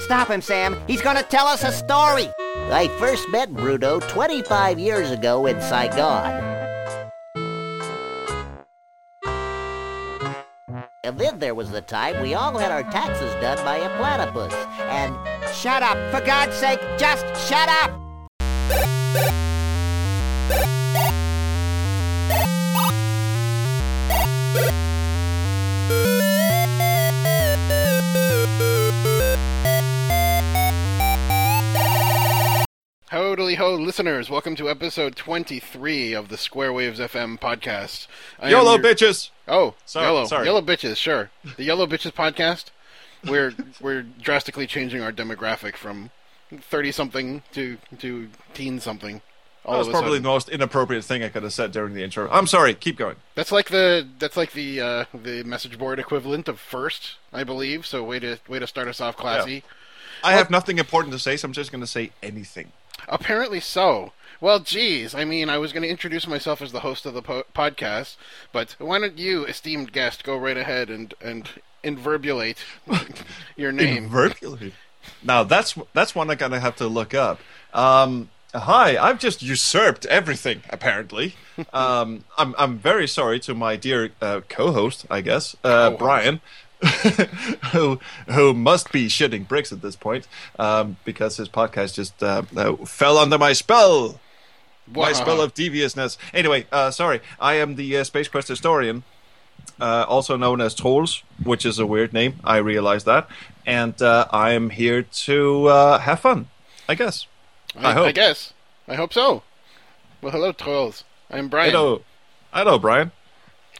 Stop him, Sam. He's gonna tell us a story. I first met Bruno 25 years ago in Saigon. And then there was the time we all had our taxes done by a platypus. And Shut up. For God's sake, just shut up. Hodily ho, listeners! Welcome to episode twenty-three of the Square Waves FM podcast. I YOLO your- bitches. Oh, Sorry, yellow, sorry. yellow bitches. Sure, the yellow bitches podcast. We're we're drastically changing our demographic from thirty-something to to teen-something. All That was probably sudden. the most inappropriate thing I could have said during the intro. I'm sorry. Keep going. That's like the that's like the uh, the message board equivalent of first, I believe. So way to way to start us off classy. I have nothing important to say, so I'm just going to say anything. Apparently so. Well, geez, I mean, I was going to introduce myself as the host of the po- podcast, but why don't you, esteemed guest, go right ahead and and inverbulate your name? Inverbulate. Now that's that's one I'm going to have to look up. Um, hi, I've just usurped everything. Apparently, um, I'm I'm very sorry to my dear uh, co-host, I guess, uh, Co-host. Brian. Who who must be shitting bricks at this point um, because his podcast just uh, uh, fell under my spell. my spell of deviousness. Anyway, uh, sorry, I am the uh, Space Quest historian, uh, also known as Troels, which is a weird name. I realize that, and uh, I am here to uh, have fun. I guess. I, I hope. I guess. I hope so. Well, hello, Troels. I'm Brian. Hello, hello, Brian.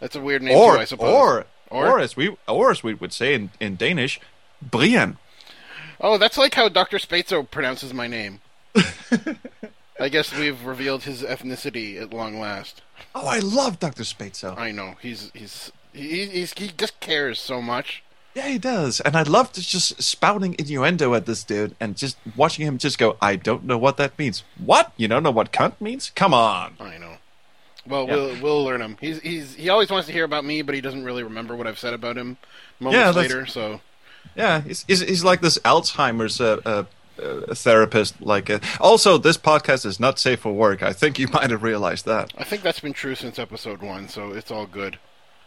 That's a weird name Or too, I suppose. or Or? or as we or as we would say in, in Danish, Brian. oh, that's like how Dr. Spatzo pronounces my name. I guess we've revealed his ethnicity at long last. Oh, I love Doctor Spatzo. I know he's he's he, he's he just cares so much. Yeah, he does, and I love to just spouting innuendo at this dude and just watching him just go. I don't know what that means. What? You don't know what cunt means? Come on. I know. Well, Yeah. we'll we'll learn him. He's he's he always wants to hear about me, but he doesn't really remember what I've said about him moments Yeah, later. So Yeah, he's, he's, he's like this Alzheimer's uh, uh, uh, therapist. Like, uh, also, this podcast is not safe for work. I think you might have realized that. I think that's been true since episode one. So it's all good.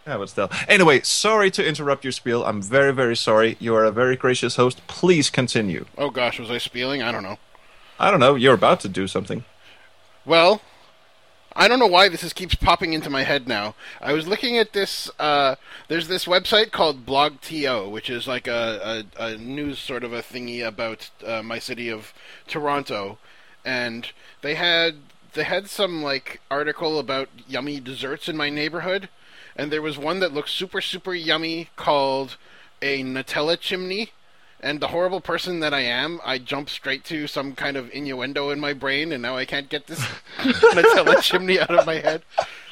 Yeah, but still. Anyway, sorry to interrupt your spiel. I'm very, very sorry. You are a very gracious host. Please continue. Oh gosh, was I spieling? I don't know. I don't know. You're about to do something. Well, I don't know why this is keeps popping into my head now. I was looking at this. Uh, there's this website called BlogTO, which is like a, a, a news sort of a thingy about uh, my city of Toronto, and they had they had some like article about yummy desserts in my neighborhood, and there was one that looked super super yummy called a Nutella chimney. And the horrible person that I am, I jump straight to some kind of innuendo in my brain, and now I can't get this Nutella chimney out of my head.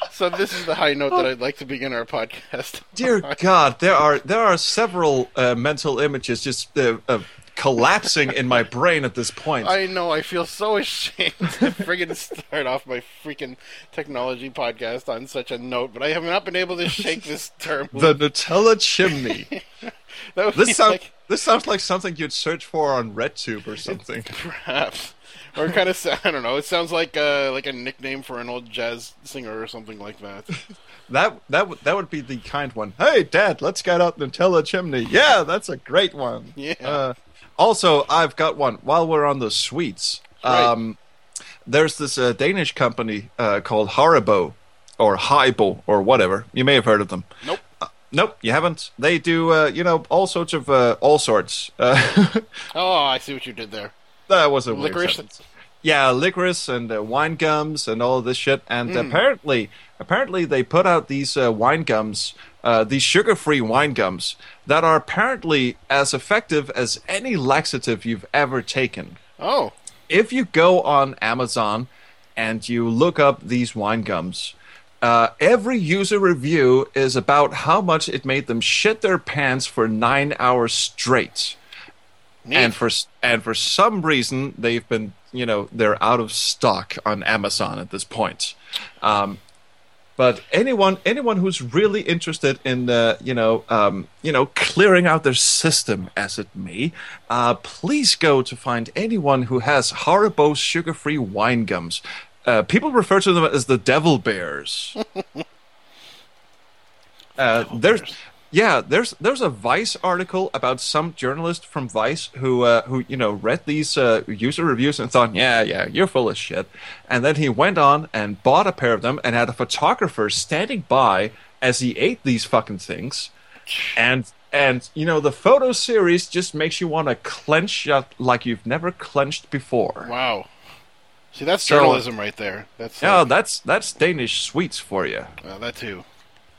So this is the high note that I'd like to begin our podcast. Dear God, there are there are several uh, mental images just uh, uh, collapsing in my brain at this point. I know, I feel so ashamed to friggin' start off my freaking technology podcast on such a note, but I have not been able to shake this term. the Nutella chimney. That would be This sounds like, this sounds like something you'd search for on RedTube or something. perhaps. Or kind of, I don't know. It sounds like uh, like a nickname for an old jazz singer or something like that. That that would that would be the kind one. Hey, Dad, let's get out Nutella chimney. Yeah, that's a great one. Yeah. Uh, also, I've got one. While we're on the sweets, Right. um, there's this uh, Danish company uh, called Haribo or Haibo or whatever. You may have heard of them. Nope. Nope, you haven't. They do, uh, you know, all sorts of uh, all sorts. Uh, Oh, I see what you did there. that was a Licorice. Yeah, licorice and uh, wine gums and all of this shit. And apparently, apparently they put out these uh, wine gums, uh, these sugar-free wine gums that are apparently as effective as any laxative you've ever taken. Oh, If you go on Amazon and you look up these wine gums, uh, every user review is about how much it made them shit their pants for nine hours straight neat. and for and for some reason they've been you know they're out of stock on Amazon at this point. Um, But anyone anyone who's really interested in uh, you know um, you know clearing out their system as it may, uh, please go to find anyone who has Haribo sugar-free wine gums. Uh, people refer to them as the devil bears. Uh, there's yeah, there's there's a Vice article about some journalist from Vice who uh, who you know read these uh, user reviews and thought, yeah, yeah, you're full of shit, and then he went on and bought a pair of them and had a photographer standing by as he ate these fucking things, and and you know the photo series just makes you want to clench up like you've never clenched before. Wow. See, that's So- journalism right there. That's Yeah, uh, that's that's Danish sweets for you. well, that too.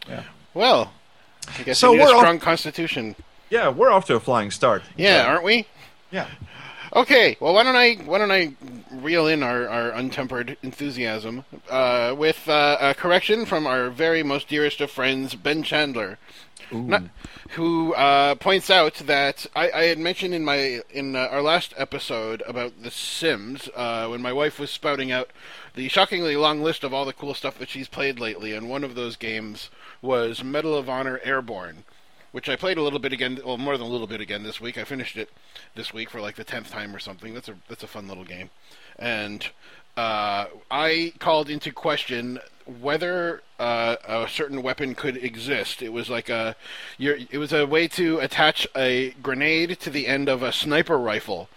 Yeah. Well, I guess So we need a we're off- strong constitution. Yeah, we're off to a flying start. Yeah, aren't we? Yeah. Okay, well, why don't I why don't I reel in our, our untempered enthusiasm uh, with uh, a correction from our very most dearest of friends, Ben Chandler, Not- who uh, points out that I, I had mentioned in my in uh, our last episode about The Sims uh, when my wife was spouting out the shockingly long list of all the cool stuff that she's played lately, and one of those games was Medal of Honor Airborne which I played a little bit again, well, more than a little bit again this week. I finished it this week for like the tenth time or something. That's a that's a fun little game, and uh, I called into question whether uh, a certain weapon could exist. It was like a, it was a way to attach a grenade to the end of a sniper rifle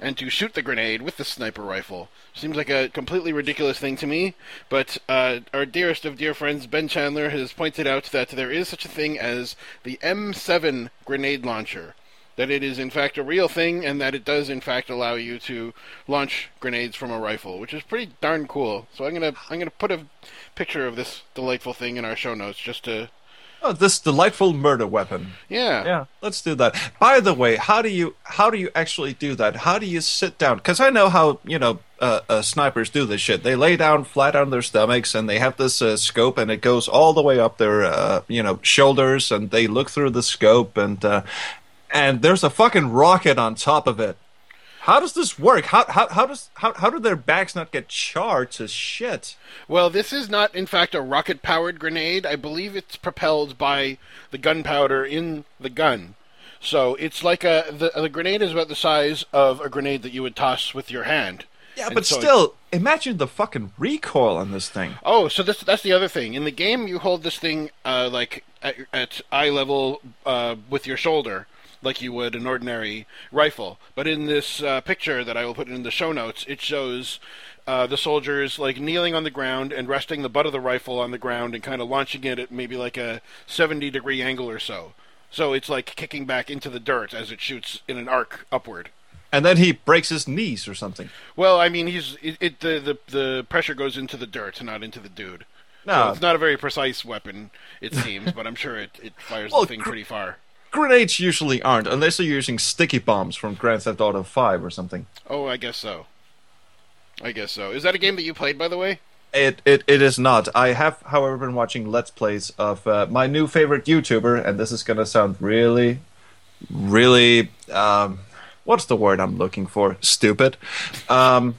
and to shoot the grenade with the sniper rifle. Seems like a completely ridiculous thing to me, but uh, our dearest of dear friends, Ben Chandler, has pointed out that there is such a thing as the M7 grenade launcher. That it is in fact a real thing, and that it does in fact allow you to launch grenades from a rifle, which is pretty darn cool. So I'm gonna I'm gonna put a picture of this delightful thing in our show notes just to Oh, this delightful murder weapon. yeah Yeah, let's do that. By the way, how do you how do you actually do that? How do you sit down? Because I know how you know uh, uh, snipers do this shit. They lay down flat on their stomachs and they have this uh, scope, and it goes all the way up their uh, you know shoulders, and they look through the scope, and uh, and there's a fucking rocket on top of it. How does this work? How how how does how how do their backs not get charred to shit? Well, this is not, in fact, a rocket powered grenade. I believe it's propelled by the gunpowder in the gun. So it's like a. The, the grenade is about the size of a grenade that you would toss with your hand. Yeah, And but so it- still, imagine the fucking recoil on this thing. Oh, so this, that's the other thing. In the game, you hold this thing uh, like at, at eye level uh, with your shoulder, like you would an ordinary rifle. But in this uh, picture that I will put in the show notes, it shows uh, the soldiers like kneeling on the ground and resting the butt of the rifle on the ground and kind of launching it at maybe like a 70 degree angle or so. So it's like kicking back into the dirt as it shoots in an arc upward. And then he breaks his knees or something. Well, I mean, he's it, it the, the the pressure goes into the dirt, not into the dude. So No. it's not a very precise weapon, it seems, but I'm sure it, it fires Well, the thing pretty far. Grenades usually aren't, unless you're using sticky bombs from Grand Theft Auto 5 or something. Oh, I guess so. I guess so. Is that a game that you played, by the way? It, it it is not. I have, however, been watching Let's Plays of uh, my new favorite YouTuber, and this is gonna sound really, really, um, what's the word I'm looking for? Stupid. Um,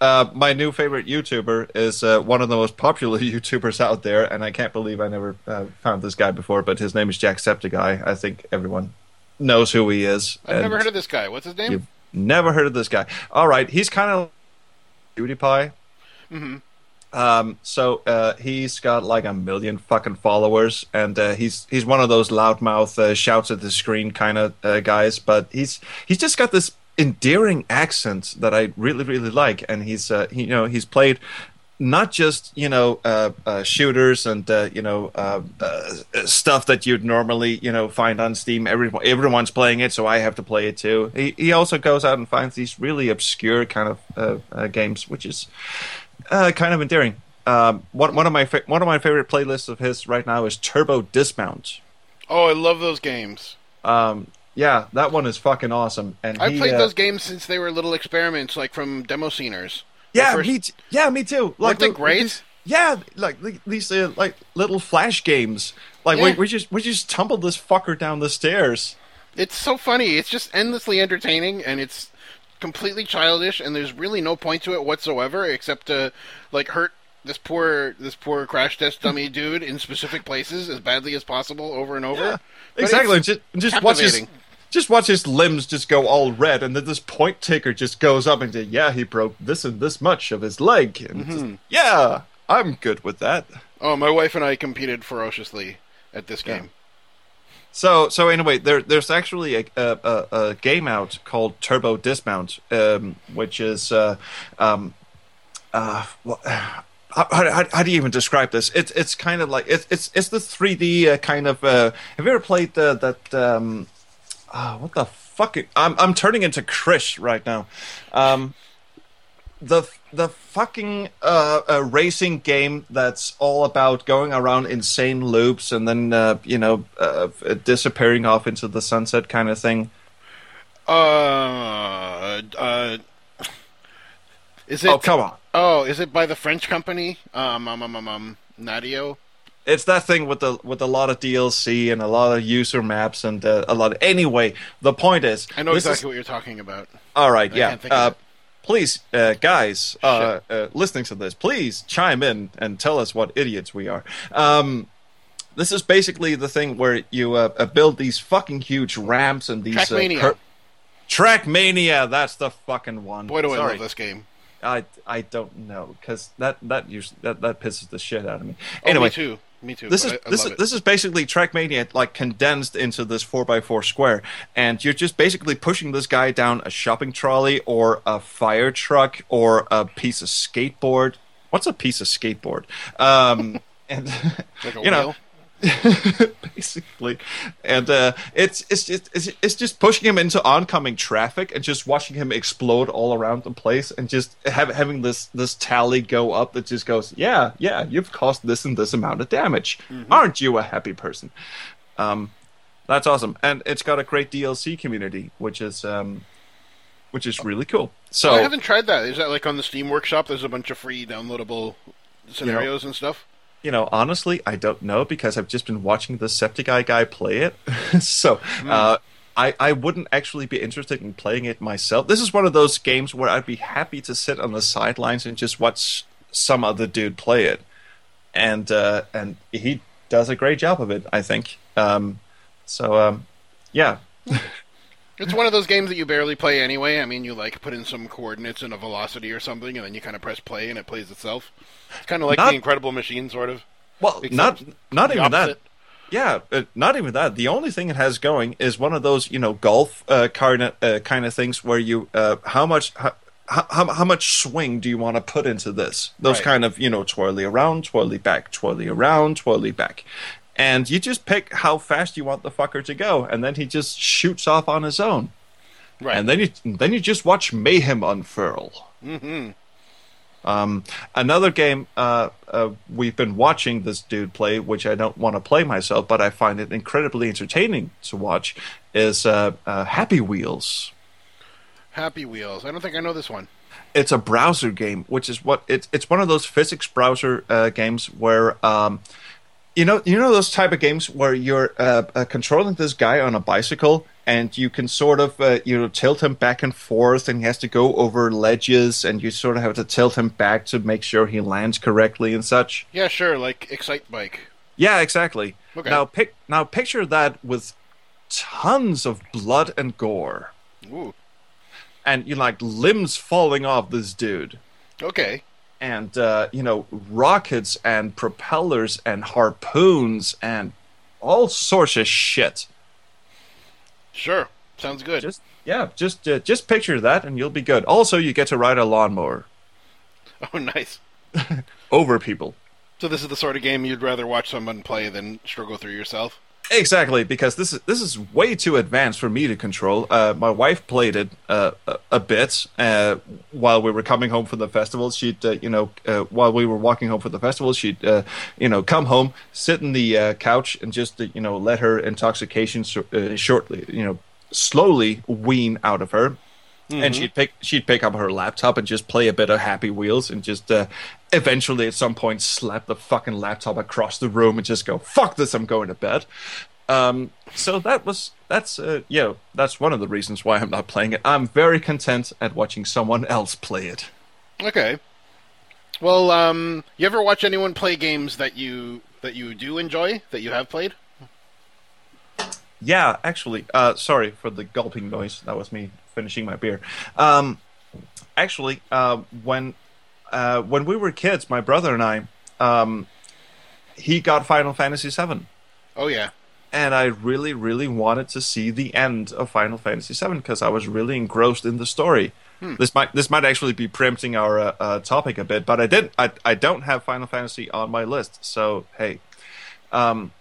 uh, my new favorite YouTuber is uh, one of the most popular YouTubers out there, and I can't believe I never uh, found this guy before. But his name is Jacksepticeye. I think everyone knows who he is. I've never heard of this guy. What's his name? You've never heard of this guy. All right, he's kind of PewDiePie. Mm-hmm. Um, so uh, he's got like a million fucking followers, and uh, he's he's one of those loudmouth uh, shouts at the screen kind of uh, guys. But he's he's just got this endearing accent that I really really like, and he's uh, he, you know he's played not just you know uh, uh, shooters and uh, you know uh, uh, stuff that you'd normally you know find on Steam. Everyone everyone's playing it, so I have to play it too. He he also goes out and finds these really obscure kind of uh, uh, games, which is uh, kind of endearing. Um, one one of my fa- one of my favorite playlists of his right now is Turbo Dismount. Oh, I love those games. Um, yeah, that one is fucking awesome. And I've he, played uh, those games since they were little experiments, like from demo sceners. Yeah, first- me t- yeah, me too. They the- great? these- yeah, like these uh, like little flash games. Like we, Yeah. we just we just tumbled this fucker down the stairs. It's so funny. It's just endlessly entertaining, and it's completely childish, and there's really no point to it whatsoever, except to like hurt this poor this poor crash test dummy dude in specific places as badly as possible over and over. Yeah, exactly. Just, just watch his. Just watch his limbs just go all red, and then this point taker just goes up and says, "Yeah, he broke this and this much of his leg." And Mm-hmm. just, yeah, I'm good with that. Oh, my wife and I competed ferociously at this game. So, so anyway, there, there's actually a, a, a, game out called Turbo Dismount, um, which is, uh, um, uh, wha- how, how, how do you even describe this? It's it's kind of like it's it's it's the 3D uh, kind of. Uh, have you ever played the, that? Um, uh, what the fuck? I'm I'm turning into Krish right now. Um, the the fucking uh, uh, racing game that's all about going around insane loops and then uh, you know uh, disappearing off into the sunset kind of thing. Uh, uh, is it? oh come on! Oh, is it by the French company? Um, um, um, um, um Nadeo. It's that thing with the with a lot of DLC and a lot of user maps and uh, a lot. Of, anyway, the point is, I know this is- exactly what you're talking about. All right, I yeah. can't think of Uh, please, uh, guys, uh, uh, listening to this, please chime in and tell us what idiots we are. Um, this is basically the thing where you uh, build these fucking huge ramps and these Trackmania. Cur- Trackmania, that's the fucking one. Boy, do I love this game. I I don't know because that that usually that, that pisses the shit out of me. Oh, anyway, me too. Me too. this is I, I this is it. this is basically Trackmania like condensed into this four x four square, and you're just basically pushing this guy down a shopping trolley or a fire truck or a piece of skateboard. What's a piece of skateboard? Um, and like you know, whale. basically, and uh, it's it's just it's, it's just pushing him into oncoming traffic and just watching him explode all around the place and just have, having this this tally go up that just goes, yeah, yeah, you've caused this and this amount of damage. Aren't you a happy person? Um, that's awesome, and it's got a great DLC community, which is um, which is really cool. So I haven't tried that. Is that like on the Steam Workshop? There's a bunch of free downloadable scenarios and stuff. You know, honestly, I don't know because I've just been watching the Septiceye guy play it. so uh, I, I wouldn't actually be interested in playing it myself. This is one of those games where I'd be happy to sit on the sidelines and just watch some other dude play it. And uh, and he does a great job of it, I think. Um, so um, yeah, It's one of those games that you barely play anyway. I mean, you like put in some coordinates and a velocity or something, and then you kind of press play and it plays itself. It's kind of like Not- the Incredible Machine, sort of. well, not not even that. Yeah, uh, not even that. The only thing it has going is one of those, you know, golf uh, kind of uh, kind of things where you uh, how much how, how, how much swing do you want to put into this? Those Right. kind of you know twirly around, twirly back, twirly around, twirly back, and you just pick how fast you want the fucker to go, and then he just shoots off on his own, Right. and then you then you just watch mayhem unfurl. hmm Um, another game uh, uh, we've been watching this dude play, which I don't want to play myself, but I find it incredibly entertaining to watch, is uh, uh, Happy Wheels. Happy Wheels. I don't think I know this one. It's a browser game, which is what it's. It's one of those physics browser uh, games where. Um, you know, you know those type of games where you're uh, uh, controlling this guy on a bicycle, and you can sort of, uh, you know, tilt him back and forth, and he has to go over ledges, and you sort of have to tilt him back to make sure he lands correctly and such. Yeah, sure. Like Excite Bike. Yeah, exactly. Okay. Now, pic- now picture that with tons of blood and gore, Ooh. and you know, like limbs falling off this dude. Okay. And uh, you know rockets and propellers and harpoons and all sorts of shit. Sure. Sounds good. Just yeah, just uh, just picture that and you'll be good. Also, you get to ride a lawnmower Oh, nice. over people. So this is the sort of game you'd rather watch someone play than struggle through yourself. Exactly, because this is this is way too advanced for me to control. Uh, my wife played it uh, a, a bit uh, while we were coming home from the festival. She'd, uh, you know, uh, while we were walking home from the festival, she'd, uh, you know, come home, sit in the uh, couch, and just, uh, you know, let her intoxication so- uh, shortly, you know, slowly wean out of her. And she'd pick she'd pick up her laptop and just play a bit of Happy Wheels and just uh, eventually at some point slap the fucking laptop across the room and just go fuck this I'm going to bed. Um, so that was that's uh, you know that's one of the reasons why I'm not playing it. I'm very content at watching someone else play it. Okay. Well, um, you ever watch anyone play games that you that you do enjoy that you have played? Yeah, actually, uh, sorry for the gulping noise. That was me finishing my beer. Um, actually, uh, when uh, when we were kids, my brother and I, um, he got Final Fantasy VII, Oh yeah. and I really, really wanted to see the end of Final Fantasy VII because I was really engrossed in the story. This might this might actually be preempting our uh, uh, topic a bit, but I did I I don't have Final Fantasy on my list, so hey. Um,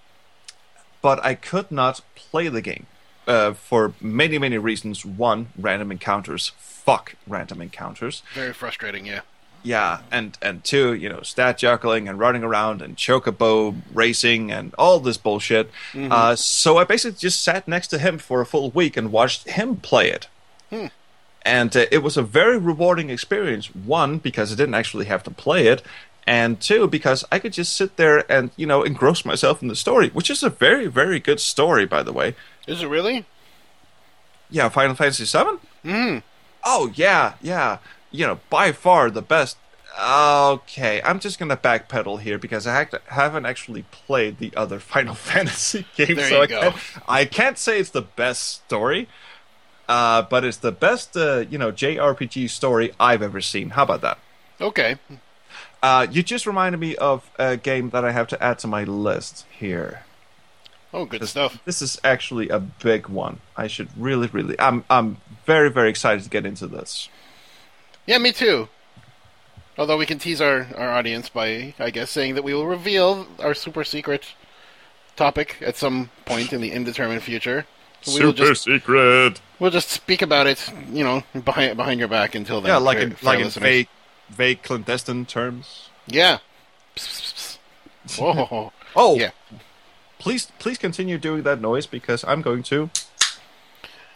but I could not play the game uh, for many, many reasons. One, random encounters. Fuck random encounters. Very frustrating. Yeah. Yeah, and and two, you know, stat juggling and running around and chocobo racing and all this bullshit. Uh, so I basically just sat next to him for a full week and watched him play it. And uh, it was a very rewarding experience. One, because I didn't actually have to play it, and two, because I could just sit there and you know engross myself in the story, which is a very, very good story, by the way. Is it really? Yeah, Final Fantasy Seven. Mm. Oh yeah, yeah. You know, by far the best. Okay, I'm just gonna backpedal here because I haven't actually played the other Final Fantasy games, There so I can't, I can't say it's the best story, uh, but it's the best, uh, you know, JRPG story I've ever seen. How about that? Okay. Uh, you just reminded me of a game that I have to add to my list here. Oh, good stuff. This is actually a big one. I should really, really. I'm, I'm very, very excited to get into this. Yeah, me too. Although we can tease our, our audience by, I guess, saying that we will reveal our super secret topic at some point in the indeterminate future. We'll just, super secret. we'll just speak about it, you know, behind behind your back until then. Yeah, like for- in for like in vague, vague clandestine terms. Yeah. Psst, psst, psst. Whoa. Oh, Yeah. Please, please continue doing that noise because I'm going to.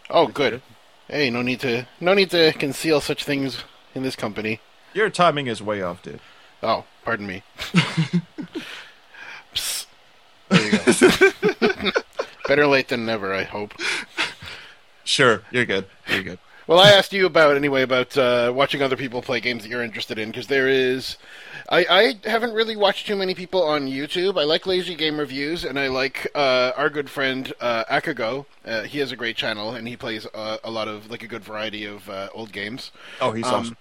Oh, good. Hey, no need to no need to conceal such things in this company. Your timing is way off, dude. Oh, pardon me. Psst. There you go. Better late than never, I hope. Sure, you're good. You're good. Well, I asked you about anyway about uh, watching other people play games that you're interested in because there is. I, I haven't really watched too many people on YouTube. I like Lazy Game Reviews and I like uh, our good friend uh, Akago. Uh, he has a great channel and he plays uh, a lot of like a good variety of uh, old games. Oh, he's Um, awesome.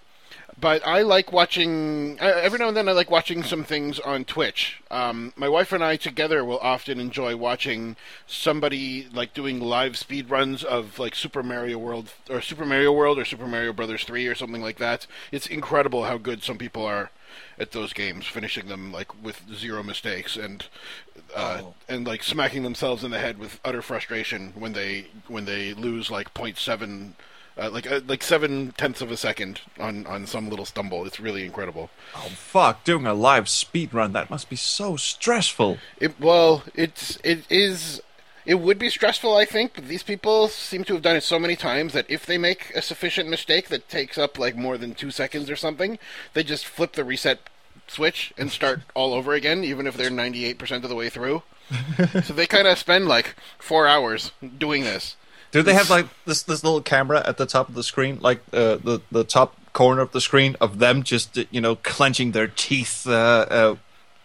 But I like watching. Every now and then, I like watching some things on Twitch. Um, my wife and I together will often enjoy watching somebody like doing live speed runs of like Super Mario World or Super Mario World or Super Mario Brothers Three or something like that. It's incredible how good some people are at those games, finishing them like with zero mistakes and uh, and like smacking themselves in the head with utter frustration when they when they lose like 0.7 uh, like uh, like seven tenths of a second on on some little stumble. It's really incredible. Oh fuck! Doing a live speed run that must be so stressful. It well, it's it is. It would be stressful, I think, but these people seem to have done it so many times that if they make a sufficient mistake that takes up like more than two seconds or something, they just flip the reset switch and start all over again, even if they're 98% of the way through. so they kind of spend like four hours doing this. Do they have like this this little camera at the top of the screen, like uh, the the top corner of the screen of them just uh, you know clenching their teeth, uh, uh,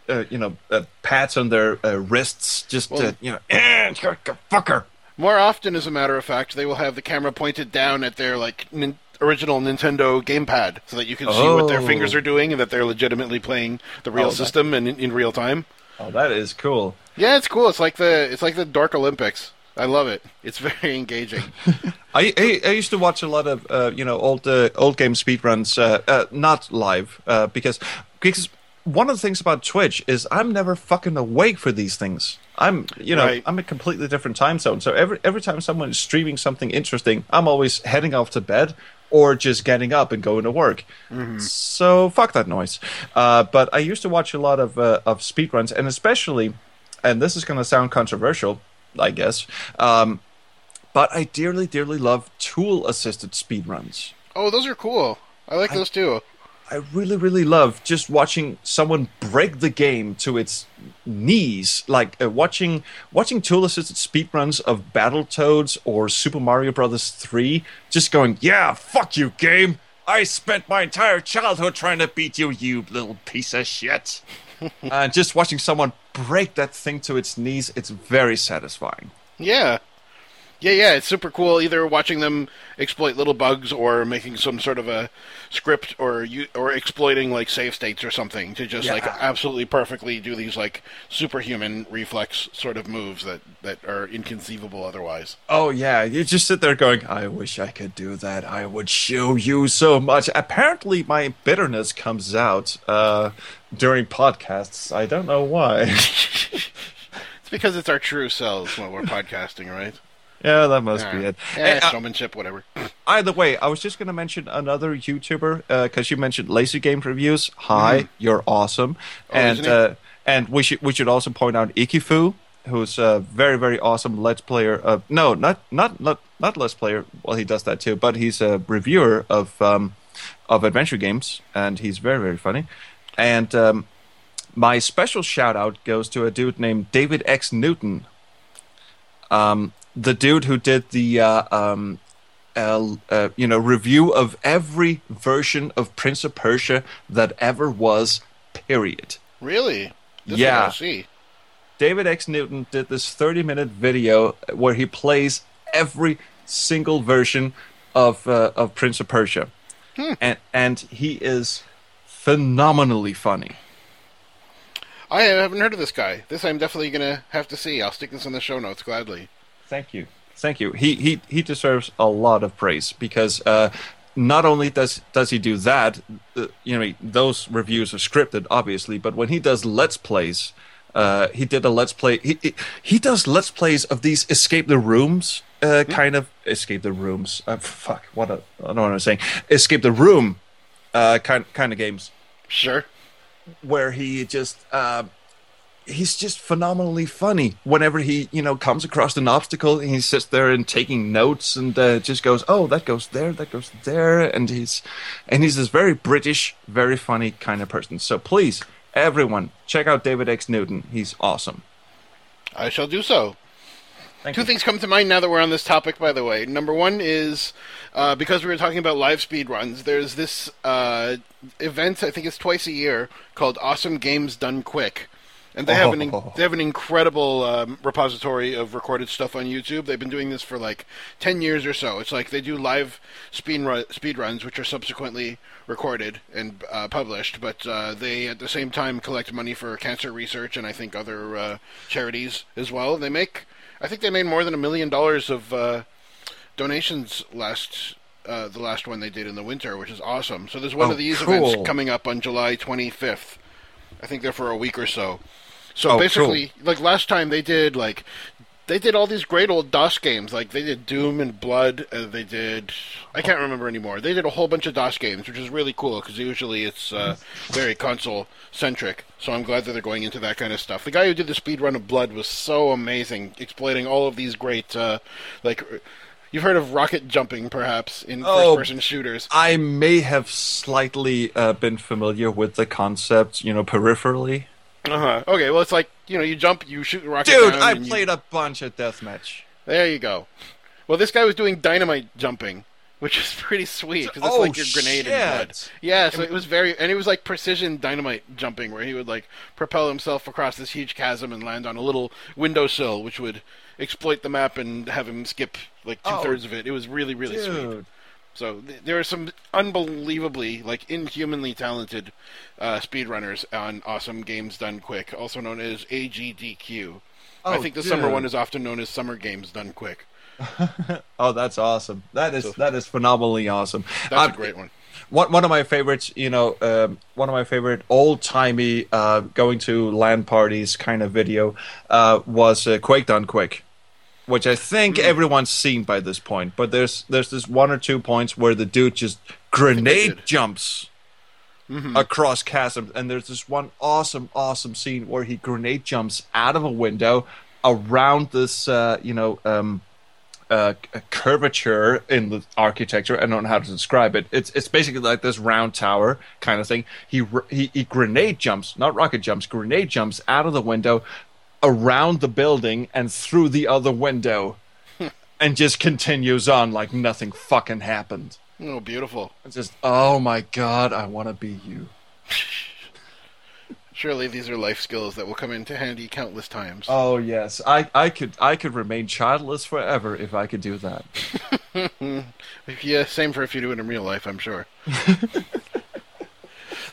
uh, you know, uh, pats on their uh, wrists, just Well- you know, eh, fucker. More often, as a matter of fact, they will have the camera pointed down at their like nin- original Nintendo gamepad, so that you can see what their Oh. fingers are doing and that they're legitimately playing the real Oh, that- system and in, in real time. Oh, that is cool. Yeah, it's cool. It's like the it's like the Dark Olympics. I love it. It's very engaging. I, I I used to watch a lot of uh, you know old uh, old game speedruns, uh, uh, not live, uh, because because one of the things about Twitch is I'm never fucking awake for these things. I'm you know Right. I'm a completely different time zone. So every every time someone is streaming something interesting, I'm always heading off to bed or just getting up and going to work. So fuck that noise. Uh, but I used to watch a lot of uh, of speedruns, and especially, and this is going to sound controversial, I guess. Um, but I dearly, dearly love tool assisted speedruns. oh, those are cool. I like those too. I really, really love just watching someone break the game to its knees, like uh, watching watching tool assisted speedruns of Battletoads or Super Mario Brothers Three. Just going, yeah, fuck you, game. I spent my entire childhood trying to beat you, you little piece of shit. and just watching someone break that thing to its knees, it's very satisfying. Yeah. Yeah, yeah, it's super cool. Either watching them exploit little bugs, or making some sort of a script, or you, or exploiting like save states or something to just like absolutely perfectly do these like superhuman reflex sort of moves that that are inconceivable otherwise. Oh yeah, you just sit there going, "I wish I could do that. I would show you so much." Apparently, my bitterness comes out uh, during podcasts. I don't know why. It's because it's our true selves when we're podcasting, right? Yeah, that must be it. yeah, Hey, uh, showmanship, whatever. either way, I was just going to mention another YouTuber because you mentioned Lazy Game Reviews. Hi, you're awesome, and uh, and we should we should also point out Ikifu, who's a very very awesome Let's Player. Of, no, not not not not Let's Player. Well, he does that too, but he's a reviewer of um, of adventure games, and he's very very funny. And um, my special shout out goes to a dude named David X Newton. Um, the dude who did the uh, um, uh, uh, you know review of every version of Prince of Persia that ever was. Period. Really? This Yeah. I see. David X Newton did this 30 minute video where he plays every single version of uh, of Prince of Persia, and and he is phenomenally funny. I haven't heard of this guy. This I'm definitely gonna have to see. I'll stick this in the show notes gladly. Thank you. Thank you. He he he deserves a lot of praise because uh, not only does does he do that, uh, you know, those reviews are scripted, obviously, but when he does let's plays, uh, he did a let's play. He, he he does let's plays of these escape the rooms uh, kind of escape the rooms. Uh, fuck, what a, I don't know what I'm saying. Escape the room uh, kind kind of games Sure. where he just uh, he's just phenomenally funny whenever he you know comes across an obstacle and he sits there and taking notes and uh, just goes oh that goes there that goes there and he's and he's this very british very funny kind of person so please everyone check out david x newton he's awesome I shall do so. Thank Two you. things come to mind now that we're on this topic, by the way. Number one is uh, because we were talking about live speed runs, there's this uh, event, I think it's twice a year, called Awesome Games Done Quick. And they have an in- Oh. they have an incredible um, repository of recorded stuff on YouTube. They've been doing this for like ten years or so. It's like they do live speed run, speed runs, which are subsequently recorded and uh, published. But uh, they at the same time collect money for cancer research and I think other uh, charities as well. They make I think they made more than a million dollars of uh, donations last uh, the last one they did in the winter, which is awesome. So there's one Oh, of these cool. events coming up on July 25th. I think they're for a week or so. So Oh, basically, like last time they did like they did all these great old DOS games. Like they did Doom and Blood. Uh, they did I can't remember anymore. They did a whole bunch of DOS games, which is really cool because usually it's uh, very console centric. So I'm glad that they're going into that kind of stuff. The guy who did the speed run of Blood was so amazing, exploiting all of these great uh, like. You've heard of rocket jumping, perhaps, in Oh. first-person shooters. i may have slightly uh, been familiar with the concept you know peripherally Uh-huh. Okay, well, it's like you know, you jump, you shoot a rocket. dude i and you- played a bunch of deathmatch There you go. Well, this guy was doing dynamite jumping, which is pretty sweet because it's Oh, like your grenade in blood. Yeah, so it was very, and it was like precision dynamite jumping, where he would like propel himself across this huge chasm and land on a little windowsill, which would exploit the map and have him skip like two thirds of it. It was really, really sweet. So th- there are some unbelievably, like inhumanly talented uh, speedrunners on Awesome Games Done Quick, also known as AGDQ. I Oh, think the summer one is often known as Summer Games Done Quick. Oh, that's awesome. That is So- that is phenomenally awesome. That's Um, a great one. One one of my favorites, you know, um, one of my favorite old timey uh, going to land parties kind of video uh, was uh, Quake Done Quick, which I think Hmm. everyone's seen by this point. But there's there's this one or two points where the dude just grenade jumps. Mm-hmm. Across chasms, and there's this one awesome, awesome scene where he grenade jumps out of a window around this, uh, you know, um, uh, curvature in the architecture. I don't know how to describe it. It's it's basically like this round tower kind of thing. He he, he grenade jumps, not rocket jumps, grenade jumps out of the window, around the building and through the other window, and just continues on like nothing fucking happened. Oh, beautiful. It's just, oh my god, I want to be you. Surely these are life skills that will come into handy countless times. Oh yes, I, I could I could remain childless forever if I could do that. yeah, same for if you do it in real life, I'm sure.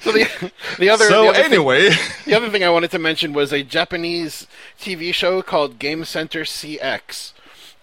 So the the other so the other thing- anyway, the other thing I wanted to mention was a Japanese TV show called Game Center CX.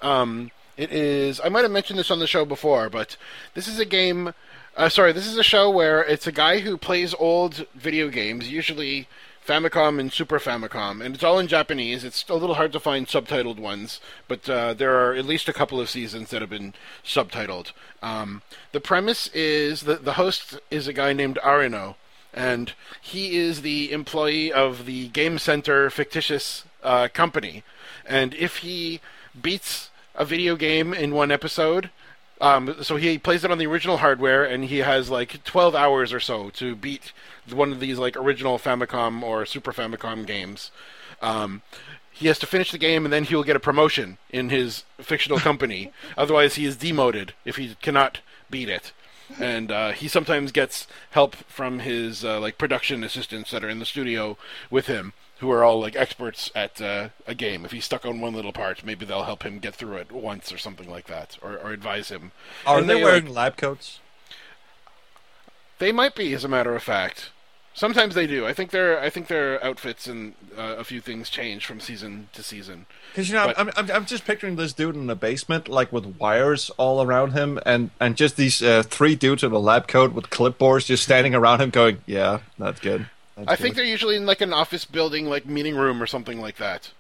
Um, it is. I might have mentioned this on the show before, but this is a game. Uh, sorry, this is a show where it's a guy who plays old video games, usually Famicom and Super Famicom, and it's all in Japanese. It's a little hard to find subtitled ones, but uh, there are at least a couple of seasons that have been subtitled. Um, the premise is that the host is a guy named Arino, and he is the employee of the Game Center fictitious uh, company. And if he beats a video game in one episode, um, so he plays it on the original hardware, and he has like 12 hours or so to beat one of these like original Famicom or Super Famicom games. Um, he has to finish the game, and then he will get a promotion in his fictional company. Otherwise, he is demoted if he cannot beat it. And uh, he sometimes gets help from his uh, like production assistants that are in the studio with him, who are all like experts at uh, a game. If he's stuck on one little part, maybe they'll help him get through it once or something like that, or, or advise him. are And they, like, wearing lab coats? they might be, as a matter of fact. Sometimes they do. I think their I think their outfits and uh, a few things change from season to season. Because you know, But- I'm, I'm I'm just picturing this dude in a basement, like with wires all around him, and and just these uh, three dudes in a lab coat with clipboards just standing around him, going, "Yeah, that's good." That's I think they're usually in like an office building, like meeting room or something like that.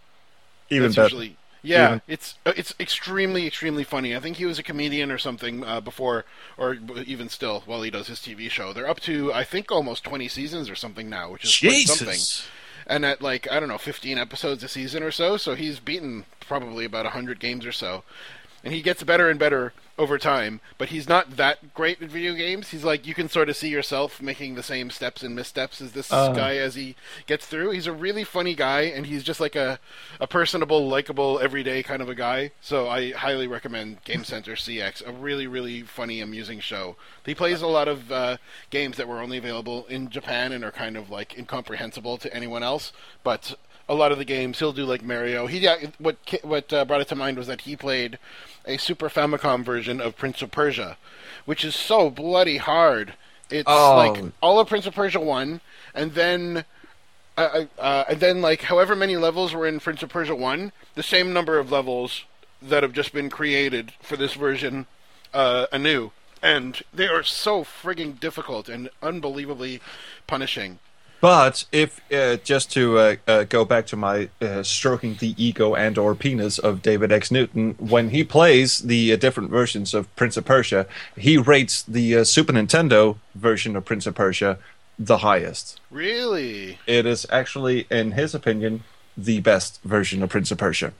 even That's better. usually yeah. Even- It's uh, it's extremely extremely funny. I think he was a comedian or something uh, before, or even still while he does his TV show. They're up to I think almost twenty seasons or something now, which is quite something. Jesus. and at like I don't know, 15 episodes a season or so. So he's beaten probably about 100 games or so, and he gets better and better over time. But he's not that great at video games. He's like you can sort of see yourself making the same steps and missteps as this Uh. guy as he gets through. He's a really funny guy, and he's just like a a personable, likable, everyday kind of a guy. So I highly recommend Game Center CX, a really really funny, amusing show. He plays a lot of uh, games that were only available in Japan and are kind of like incomprehensible to anyone else, but a lot of the games he'll do like Mario. He yeah, what what uh, brought it to mind was that he played a Super Famicom version of Prince of Persia, which is so bloody hard. It's Oh. like all of Prince of Persia one, and then uh, uh, and then like however many levels were in Prince of Persia one, the same number of levels that have just been created for this version uh, anew, and they are so frigging difficult and unbelievably punishing. But if uh, just to uh, uh, go back to my uh, stroking the ego and or penis of David X Newton, when he plays the uh, different versions of Prince of Persia, he rates the uh, Super Nintendo version of Prince of Persia the highest. Really? It is actually, in his opinion, the best version of Prince of Persia.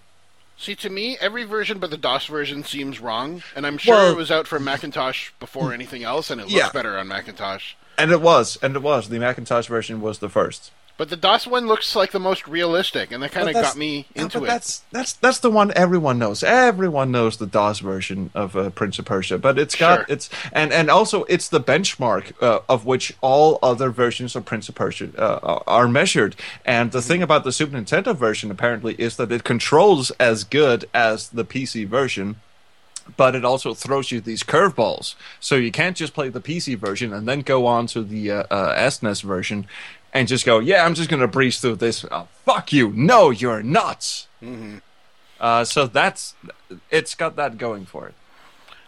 See, to me, every version but the DOS version seems wrong, and I'm sure Well- it was out for Macintosh before anything else, and it looks Yeah. better on Macintosh. And it was, and it was. The Macintosh version was the first. But the DOS one looks like the most realistic, and that kind of got me into but it. That's that's that's the one everyone knows. Everyone knows the DOS version of uh, Prince of Persia, but it's got Sure. it's and and also it's the benchmark uh, of which all other versions of Prince of Persia uh, are measured. And the thing about the Super Nintendo version apparently is that it controls as good as the PC version. But it also throws you these curveballs, so you can't just play the PC version and then go on to the uh, uh, SNES version and just go, yeah, I'm just gonna breeze through this. Oh, fuck you! No, you're nuts. Uh, so that's it's got that going for it.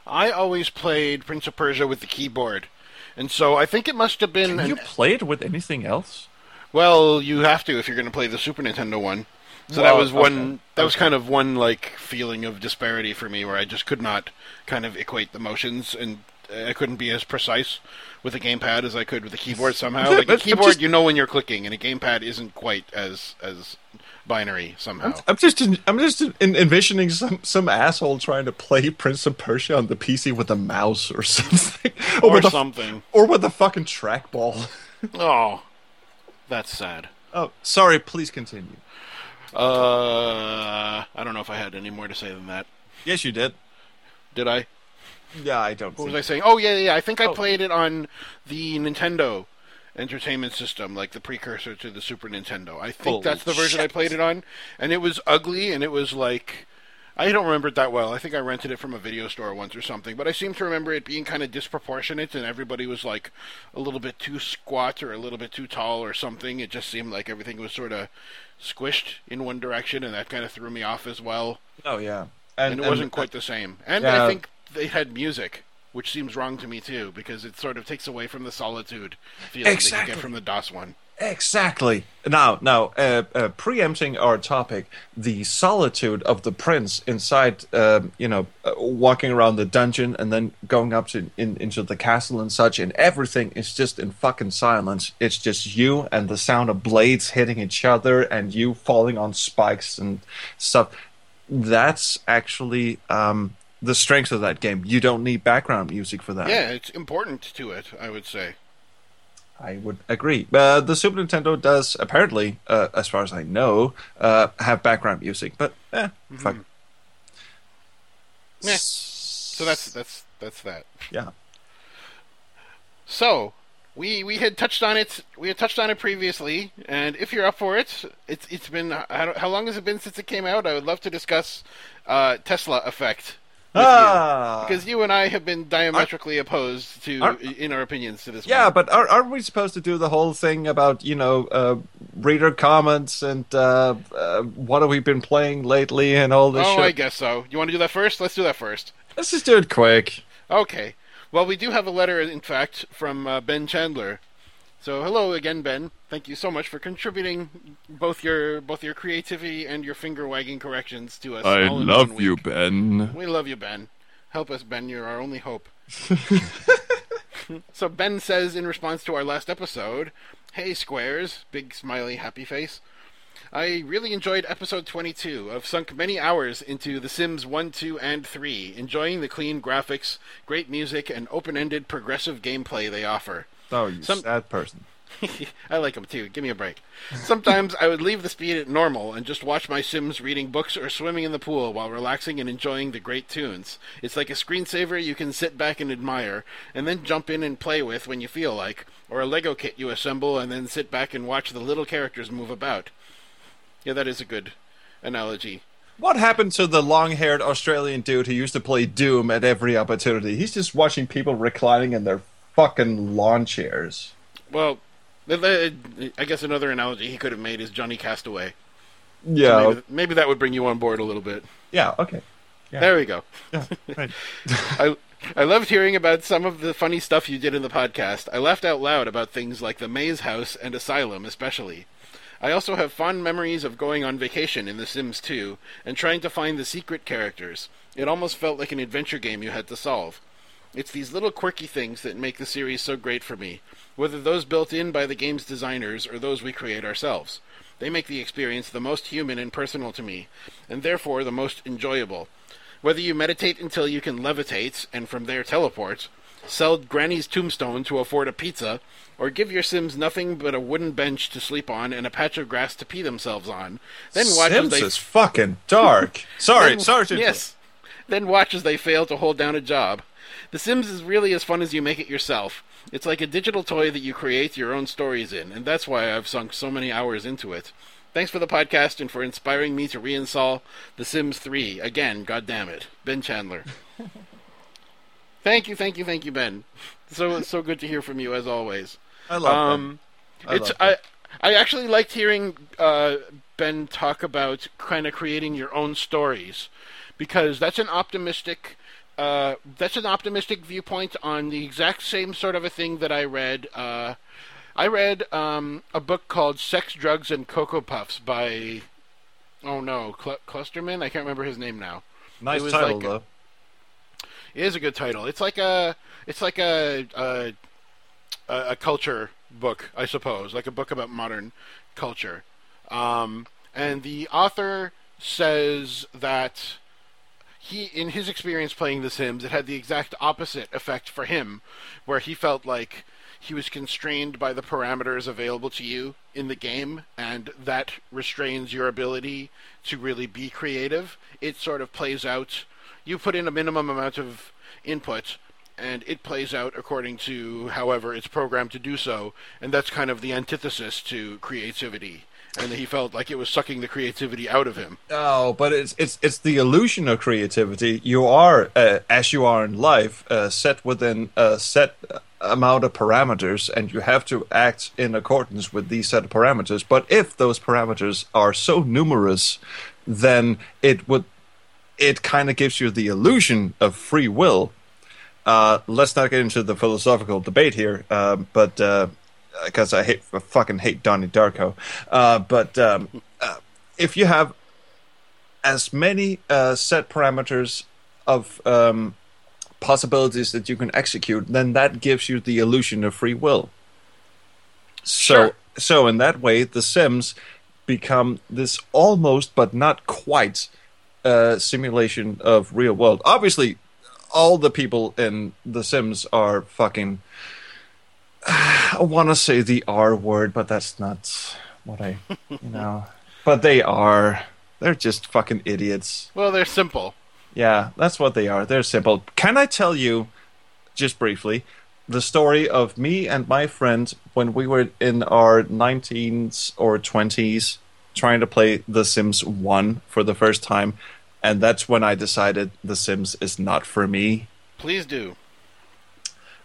I always played Prince of Persia with the keyboard, and so I think it must have been. Can an- you play it with anything else? Well, you have to if you're going to play the Super Nintendo one. So Well, that was one. okay, That was okay. kind of one like feeling of disparity for me, where I just could not kind of equate the motions, and I couldn't be as precise with a gamepad as I could with a keyboard somehow. Like a keyboard, just- you know when you're clicking, and a gamepad isn't quite as as binary somehow. I'm just I'm just envisioning some some asshole trying to play Prince of Persia on the PC with a mouse or something, Or with a, something. or with a fucking trackball. Oh, that's sad. oh, sorry. Please continue. Uh, I don't know if I had any more to say than that. Yes, you did. Did I? Yeah, I don't. What was I saying? Oh yeah, yeah. I think I Oh. played it on the Nintendo Entertainment System, like the precursor to the Super Nintendo. I think Holy that's the version I played it on, and it was ugly, and it was like. I don't remember it that well. I think I rented it from a video store once or something, but I seem to remember it being kind of disproportionate, and everybody was like a little bit too squat or a little bit too tall or something. It just seemed like everything was sort of squished in one direction, and that kind of threw me off as well Oh yeah, and, it wasn't quite the same. Uh, and Yeah. I think they had music, which seems wrong to me too, because it sort of takes away from the solitude feeling that you get from the DOS one. Exactly. Now, now, uh, uh, preempting our topic, the solitude of the prince inside, um, you know, uh, walking around the dungeon and then going up to in, into the castle and such, and everything is just in fucking silence. It's just you and the sound of blades hitting each other, and you falling on spikes and stuff. That's actually um, the strength of that game. You don't need background music for that. Yeah, it's important to it, I would say. I would agree. Uh, the Super Nintendo does apparently, uh, as far as I know, uh, have background music, but eh, fuck. Yeah. So that's that's that's that. yeah. So we we had touched on it. We had touched on it previously, and if you're up for it, it's it's been don't, how long has it been since it came out? I would love to discuss uh, Tesla effect. With you. Ah, Because you and I have been diametrically opposed to, Are- in our opinions, to this. yeah, but are, aren't we supposed to do the whole thing about you know uh, reader comments and uh, uh, what have we been playing lately and all this Oh, shit? I guess so. You want to do that first? Let's do that first. Let's just do it quick. Okay. Well, we do have a letter, in fact, from uh, Ben Chandler. So, hello again, Ben. Thank you so much for contributing both your both your creativity and your finger wagging corrections to us. I love you. Ben. We love you, Ben. Help us, Ben. You're our only hope. so Ben says in response to our last episode, "Hey Squares, big smiley happy face. I really enjoyed episode 22. I've sunk many hours into The Sims 1, 2, and 3, enjoying the clean graphics, great music, and open-ended progressive gameplay they offer. Oh, you Some- sad person. I like them too. Give me a break. Sometimes I would leave the speed at normal and just watch my Sims reading books or swimming in the pool while relaxing and enjoying the great tunes. It's like a screensaver you can sit back and admire, and then jump in and play with when you feel like, or a Lego kit you assemble and then sit back and watch the little characters move about. Yeah, that is a good analogy. What happened to the long-haired Australian dude who used to play Doom at every opportunity? He's just watching people reclining in their fucking lawn chairs. Well, th- th- I guess another analogy he could have made is Johnny Castaway. Yeah. Maybe, maybe that would bring you on board a little bit. Yeah. Okay. Yeah. There we go. Yeah. Right. I I loved hearing about some of the funny stuff you did in the podcast. I laughed out loud about things like the Maze House and Asylum, especially. I also have fond memories of going on vacation in The Sims 2 and trying to find the secret characters. It almost felt like an adventure game you had to solve. It's these little quirky things that make the series so great for me, whether those built in by the game's designers or those we create ourselves. They make the experience the most human and personal to me, and therefore the most enjoyable. Whether you meditate until you can levitate and from there teleport, sell Granny's tombstone to afford a pizza, or give your Sims nothing but a wooden bench to sleep on and a patch of grass to pee themselves on, then watch Sims as they is fucking dark. Sorry. then- sorry. To yes. Then watch as they fail to hold down a job. The Sims is really as fun as you make it yourself. It's like a digital toy that you create your own stories in, and that's why I've sunk so many hours into it. Thanks for the podcast and for inspiring me to reinstall The Sims 3. Again, God damn it. Ben Chandler. thank you, thank you, thank you, Ben. So so good to hear from you as always. I love Um, I it's love I I actually liked hearing uh, Ben talk about kind of creating your own stories because that's an optimistic uh, that's an optimistic viewpoint on the exact same sort of a thing that I read. Uh, I read um, a book called Sex, Drugs, and Cocoa Puffs by oh no Cl- Clusterman. I can't remember his name now. Nice title like- though. It is a good title. It's like a it's like a a, a a culture book, I suppose, like a book about modern culture. Um, and the author says that he, in his experience playing The Sims, it had the exact opposite effect for him, where he felt like he was constrained by the parameters available to you in the game, and that restrains your ability to really be creative. It sort of plays out. You put in a minimum amount of input, and it plays out according to however it's programmed to do so, and that's kind of the antithesis to creativity. And he felt like it was sucking the creativity out of him. Oh, but it's it's it's the illusion of creativity. You are, uh, as you are in life, uh, set within a set amount of parameters, and you have to act in accordance with these set of parameters. But if those parameters are so numerous, then it would it kind of gives you the illusion of free will. Uh, let's not get into the philosophical debate here, uh, but because I hate I fucking hate Donnie Darko. Uh, but um, uh, if you have as many uh, set parameters of um, possibilities that you can execute, then that gives you the illusion of free will. So, Sure. so in that way, The Sims become this almost but not quite uh, simulation of real world. Obviously, all the people in The Sims are fucking. I want to say the R word, but that's not what I, you know. But they are. They're just fucking idiots. Well, they're simple. Yeah, that's what they are. They're simple. Can I tell you, just briefly, the story of me and my friend when we were in our 19s or 20s trying to play The Sims 1 for the first time, and that's when I decided The Sims is not for me. Please do.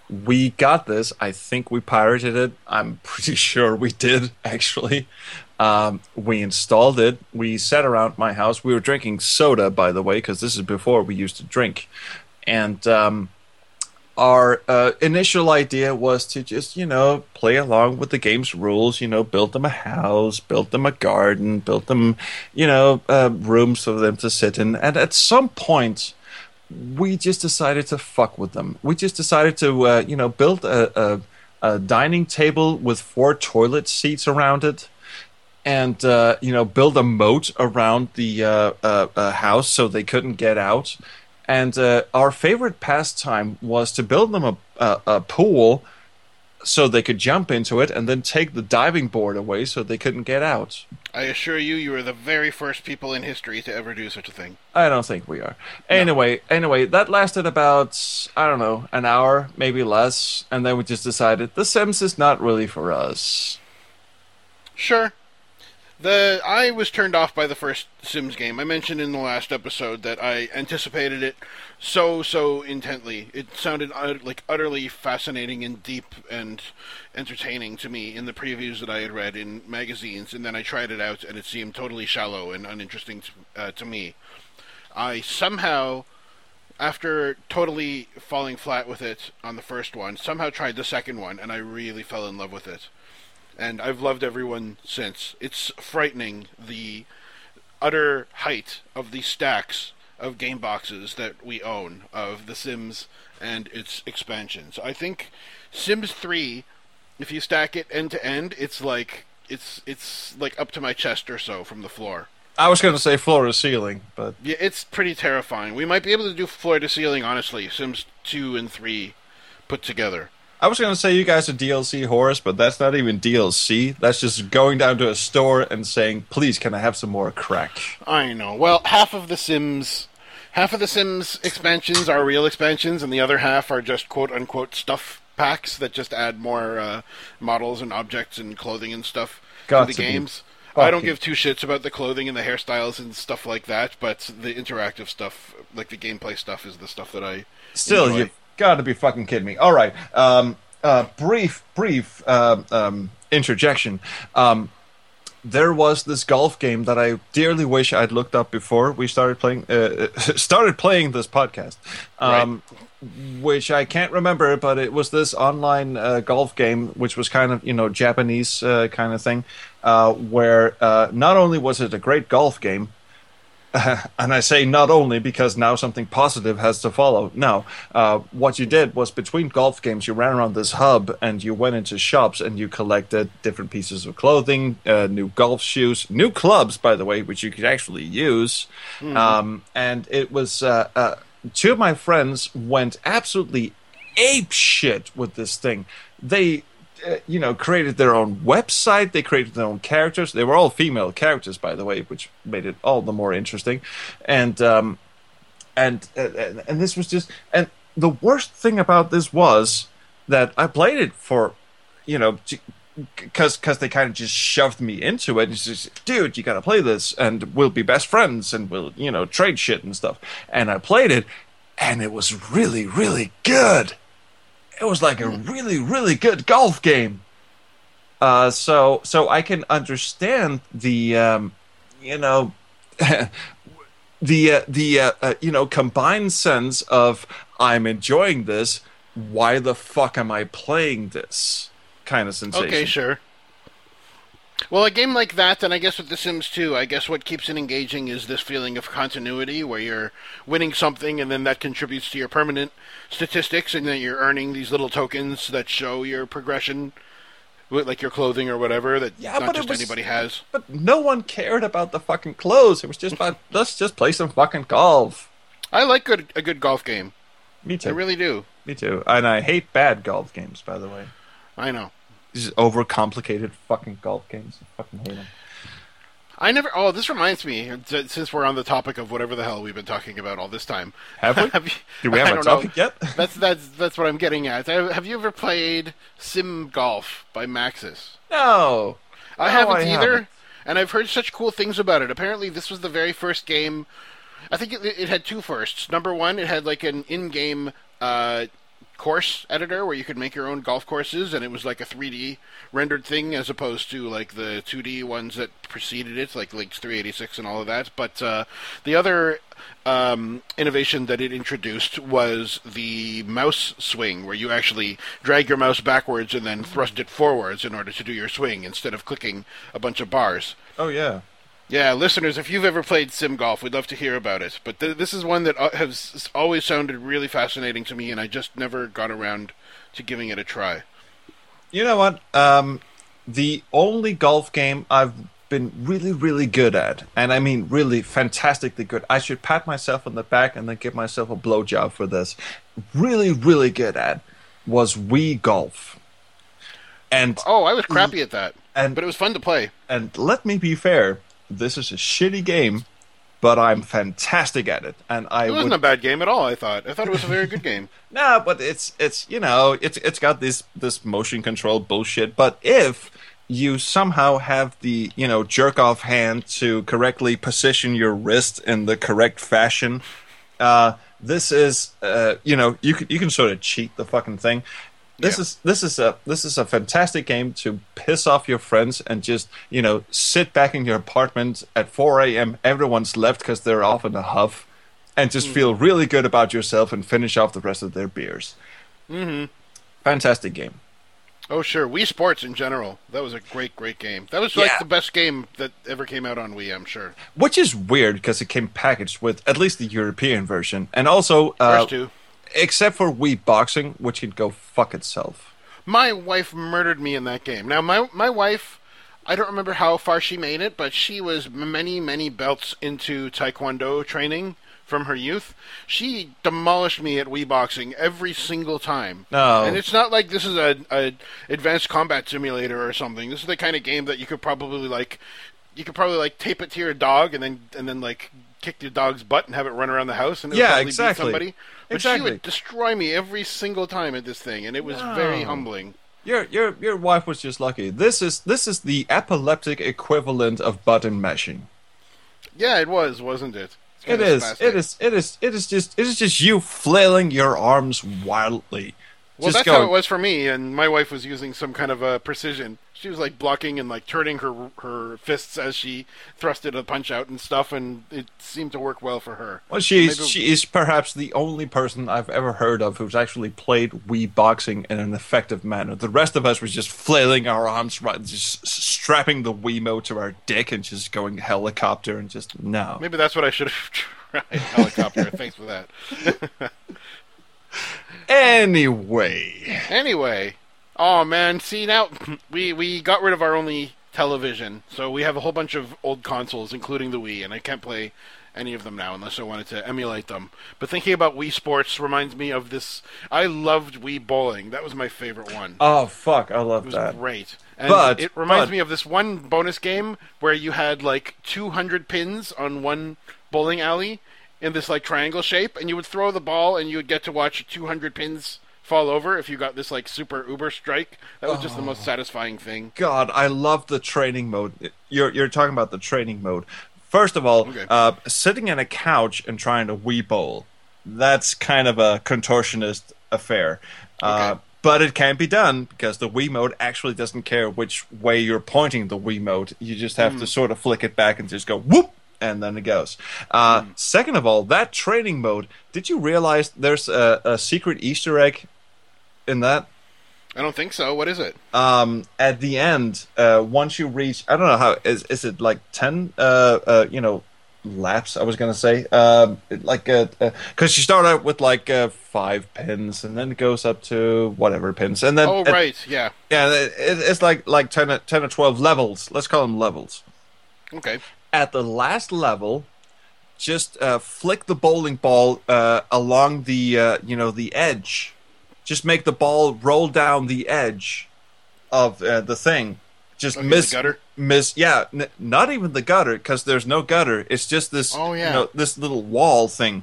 We got this. I think we pirated it. I'm pretty sure we did, actually. Um, we installed it. We sat around my house. We were drinking soda, by the way, because this is before we used to drink. And um, our uh, initial idea was to just, you know, play along with the game's rules. You know, build them a house, build them a garden, build them, you know, uh, rooms for them to sit in. And at some point, we just decided to fuck with them. We just decided to, uh, you know, build a, a, a dining table with four toilet seats around it, and uh, you know, build a moat around the uh, uh, uh, house so they couldn't get out. And uh, our favorite pastime was to build them a, a, a pool so they could jump into it, and then take the diving board away so they couldn't get out. I assure you, you are the very first people in history to ever do such a thing. I don't think we are. Anyway, anyway, that lasted about I don't know an hour, maybe less, and then we just decided The Sims is not really for us. Sure. The I was turned off by the first Sims game. I mentioned in the last episode that I anticipated it so so intently. It sounded ut- like utterly fascinating and deep and entertaining to me in the previews that I had read in magazines, and then I tried it out and it seemed totally shallow and uninteresting to, uh, to me. I somehow after totally falling flat with it on the first one, somehow tried the second one and I really fell in love with it and I've loved everyone since. It's frightening the utter height of the stacks of game boxes that we own of The Sims and its expansions. I think Sims 3, if you stack it end to end, it's like it's it's like up to my chest or so from the floor. I was going to say floor to ceiling, but Yeah, it's pretty terrifying. We might be able to do floor to ceiling honestly, Sims 2 and 3 put together. I was going to say you guys are DLC whores, but that's not even DLC. That's just going down to a store and saying, "Please, can I have some more crack?" I know. Well, half of the Sims, half of the Sims expansions are real expansions, and the other half are just quote unquote stuff packs that just add more uh, models and objects and clothing and stuff Got to the to games. I don't give two shits about the clothing and the hairstyles and stuff like that, but the interactive stuff, like the gameplay stuff, is the stuff that I Still, enjoy. you've got to be fucking kidding me. All right. Um, uh, brief, brief uh, um, interjection. Um, there was this golf game that I dearly wish I'd looked up before we started playing. Uh, started playing this podcast. Um, Which I can't remember, but it was this online uh, golf game, which was kind of you know Japanese uh, kind of thing, uh, where uh, not only was it a great golf game, and I say not only because now something positive has to follow. No, uh, what you did was between golf games, you ran around this hub and you went into shops and you collected different pieces of clothing, uh, new golf shoes, new clubs, by the way, which you could actually use. Um, and it was uh, uh, two of my friends went absolutely ape shit with this thing. They you know, created their own website. They created their own characters. They were all female characters, by the way, which made it all the more interesting. And um, and uh, and and this was just and the worst thing about this was that I played it for, you know, because because they kind of just shoved me into it. It's just, dude, you got to play this, and we'll be best friends, and we'll you know trade shit and stuff. And I played it, and it was really really good. It was like a really really good golf game. Uh, so so I can understand the um, you know. the uh, the uh, uh, you know combined sense of I'm enjoying this. Why the fuck am I playing this? Kind of sensation. Okay, sure. Well, a game like that, and I guess with The Sims 2, I guess what keeps it engaging is this feeling of continuity where you're winning something and then that contributes to your permanent statistics and then you're earning these little tokens that show your progression, like your clothing or whatever, that Yeah, not just was- anybody has. But no one cared about the fucking clothes. It was just about let's just play some fucking golf. I like good, a good golf game. Me too. I really do. Me too. And I hate bad golf games, by the way. I know. These overcomplicated fucking golf games. I fucking hate them. I never. Oh, this reminds me. Since we're on the topic of whatever the hell we've been talking about all this time, Have we? you, Do we have a don't know. topic yet? That's that's that's what I'm getting at. Have have you ever played Sim Golf by Maxis? No. I No, haven't I either, haven't. and I've heard such cool things about it. Apparently, this was the very first game. I think it, it had two firsts. Number one, it had like an in-game uh, course editor where you could make your own golf courses, and it was like a 3D rendered thing as opposed to like the 2D ones that preceded it, like Links 386 and all of that. But uh, the other um, innovation that it introduced was the mouse swing, where you actually drag your mouse backwards and then thrust it forwards in order to do your swing instead of clicking a bunch of bars. Oh yeah. Yeah, listeners, if you've ever played sim golf, we'd love to hear about it. But th- this is one that uh, has always sounded really fascinating to me, and I just never got around to giving it a try. You know what? Um, the only golf game I've been really, really good at, and I mean really fantastically good. I should pat myself on the back and then give myself a blowjob for this. Really, really good at was Wii Golf. And Oh, I was crappy at that, and but it was fun to play. and let me be fair, this is a shitty game, but I'm fantastic at it, and I It wasn't would a bad game at all. I thought. I thought it was a very good game. no, but it's it's you know it's it's got this this motion control bullshit. But if you somehow have the you know jerk off hand to correctly position your wrist in the correct fashion, uh, this is uh, you know you can you can sort of cheat the fucking thing. This Yeah. is this is a this is a fantastic game to piss off your friends and just you know sit back in your apartment at 4 a.m. Everyone's left because they're off in a huff, and just feel really good about yourself and finish off the rest of their beers. Mm-hmm. Fantastic game. Oh, sure. Wii Sports in general. That was a great, great game. That was like Yeah. the best game that ever came out on Wii. I'm sure. Which is weird because it came packaged with at least the European version, and also uh, First two. Except for Wii Boxing, which can go fuck itself. My wife murdered me in that game. Now, my my wife, I don't remember how far she made it, but she was many many belts into Taekwondo training from her youth. She demolished me at Wii Boxing every single time. No. and it's not like this is a, a advanced combat simulator or something. This is the kind of game that you could probably like, you could probably like tape it to your dog and then and then like kick your dog's butt and have it run around the house and Yeah, exactly. somebody. But she would destroy me every single time at this thing, and it was very humbling. Your your your wife was just lucky. This is this is the epileptic equivalent of button mashing. Yeah, it was, wasn't it? It is. It is. It is. It is just. It is just you flailing your arms wildly. Well, just that's going, how it was for me, and my wife was using some kind of a precision. She was like blocking and like turning her her fists as she thrusted a punch out and stuff, and it seemed to work well for her. Well, she's Maybe- she is perhaps the only person I've ever heard of who's actually played Wii boxing in an effective manner. The rest of us was just flailing our arms, right, just strapping the Wiimote to our dick and just going helicopter and just no. Maybe that's what I should have tried. Helicopter. Thanks for that. Anyway, Anyway, oh man, see now we we got rid of our only television, so we have a whole bunch of old consoles, including the Wii, and I can't play any of them now unless I wanted to emulate them. But thinking about Wii Sports reminds me of this. I loved Wii Bowling. That was my favorite one. oh fuck, I It love was that. great. And But- it reminds but- me of this one bonus game where you had like 200 pins on one bowling alley, in this like triangle shape, and you would throw the ball, and you would get to watch 200 pins fall over if you got this like super uber strike. That was just the most satisfying thing. God, I love the training mode. You're you're talking about the training mode. First of all, Okay. uh, sitting in a couch and trying to Wii bowl, that's kind of a contortionist affair. Uh, Okay. but it can be done because the Wiimote actually doesn't care which way you're pointing the Wiimote. You just have to sort of flick it back and just go whoop, and then it goes. Uh, Second of all, that training mode. Did you realize there's a, a secret Easter egg in that? I don't think so. What is it? um, at the end, uh, once you reach, I don't know how is is it like ten, uh, uh, you know, laps? I was gonna say, um, like, because you start out with like uh, five pins, and then it goes up to whatever pins, and then Oh, right. Yeah. yeah, it, it's like like 10, or- 10 or twelve levels. Let's call them levels. Okay. At the last level, just uh, flick the bowling ball uh, along the uh, you know the edge. Just make the ball roll down the edge of uh, the thing. Just Okay, the miss gutter? Miss yeah, n- not even the gutter because there's no gutter. It's just this Oh, yeah. you know this little wall thing.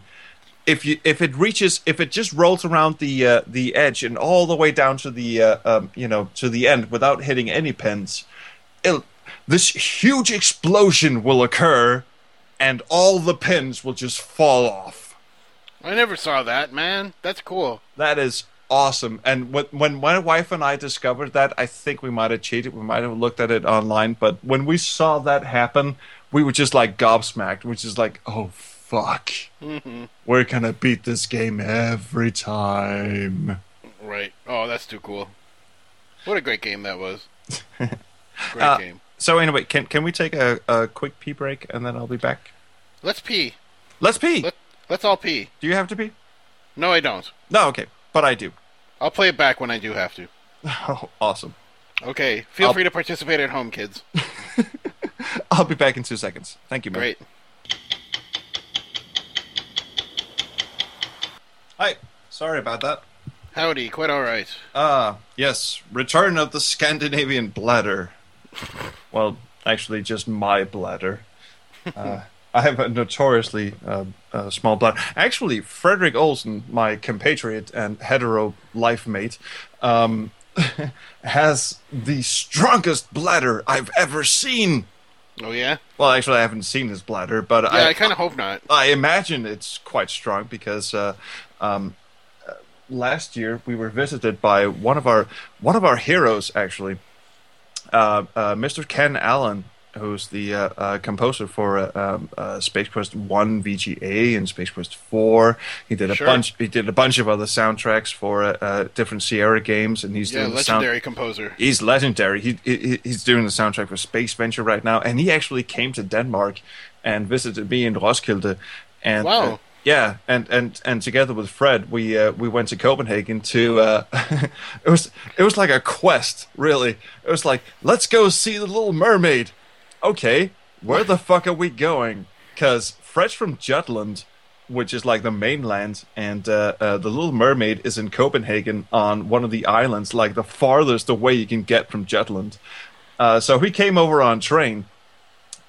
If you if it reaches if it just rolls around the uh, the edge and all the way down to the uh, um, you know to the end without hitting any pins, it'll, this huge explosion will occur, and all the pins will just fall off. I never saw that, man. That's cool. That is awesome. And when, when my wife and I discovered that, I think we might have cheated. We might have looked at it online. But when we saw that happen, we were just like gobsmacked. Which is like, oh fuck, we're gonna beat this game every time. Right. Oh, that's too cool. What a great game that was. Great Uh, game. So anyway, can can we take a, a quick pee break and then I'll be back? Let's pee. Let's pee. Let, let's all pee. Do you have to pee? No, I don't. No, okay, but I do. I'll play it back when I do have to. Oh, awesome. Okay. Feel I'll- free to participate at home, kids. I'll be back in two seconds. Thank you, man. Great. Hi. Sorry about that. Howdy. Quite all right. Ah, yes. Return of the Scandinavian bladder. Well, actually, just my bladder. Uh, I have a notoriously uh, uh, small bladder. Actually, Frederick Olsen, my compatriot and hetero life mate, um, has the strongest bladder I've ever seen. Oh, yeah? Well, actually, I haven't seen his bladder, but Yeah, I, I, kind of hope not. I imagine it's quite strong because uh, um, uh, last year we were visited by one of our one of our heroes, actually, uh, uh, Mr. Ken Allen, who's the uh, uh, composer for uh, um, uh, Space Quest One VGA and Space Quest Four. He did a Sure. bunch. He did a bunch of other soundtracks for uh, different Sierra games, and he's Yeah, doing the sound- legendary composer. He's legendary. He, he he's doing the soundtrack for Space Venture right now, and he actually came to Denmark and visited me in Roskilde. And Wow. Yeah, and, and and together with Fred, we uh, we went to Copenhagen to. Uh, it was it was like a quest, really. It was like let's go see the Little Mermaid. Okay, where the fuck are we going? Because Fred's from Jutland, which is like the mainland, and uh, uh, the Little Mermaid is in Copenhagen on one of the islands, like the farthest away you can get from Jutland. Uh, so he came over on train,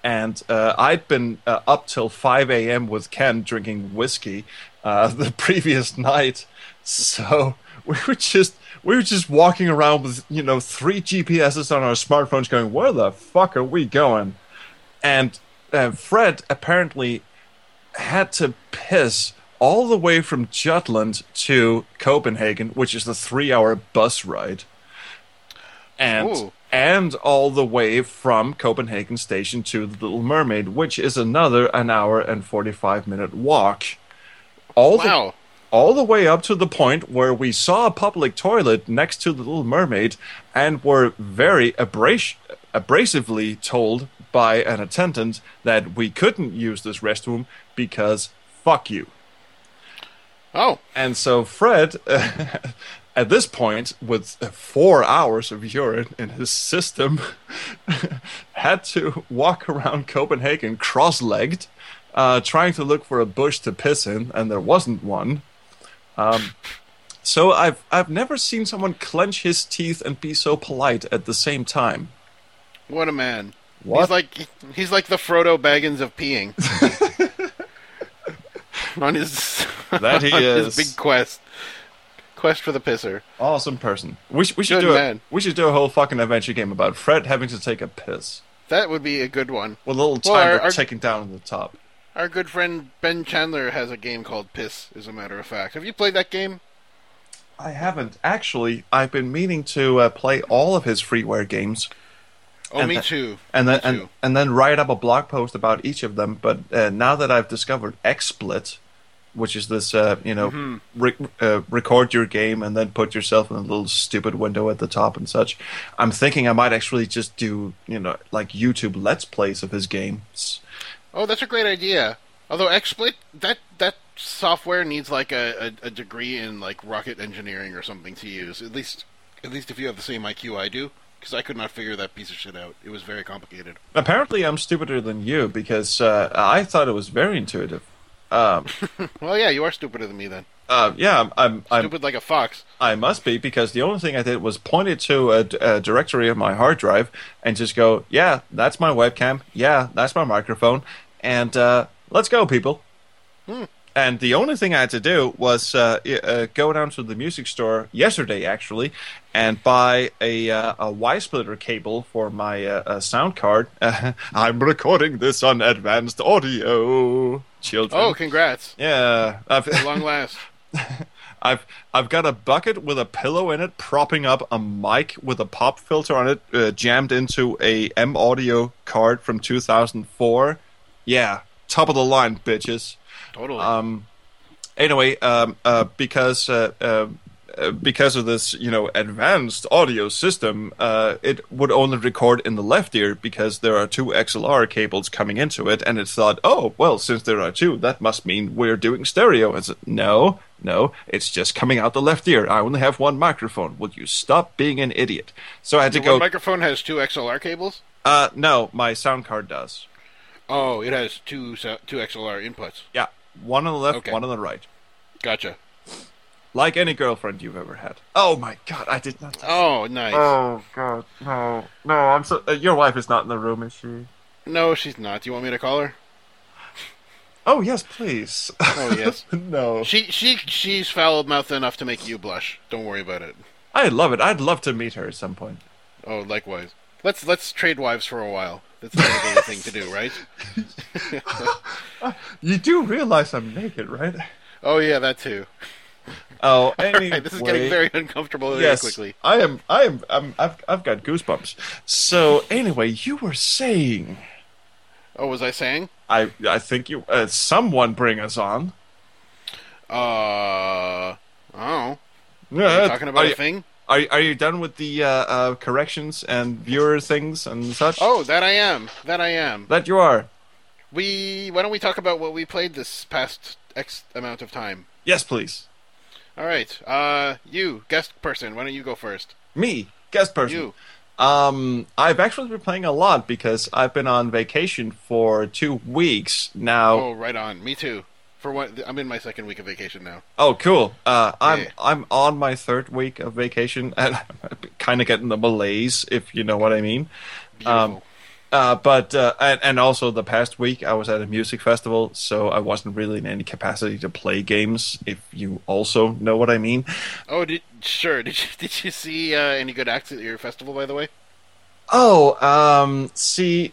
and uh, I'd been uh, up till 5 a.m. with Ken drinking whiskey uh, the previous night. So we were just we were just walking around with you know three GPSs on our smartphones, going, "Where the fuck are we going?" And uh, Fred apparently had to piss all the way from Jutland to Copenhagen, which is the three-hour bus ride, and Ooh. And all the way from Copenhagen station to the Little Mermaid, which is another an hour and forty-five minute walk. All the all the way up to the point where we saw a public toilet next to the Little Mermaid and were very abras- abrasively told by an attendant that we couldn't use this restroom because fuck you. Oh, And so Fred, at this point, with four hours of urine in his system, had to walk around Copenhagen cross-legged, uh, trying to look for a bush to piss in, and there wasn't one. Um, so I've I've never seen someone clench his teeth and be so polite at the same time. what a man. What? He's like he's like the Frodo Baggins of peeing. on his That he on is. his big quest. Quest for the pisser. Awesome person. We, sh- we should Good do a, we should do a whole fucking adventure game about Fred having to take a piss That would be a good one. with a little Well, our- our- ticking down on the top. Our good friend Ben Chandler has a game called Piss, as a matter of fact. Have you played that game? I haven't actually. I've been meaning to uh, play all of his freeware games. Oh, And me that- too. and then Me and, too. and then write up a blog post about each of them. But uh, now that I've discovered XSplit, which is this, uh, you know, Mm-hmm. re- uh, record your game and then put yourself in a little stupid window at the top and such. I'm thinking I might actually just do, you know, like YouTube Let's Plays of his games. Oh, that's a great idea. Although XSplit, that that software needs like a, a, a degree in like rocket engineering or something to use. At least, at least if you have the same IQ I do, because I could not figure that piece of shit out. It was very complicated. Apparently, I'm stupider than you because uh, I thought it was very intuitive. Um, Well, yeah, you are stupider than me then. uh, yeah, I'm, I'm, I'm Stupid like a fox. I must be because the only thing I did was point it to a, a directory of my hard drive and just go, yeah, that's my webcam. Yeah, that's my microphone. And uh, let's go, people. And the only thing I had to do was uh, uh, go down to the music store yesterday, actually, and buy a uh, a Y splitter cable for my uh, uh, sound card. I'm recording this on advanced audio, children. Oh, congrats! yeah. I've- long last. I've I've got a bucket with a pillow in it, propping up a mic with a pop filter on it, uh, jammed into a M Audio card from 2004. Yeah, top of the line, bitches. Totally. Um, anyway, um, uh, because uh, uh, because of this, you know, advanced audio system, uh, it would only record in the left ear because there are two XLR cables coming into it, and it thought, oh, well, since there are two, that must mean we're doing stereo. I said, no, no, it's just coming out the left ear. I only have one microphone. Will you stop being an idiot? So I had to go. one microphone has two XLR cables. uh, no, my sound card does. Oh, it has two two XLR inputs. Yeah, one on the left, Okay. one on the right. Gotcha. Like any girlfriend you've ever had. Oh my god, I did not. Oh, nice. Oh god, no, no! I'm so. Uh, your wife is not in the room, is she? No, she's not. Do you want me to call her? Oh yes, please. Oh yes. no, she she she's foul mouthed enough to make you blush. Don't worry about it. I love it. I'd love to meet her at some point. Oh, likewise. Let's let's trade wives for a while. That's the thing to do, right? You do realize I'm naked, right? Oh yeah, that too. Oh, anyway, Right, this is getting very uncomfortable very yes. quickly. I am. I am. I'm, I've. I've got goosebumps. So anyway, you were saying. Oh, was I saying? I. I think you. Uh, someone bring us on. Uh oh. Yeah, Are you talking about are a thing? Are, are you done with the uh, uh, corrections and viewer things and such? Oh, that I am. That I am. that you are. We why don't we talk about what we played this past X amount of time? Yes, please. All right. Uh, you guest person. Why don't you go first? Me, guest person. You. Um, I've actually been playing a lot because I've been on vacation for two weeks now. Oh, right on. Me too. For what? I'm in my second week of vacation now. Oh, cool. Uh, I'm Yeah. I'm on my third week of vacation and I'm kind of getting the malaise, if you know what I mean. Beautiful. Um, Uh, but uh, and, and also the past week I was at a music festival, so I wasn't really in any capacity to play games. If you also know what I mean. oh, did sure. Did you did you see uh, any good acts at your festival? By the way. Oh, um, see,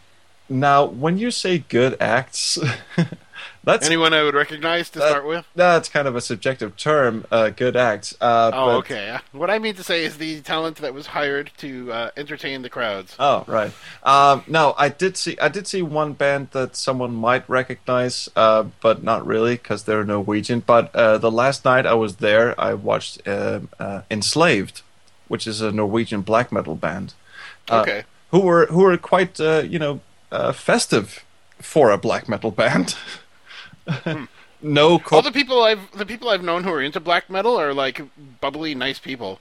now when you say good acts, that's Anyone I would recognize to That- start with? No, that's kind of a subjective term. Uh, good act. Uh, Oh, but- okay. What I mean to say is the talent that was hired to uh, entertain the crowds. Oh, right. Um, no, I did see. I did see one band that someone might recognize, uh, but not really because they're Norwegian. But uh, the last night I was there, I watched uh, uh, Enslaved, which is a Norwegian black metal band. Okay. Who were who were quite uh, you know uh, festive for a black metal band. no, All the people I've the people I've known who are into black metal are like bubbly, nice people.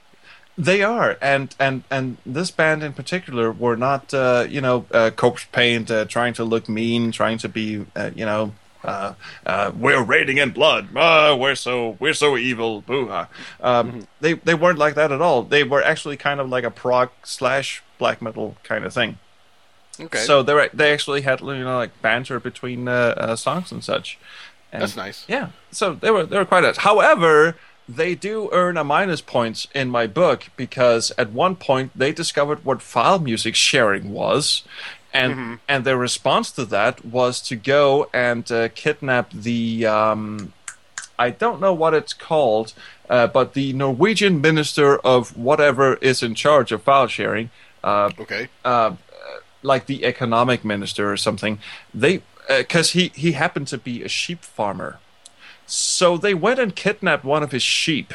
They are, and and and this band in particular were not, uh, you know, uh, corpse paint, uh, trying to look mean, trying to be, uh, you know, uh, uh, we're raiding in blood. Uh, we're so we're so evil. Boo-ha. Um, They they weren't like that at all. They were actually kind of like a prog slash black metal kind of thing. Okay. So they were, they actually had you know like banter between uh, uh, songs and such. And- That's nice. Yeah, so they were they were quite nice. However, they do earn a minus points in my book because at one point they discovered what file music sharing was, and and their response to that was to go and uh, kidnap the um, I don't know what it's called, uh, but the Norwegian minister of whatever is in charge of file sharing. Uh, Okay. Like the economic minister or something. They uh, because he he happened to be a sheep farmer, so they went and kidnapped one of his sheep.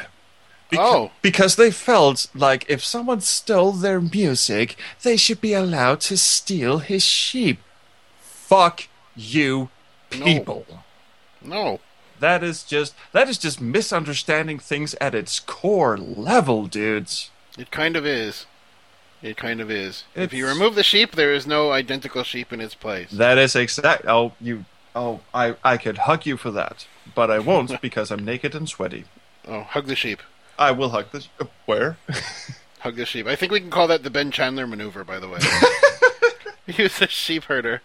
Beca- Oh. because they felt like if someone stole their music, they should be allowed to steal his sheep. Fuck you, people. No. That is just that is just misunderstanding things at its core level, dudes. It kind of is. It kind of is. If you remove the sheep, there is no identical sheep in its place. That is exact. Oh, you. Oh, I. I could hug you for that, but I won't because I'm naked and sweaty. Oh, hug the sheep. I will hug this. Uh, where? Hug the sheep. I think we can call that the Ben Chandler maneuver, by the way. he was a sheep herder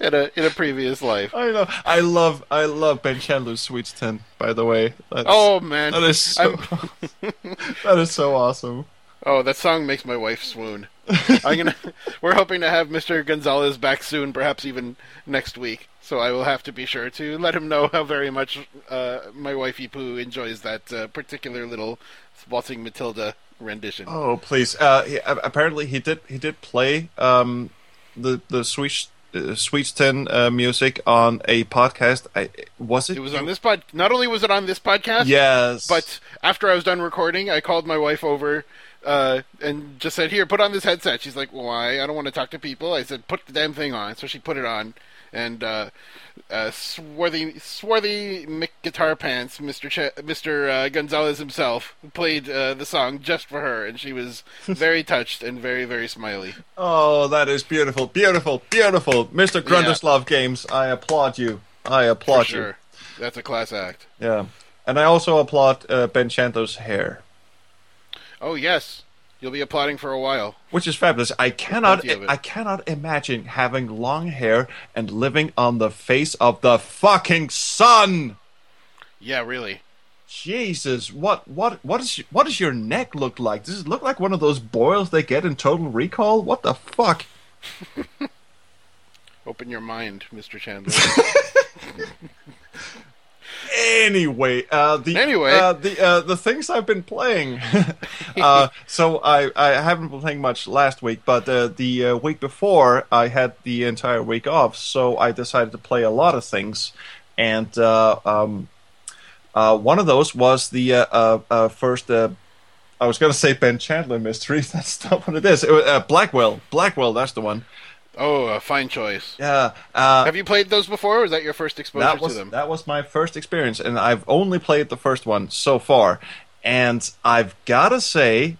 in a in a previous life. I know. I love. I love Ben Chandler's Sweets Ten. By the way. That's, Oh man, that is so. That is so awesome. Oh that song makes my wife swoon. I'm gonna. We're hoping to have Mr. Gonzalez back soon, perhaps even next week. So I will have to be sure to let him know how very much uh, my wifey Pooh enjoys that uh, particular little waltzing Matilda rendition. Oh please. Uh, he, apparently he did. He did play um, the the Sweets uh, Sweets Ten uh, music on a podcast. I, was it? It was on this pod. Not only was it on this podcast, Yes. But after I was done recording, I called my wife over uh, and just said, "Here, put on this headset." She's like, "Why? I don't want to talk to people." I said, "Put the damn thing on." So she put it on, and uh, uh, swarthy, swarthy Mick Guitar Pants, Mister Ch- Mister uh, Gonzalez himself, played uh, the song just for her, and she was very touched and very, very smiley. Oh, that is beautiful, beautiful, beautiful, Mr. Grundislav Games. I applaud you. I applaud sure, that's a class act. Yeah, and I also applaud uh, Ben Chandler's hair, Oh yes, you'll be applauding for a while. which is fabulous. I cannot, Plenty of it. I cannot imagine having long hair and living on the face of the fucking sun. Yeah, really. Jesus, what, what, what is, what does your neck look like? Does it look like one of those boils they get in Total Recall? What the fuck? Open your mind, Mr. Chandler. Anyway, uh, the Anyway. uh, the uh, the things I've been playing. uh, so I I haven't been playing much last week, but uh, the uh, week before I had the entire week off, so I decided to play a lot of things, and uh, um, uh, one of those was the uh, uh, uh, first. Uh, I was going to say Ben Chandler mystery. That's not what it is. It was, uh, Blackwell. Blackwell. That's the one. Oh, a fine choice. Yeah. Uh, Have you played those before, or is that your first exposure that was to them? that was my first experience, and I've only played the first one so far. And I've gotta say,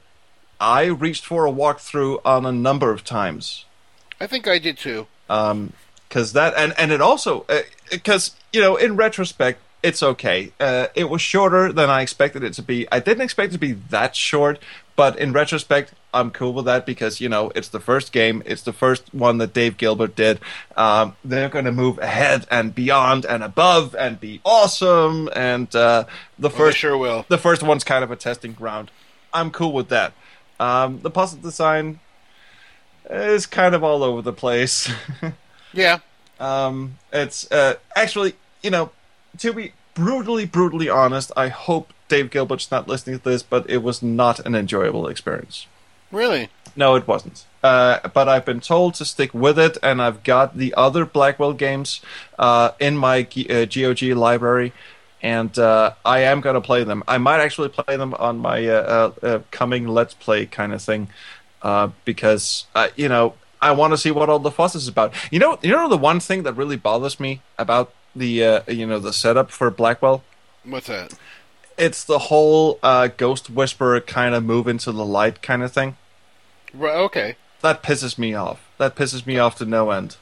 I reached for a walkthrough on a number of times. I think I did too. because that and and it also because you know in retrospect it's okay. Uh, it was shorter than I expected it to be. I didn't expect it to be that short, but in retrospect, I'm cool with that because you know it's the first game. It's the first one that Dave Gilbert did. Um, they're going to move ahead and beyond and above and be awesome. And uh, the Well, first sure will. the first one's kind of a testing ground. I'm cool with that. Um, the puzzle design is kind of all over the place. Yeah. Um, it's uh, actually, you know, to be brutally, brutally honest, I hope Dave Gilbert's not listening to this, but it was not an enjoyable experience. Really? No, it wasn't. Uh, but I've been told to stick with it, and I've got the other Blackwell games uh, in my G- uh, GOG library, and uh, I am going to play them. I might actually play them on my uh, uh, coming Let's Play kind of thing, uh, because uh, you know I want to see what all the fuss is about. You know, you know the one thing that really bothers me about the uh, you know the setup for Blackwell What's that? It's the whole uh, ghost whisperer kind of move into the light kind of thing. Right, okay. That pisses me off. That pisses me off to no end.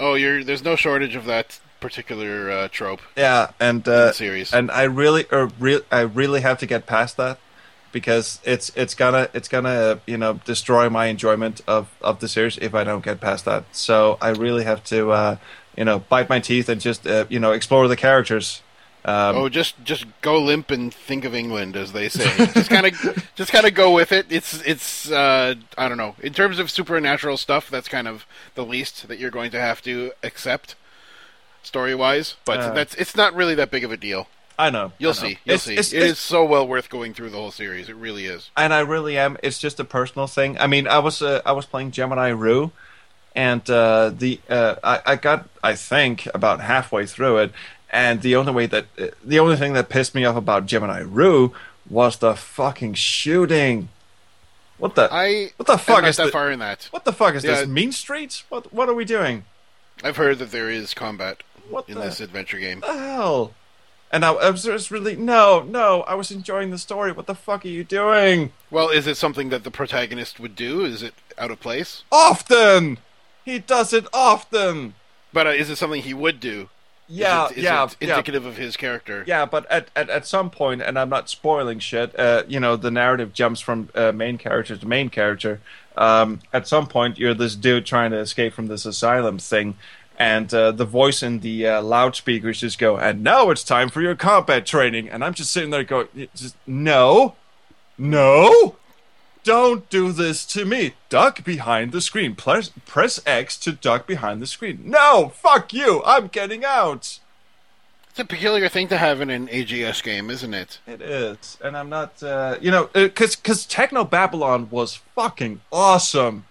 Oh, you're there's no shortage of that particular uh, trope. Yeah, and uh, series. and I really, re- I really have to get past that because it's it's gonna it's gonna you know destroy my enjoyment of of the series if I don't get past that. So I really have to uh, you know bite my teeth and just uh, you know explore the characters. Um, oh, just just go limp and think of England, as they say. just kind of just kind of go with it. It's it's uh, I don't know. In terms of supernatural stuff, that's kind of the least that you're going to have to accept story wise. But Uh. that's it's not really that big of a deal. I know You'll I know. see. You'll It's- see. it's- It it's- is so well worth going through the whole series. It really is. and I really am. It's just a personal thing. I mean, I was uh, I was playing Gemini Rue, and uh, the uh, I, I got I think about halfway through it, and the only way that uh, the only thing that pissed me off about Gemini Rue was the fucking shooting. What the I what the fuck is that far in that. what the fuck is Yeah. this Mean Streets? What what are we doing? I've heard that there is combat What in the, this adventure game. the hell? And I, I was just really no no. I was enjoying the story. What the fuck are you doing? Well, is it something that the protagonist would do? Is it out of place? Often he does it often. But uh, is it something he would do? Yeah, is yeah, it yeah, indicative of his character? yeah. But at, at, at some point, and I'm not spoiling shit. Uh, you know, the narrative jumps from uh, main character to main character. Um, at some point, you're this dude trying to escape from this asylum thing, and uh, the voice in the uh, loudspeakers just go, "And now it's time for your combat training." And I'm just sitting there going, "Just no, no." Don't do this to me. Duck behind the screen. Press, press X to duck behind the screen. No, fuck you. I'm getting out. It's a peculiar thing to have in an AGS game, isn't it? It is, and I'm not, uh, you know, because because Technobabylon was fucking awesome.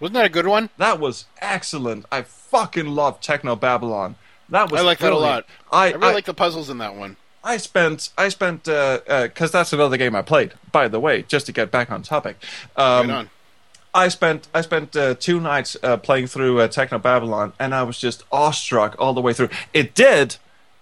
Wasn't that a good one? That was excellent. I fucking love Technobabylon. That was I like that a lot. I I really I, like the puzzles in that one. I spent I spent because uh, uh that's another game I played. By the way, just to get back on topic. Um, Right on. I spent I spent uh, two nights uh, playing through uh, Technobabylon, and I was just awestruck all the way through. It did,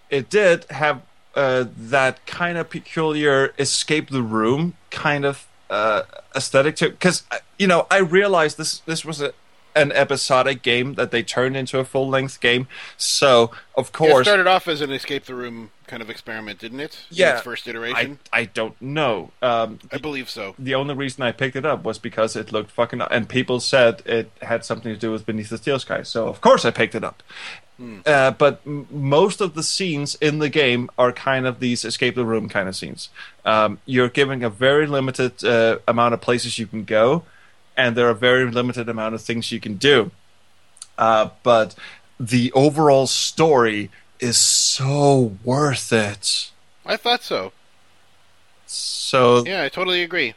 it did have uh, that kind of peculiar escape the room kind of uh, aesthetic to because you know I realized this this was a an episodic game that they turned into a full length game. So of Yeah, it course, started off as an escape the room kind of experiment, didn't it? Yeah. its first iteration. I don't know. Um, I, believe so. the only reason I picked it up was because it looked fucking and people said it had something to do with Beneath the Steel Sky. So of course I picked it up. Uh, but m- most of the scenes in the game are kind of these escape the room kind of scenes. Um, you're given a very limited uh, amount of places you can go, and there are very limited amount of things you can do. Uh, but the overall story is so worth it. I thought so. So Yeah, I totally agree.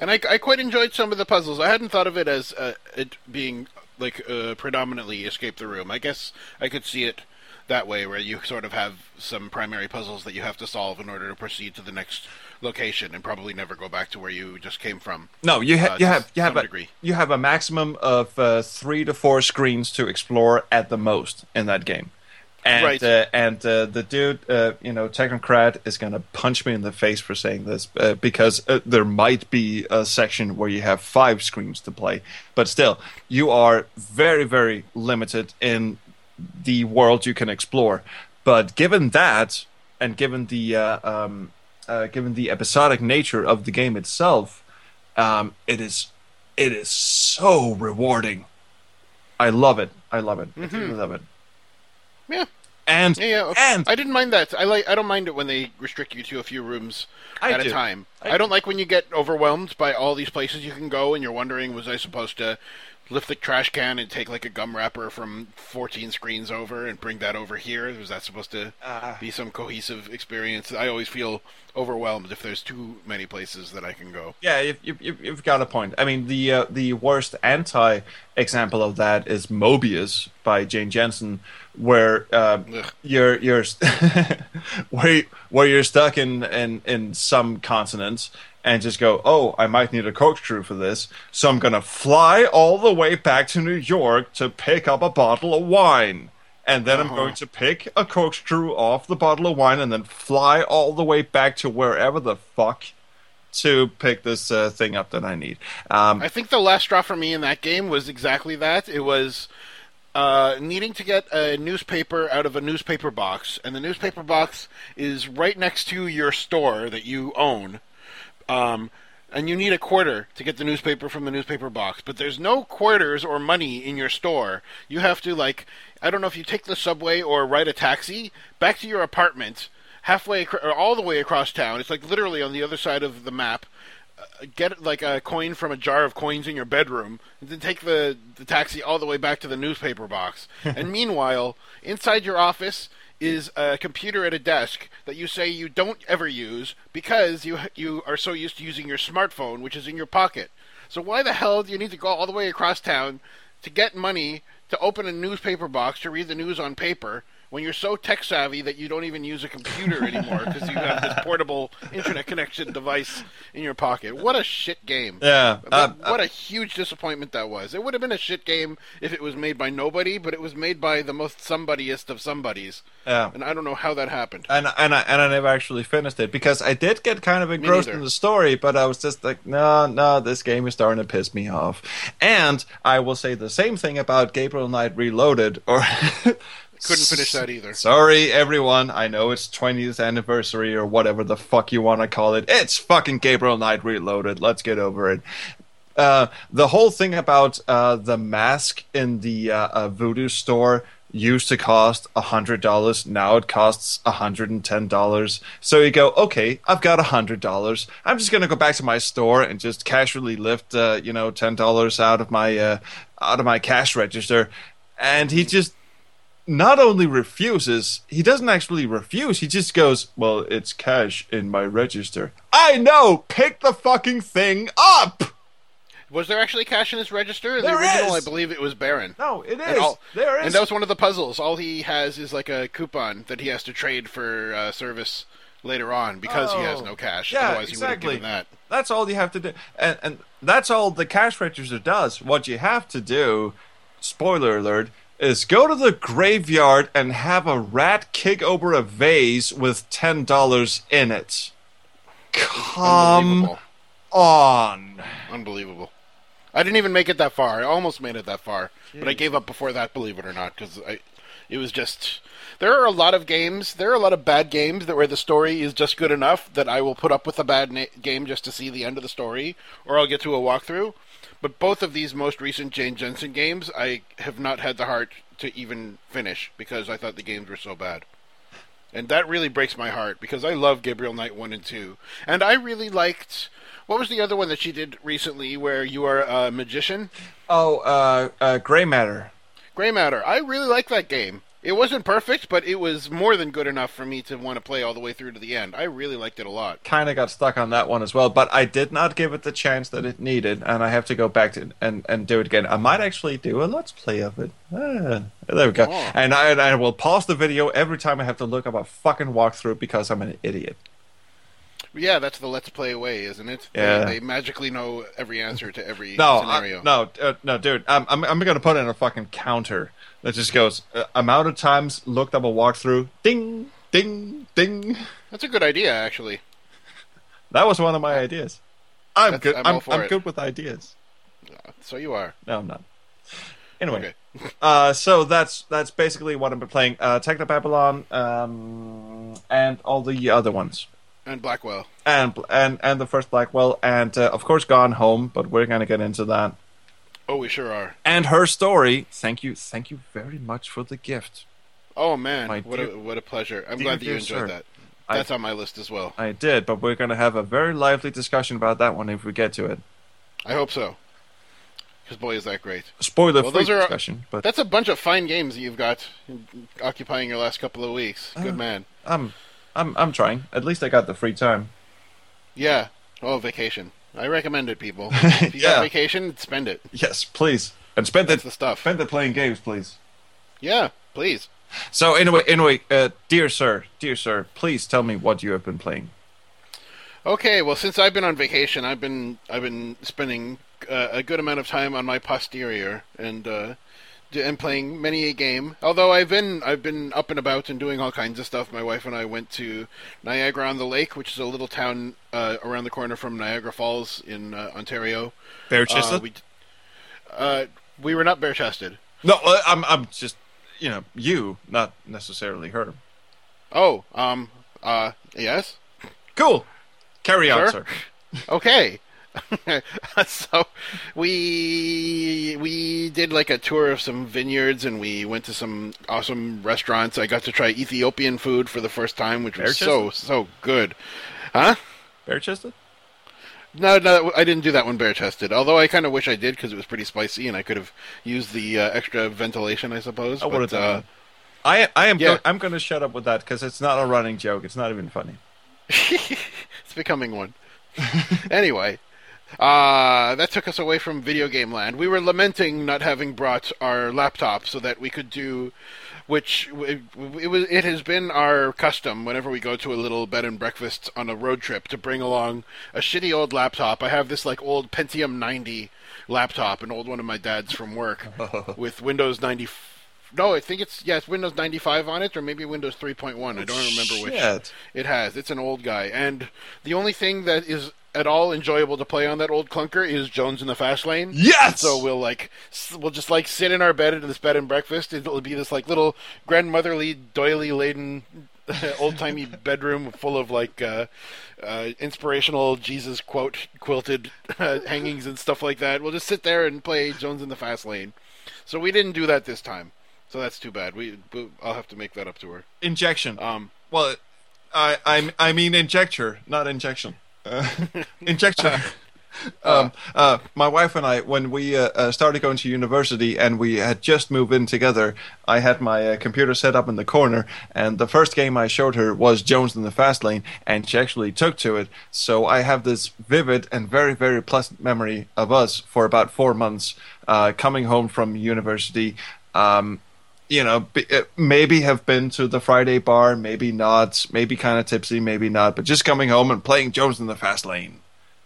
And I, I quite enjoyed some of the puzzles. I hadn't thought of it as uh, it being like uh, predominantly escape the room. I guess I could see it that way, where you sort of have some primary puzzles that you have to solve in order to proceed to the next location, and probably never go back to where you just came from. No, you, ha- Uh, you have you have a, degree. you have a maximum of uh, three to four screens to explore at the most in that game, and Right. uh, and uh, the dude, uh, you know, Technocrat is gonna punch me in the face for saying this uh, because uh, there might be a section where you have five screens to play, but still, you are very very limited in the world you can explore. But given that, and given the uh, um, uh, given the episodic nature of the game itself, um, it is it is so rewarding. I love it. I love it. I really love it. Yeah. And Yeah, yeah. and I didn't mind that. I like. I don't mind it when they restrict you to a few rooms I at do. a time. I I, don't like when you get overwhelmed by all these places you can go, and you're wondering, was I supposed to lift the trash can and take like a gum wrapper from 14 screens over and bring that over here? Was that supposed to Ah. be some cohesive experience? I always feel overwhelmed if there's too many places that I can go. yeah, you've, you've, you've- you've got a point. I mean, the uh, the worst anti example of that is Moebius by Jane Jensen, where Ugh. you're you're where where you're stuck in, in in some consonants and just go, oh, I might need a corkscrew for this, so I'm gonna fly all the way back to New York to pick up a bottle of wine. And then I'm Uh-huh. going to pick a corkscrew off the bottle of wine and then fly all the way back to wherever the fuck to pick this uh, thing up that I need. Um, I think the last straw for me in that game was exactly that. It was uh, needing to get a newspaper out of a newspaper box, and the newspaper box is right next to your store that you own. Um, and you need a quarter to get the newspaper from the newspaper box, but there's no quarters or money in your store. You have to like I don't know if you take the subway or ride a taxi back to your apartment halfway or all the way across town. It's like literally on the other side of the map. Get like a coin from a jar of coins in your bedroom, and then take the, the taxi all the way back to the newspaper box. and meanwhile, inside your office is a computer at a desk that you say you don't ever use because you you are so used to using your smartphone, which is in your pocket. So why the hell do you need to go all the way across town to get money to open a newspaper box to read the news on paper when you're so tech savvy that you don't even use a computer anymore because you have this portable internet connection device in your pocket? What a shit game! Yeah, What, uh, what a huge disappointment that was. It would have been a shit game if it was made by nobody, but it was made by the most somebodyest of somebodies. Yeah. And I don't know how that happened. and and I and I never actually finished it because I did get kind of engrossed in the story, but I was just like, no, no, this game is starting to piss me off. And I will say the same thing about Gabriel Knight Reloaded, or Couldn't finish that either. Sorry, everyone. I know it's 20th anniversary or whatever the fuck you want to call it. It's fucking Gabriel Knight Reloaded. Let's get over it. Uh, the whole thing about uh, the mask in the uh, uh, Voodoo store used to cost $100. Now it costs $110. So you go, okay, I've got $100. I'm just going to go back to my store and just casually lift, uh, you know, $10 out of my, uh, out of my cash register. And he just not only refuses, he doesn't actually refuse. He just goes, "Well, it's cash in my register." I know. Pick the fucking thing up. Was there actually cash in his register? In There the original, is! I believe it was barren. No, it is. All, there is. and that was one of the puzzles. All he has is like a coupon that he has to trade for uh, service later on because he has Oh. no cash. Yeah, Otherwise, he would have exactly. given that. That's all you have to do, and and that's all the cash register does. What you have to do, spoiler alert, is go to the graveyard and have a rat kick over a vase with ten dollars in it. Come Unbelievable. on. Unbelievable. I didn't even make it that far. I almost made it that far, but I gave up before that. Believe it or not, because I, it was just. There are a lot of games. There are a lot of bad games that where the story is just good enough that I will put up with a bad na- game just to see the end of the story, or I'll get to a walkthrough. But both of these most recent Jane Jensen games, I have not had the heart to even finish because I thought the games were so bad. And that really breaks my heart because I love Gabriel Knight 1 and 2. And I really liked. What was the other one that she did recently where you are a magician? Oh, uh, uh, gray matter. Grey Matter. I really like that game. It wasn't perfect, but it was more than good enough for me to want to play all the way through to the end. I really liked it a lot. kind of got stuck on that one as well, but I did not give it the chance that it needed, and I have to go back to and, and do it again. I might actually do a let's play of it. Ah, there we go. Oh. And I, and I will pause the video every time I have to look up a fucking walkthrough because I'm an idiot. Yeah, that's the Let's Play way, isn't it? They- Yeah. They, magically know every answer to every No, scenario. I, no, uh, no, dude. I'm I'm, I'm going to put in a fucking counter that just goes uh, amount of times looked up a walkthrough. Ding, ding, ding. That's a good idea, actually. That was one of my ideas. I'm That's- good. I'm I'm, I'm good with ideas. So you are. No, I'm not. Anyway, Okay. uh, so that's that's basically what I've been playing. Uh, Technobabylon, um, and all the other ones, And Blackwell. and and and the first Blackwell, and uh, of course Gone Home. But we're gonna get into that. Oh, we sure are. And her story. Thank you, thank you very much for the gift. Oh man, My what dear- a what a pleasure! I'm dear, glad that you enjoyed sir. that. I- That's on my list as well. I did, but we're gonna have a very lively discussion about that one if we get to it. I hope so. Because boy, is that great! Spoiler Well, free those are- discussion, but That's a bunch of fine games that you've got occupying your last couple of weeks. Uh. Good man. I'm I'm I'm trying. At least I got the free time. Yeah. Oh, vacation. I recommend it, people. If you Yeah. got vacation, spend it. Yes, please, and spend That's it the stuff. spend it playing games, please. Yeah, please. So anyway, anyway, uh, dear sir, dear sir, please tell me what you have been playing. Okay, well, since I've been on vacation, I've been I've been spending uh, a good amount of time on my posterior and uh, and playing many a game. Although I've been I've been up and about and doing all kinds of stuff. My wife and I went to Niagara on the Lake, which is a little town uh, around the corner from Niagara Falls in uh, Ontario. Bare Uh, we, uh, we were not bare chested. No, I'm I'm just you know you, not necessarily her. Oh, um, uh, yes. Cool. Carry on, Sure. sir. Okay. so we we did like a tour of some vineyards and we went to some awesome restaurants. I got to try Ethiopian food for the first time, which was so so good. Huh? Bare chested? No, no, I didn't do that one bare chested. Although I kind of wish I did because it was pretty spicy and I could have used the uh, extra ventilation, I suppose. I would have but, uh. I I am yeah. go- I'm going to shut up with that because it's not a running joke. It's not even funny. it's becoming one. anyway, uh, that took us away from video game land. We were lamenting not having brought our laptop so that we could do, which it, it was. It has been our custom whenever we go to a little bed and breakfast on a road trip to bring along a shitty old laptop. I have this like old Pentium 90 laptop, an old one of my dad's from work, with Windows 90. No, I think it's yeah, Windows 95 on it, or maybe Windows 3.1. I don't remember which. It has. It's an old guy, and the only thing that is at all enjoyable to play on that old clunker is Jones in the Fast Lane. Yes! So we'll like we'll just like sit in our bed in this bed and breakfast. It'll be this like little grandmotherly, doily laden, old timey bedroom full of like uh, uh, inspirational Jesus quote quilted uh, hangings and stuff like that. We'll just sit there and play Jones in the Fast Lane. So we didn't do that this time. So that's too bad. We, I'll have to make that up to her. Injection. Um, Well, I I I mean injecture, not injection. Uh, injection. um, uh, my wife and I, when we uh, uh, started going to university and we had just moved in together, I had my uh, computer set up in the corner, and the first game I showed her was Jones in the Fast Lane, and she actually took to it. So I have this vivid and very, very pleasant memory of us for about four months uh, coming home from university. Um, you know, be, uh, maybe have been to the Friday bar, maybe not, maybe kind of tipsy, maybe not, but just coming home and playing Jones in the Fast Lane.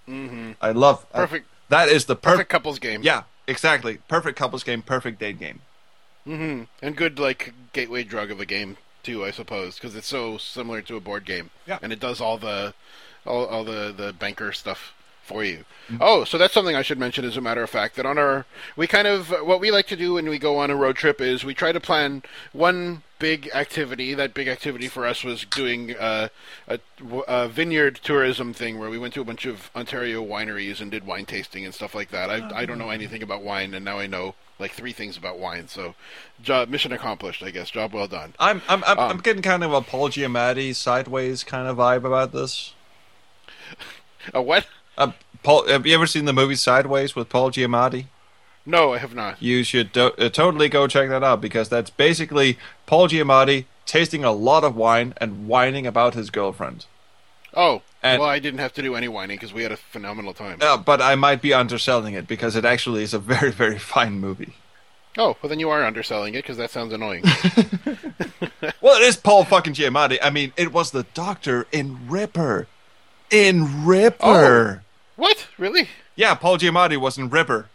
Mm-hmm. I love I- Perfect- that is the perfect perfect. couples game. yeah, exactly. Perfect couples game, perfect date game. hmm And good like gateway drug of a game too, I suppose, because it's so similar to a board game. Yeah. And it does all the all, all the the banker stuff for you. Oh, so that's something I should mention as a matter of fact that on our we kind of what we like to do when we go on a road trip is we try to plan one big activity. That big activity for us was doing uh, a, a vineyard tourism thing where we went to a bunch of Ontario wineries and did wine tasting and stuff like that. I I don't know anything about wine and now I know like three things about wine. So, job mission accomplished, I guess. Job well done. I'm I'm I'm, Um, I'm getting kind of a Paul Giamatti sideways kind of vibe about this. A what? Uh, Paul, have you ever seen the movie Sideways with Paul Giamatti? No, I have not. You should do- uh, totally go check that out because that's basically Paul Giamatti tasting a lot of wine and whining about his girlfriend. Oh, And- well, I didn't have to do any whining because we had a phenomenal time. Uh, but I might be underselling it because it actually is a very, very fine movie. Oh, well, then you are underselling it because that sounds annoying. Well, it is Paul fucking Giamatti. I mean, it was the doctor in Ripper. In Ripper. What? Really? Yeah, Paul Giamatti was in Ripper.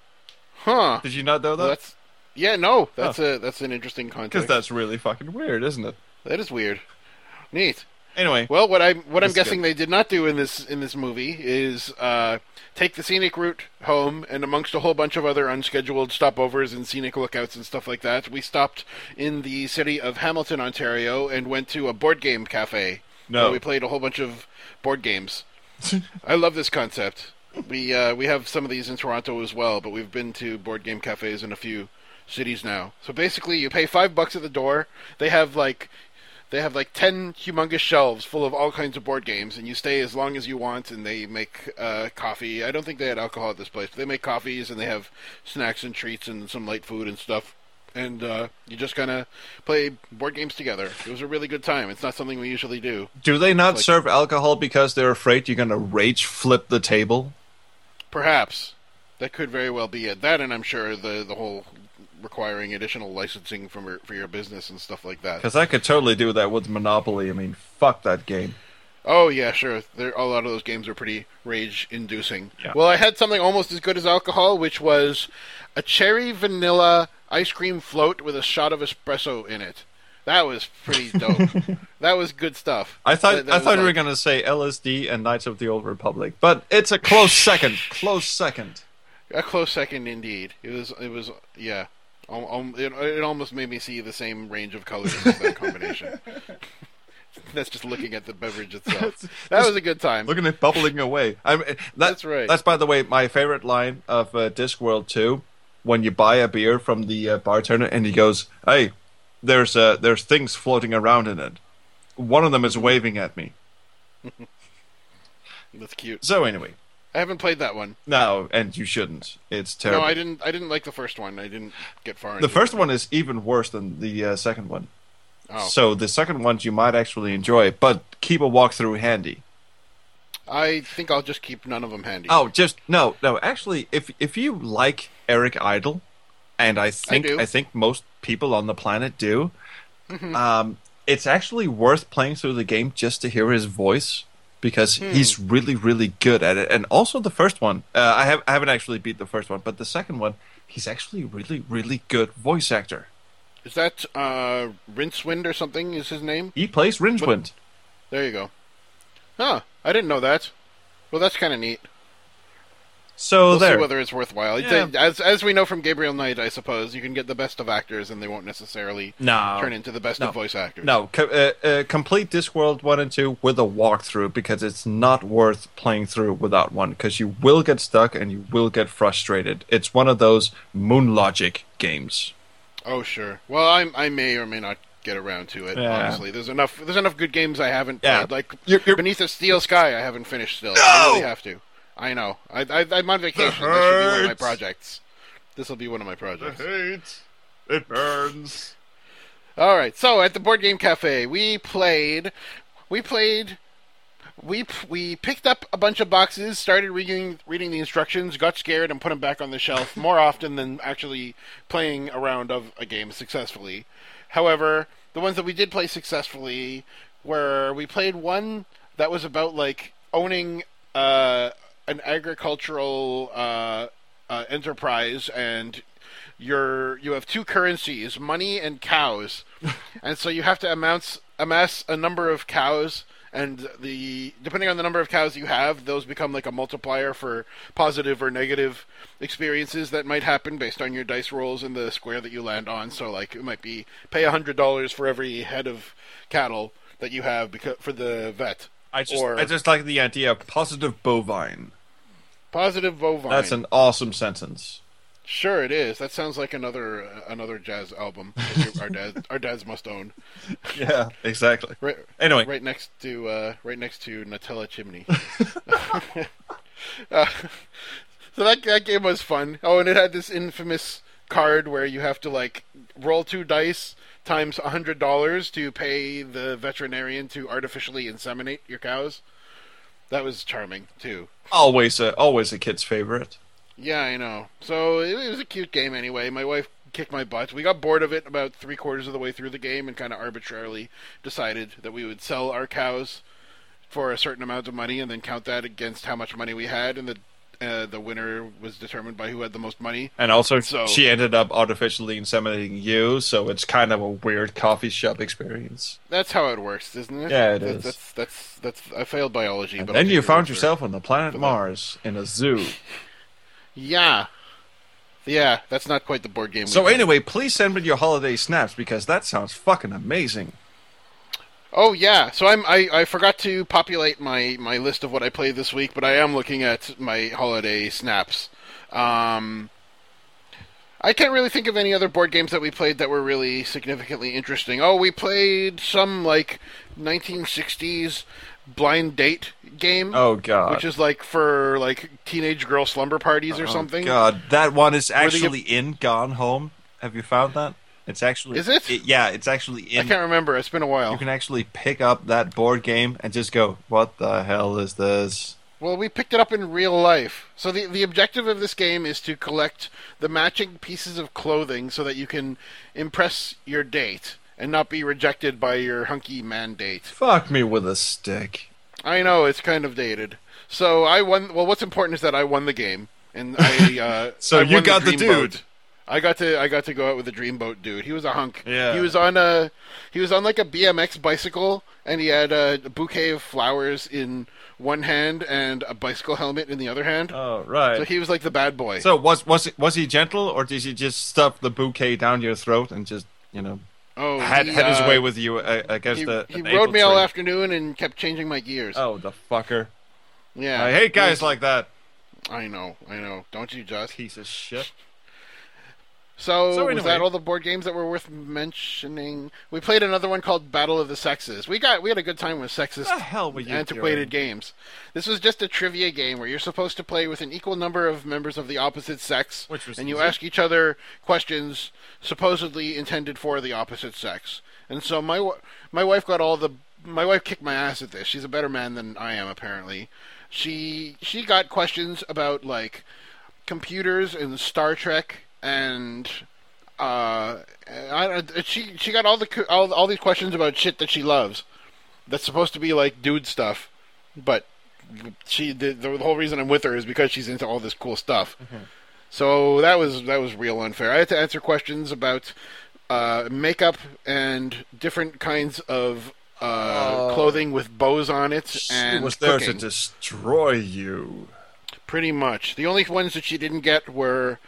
Huh? Did you not know Well, that? that's yeah. No, that's a that's an interesting context. Because that's really fucking weird, isn't it? that is weird. Neat. Anyway, Well, what I'm what I'm guessing good. they did not do in this in this movie is uh, take the scenic route home, and amongst a whole bunch of other unscheduled stopovers and scenic lookouts and stuff like that, we stopped in the city of Hamilton, Ontario, and went to a board game cafe. No. we played a whole bunch of board games. I love this concept. We uh, we have some of these in Toronto as well, but we've been to board game cafes in a few cities now. So basically, you pay five bucks at the door. They have like they have like ten humongous shelves full of all kinds of board games, and you stay as long as you want. And they make uh, coffee. I don't think they had alcohol at this place, but they make coffees and they have snacks and treats and some light food and stuff. And uh, you just kind of play board games together. It was a really good time. It's not something we usually do. do they not like- serve alcohol because they're afraid you're going to rage flip the table? Perhaps that could very well be it. That, and I'm sure the the whole requiring additional licensing from your, for your business and stuff like that. Because I could totally do that with Monopoly. I mean, fuck that game. Oh yeah, sure. There, a lot of those games are pretty rage-inducing. Yeah. Well, I had something almost as good as alcohol, which was a cherry vanilla ice cream float with a shot of espresso in it. That was pretty dope. that was good stuff. I thought That- that I was thought you were going to say LSD and Knights of the Old Republic, but it's a close second. Close second. a close second indeed. It was. It was. Yeah. Al- al- It, it almost made me see the same range of colors as that combination. That's just looking at the beverage itself. That was a good time. Looking at bubbling away. I mean, that, That's right. That's by the way my favorite line of uh, Discworld 2 when you buy a beer from the uh, bartender and he goes, "Hey, there's uh, there's things floating around in it. One of them is waving at me." That's cute. So anyway, I haven't played that one. no, and you shouldn't. It's terrible. No. I didn't. I didn't like the first one. I didn't get far. the first it. one is even worse than the uh, second one. Oh. So the second ones you might actually enjoy, but keep a walkthrough handy. I think I'll just keep none of them handy. Oh, just no, no. Actually, if if you like Eric Idle, and I think do. I, think most people on the planet do, Mm-hmm. um, it's actually worth playing through the game just to hear his voice because Hmm. he's really really good at it. And also the first one, uh, I have I haven't actually beat the first one, but the second one, he's actually really really good voice actor. Is that uh, Rincewind or something? Is his name? He plays Rincewind. There you go. Huh. I didn't know that. Well, that's kind of neat. So We'll there. see whether it's worthwhile. Yeah. As as we know from Gabriel Knight, I suppose you can get the best of actors, and they won't necessarily No. turn into the best No. of voice actors. No, co- uh, uh, complete Discworld 1 and 2 with a walkthrough because it's not worth playing through without one because you will get stuck and you will get frustrated. It's one of those moon logic games. Oh, sure. Well, I I may or may not get around to it. Yeah. Honestly, there's enough there's enough good games I haven't Yeah. played. Like You're- you're- Beneath a Steel Sky, I haven't finished still. I really have to. I know. I, I I'm on vacation. This should be one of my projects. This will be one of my projects. hate. It burns. All right. So at the board game cafe, we played. We played. We we picked up a bunch of boxes, started reading reading the instructions, got scared, and put them back on the shelf more often than actually playing a round of a game successfully. However, the ones that we did play successfully were we played one that was about like owning uh, an agricultural uh, uh, enterprise and you're you have two currencies, money and cows, and so you have to amass amass a number of cows, and the depending on the number of cows you have, those become like a multiplier for positive or negative experiences that might happen based on your dice rolls and the square that you land on. So like it might be pay a hundred dollars for every head of cattle that you have because for the vet. I just, or I just like the idea of positive bovine. positive bovine. That's an awesome sentence. Sure, it is. That sounds like another uh, another jazz album our dad our dads must own. Yeah, exactly. Right, Anyway, right next to uh, right next to Nutella Chimney. uh, so that that game was fun. Oh, and it had this infamous card where you have to like roll two dice times a hundred dollars to pay the veterinarian to artificially inseminate your cows. That was charming too. always a, always a kid's favorite. Yeah, I know. So it, was a cute game anyway. My wife kicked my butt. We got bored of it about three quarters of the way through the game and kind of arbitrarily decided that we would sell our cows for a certain amount of money and then count that against how much money we had, and the uh, the winner was determined by who had the most money. And also, So- she ended up artificially inseminating you, so it's kind of a weird coffee shop experience. That's how it works, isn't it? Yeah, it That- is. That's that's that's. I failed biology, And but then you found word for it. yourself on the planet. Mars in a zoo. Yeah, yeah. That's not quite the board game. So anyway, please send me your holiday snaps because that sounds fucking amazing. Oh yeah, so I'm I, I forgot to populate my, my list of what I played this week, but I am looking at my holiday snaps. Um, I can't really think of any other board games that we played that were really significantly interesting. Oh, we played some like 1960s blind date game, Oh god. which is like for like teenage girl slumber parties or Oh, something. God, that one is actually in Gone Home. Have you found that? It's actually Is it? yeah, it's actually in. I can't remember. It's been a while. You can actually pick up that board game and just go, "What the hell is this?" Well, we picked it up in real life. So the the objective of this game is to collect the matching pieces of clothing so that you can impress your date and not be rejected by your hunky man date. Fuck me with a stick. I know it's kind of dated. So I won. Well, what's important is that I won the game, and I. Uh, So I you got the Dreamboat. dude. I got to I got to go out with the Dreamboat dude. He was a hunk. Yeah. He was on a he was on like a BMX bicycle, and he had a bouquet of flowers in one hand and a bicycle helmet in the other hand. Oh right. So he was like the bad boy. So was was was he gentle or did he just stuff the bouquet down your throat and just you know Oh, had he, had his uh, way with you uh, against He, the he rode me all afternoon and kept changing my gears. Oh, the fucker! yeah, I hate guys like that. I know, I know. Don't you just? Piece of shit. So, So was anyway- that all the board games that were worth mentioning? We played another one called Battle of the Sexes. We got we had a good time with sexist The hell were you antiquated doing? games. This was just a trivia game where you're supposed to play with an equal number of members of the opposite sex, was and you ask each other questions supposedly intended for the opposite sex. And so my my wife got all the my wife kicked my ass at this. She's a better man than I am apparently. She she got questions about like computers and Star Trek and uh, I, she she got all the all, all these questions about shit that she loves. That's supposed to be like dude stuff, but she the, the whole reason I'm with her is because she's into all this cool stuff. So that was that was real unfair. I had to answer questions about uh, makeup and different kinds of uh, clothing with bows on it She and was there to destroy you. Pretty much. The only ones that she didn't get were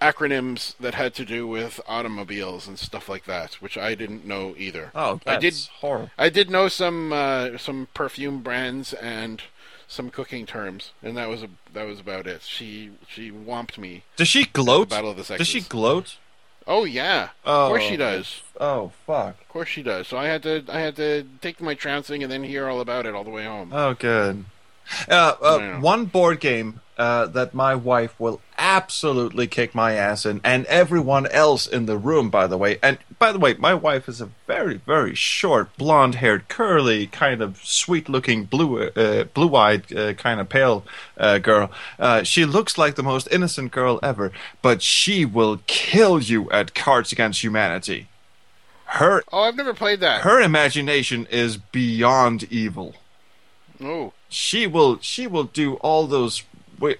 acronyms that had to do with automobiles and stuff like that, which I didn't know either. Oh, I that's did. horrible. I did know some uh, some perfume brands and some cooking terms, and that was a, that was about it. She she whomped me. Does she gloat? Battle of the Sexes. Does she gloat? Oh yeah, Oh. of course she does. Oh fuck. Of course she does. So I had to I had to take my trouncing and then hear all about it all the way home. Oh, good. Uh, uh, Yeah. One board game uh, that my wife will absolutely kick my ass in, and everyone else in the room, by the way. And by the way, my wife is a very, very short, blonde-haired, curly, kind of sweet-looking, blue, uh, blue-eyed, uh, kind of pale uh, girl. Uh, she looks like the most innocent girl ever, but she will kill you at Cards Against Humanity. Her Oh, I've never played that. her imagination is beyond evil oh, she will she will do all those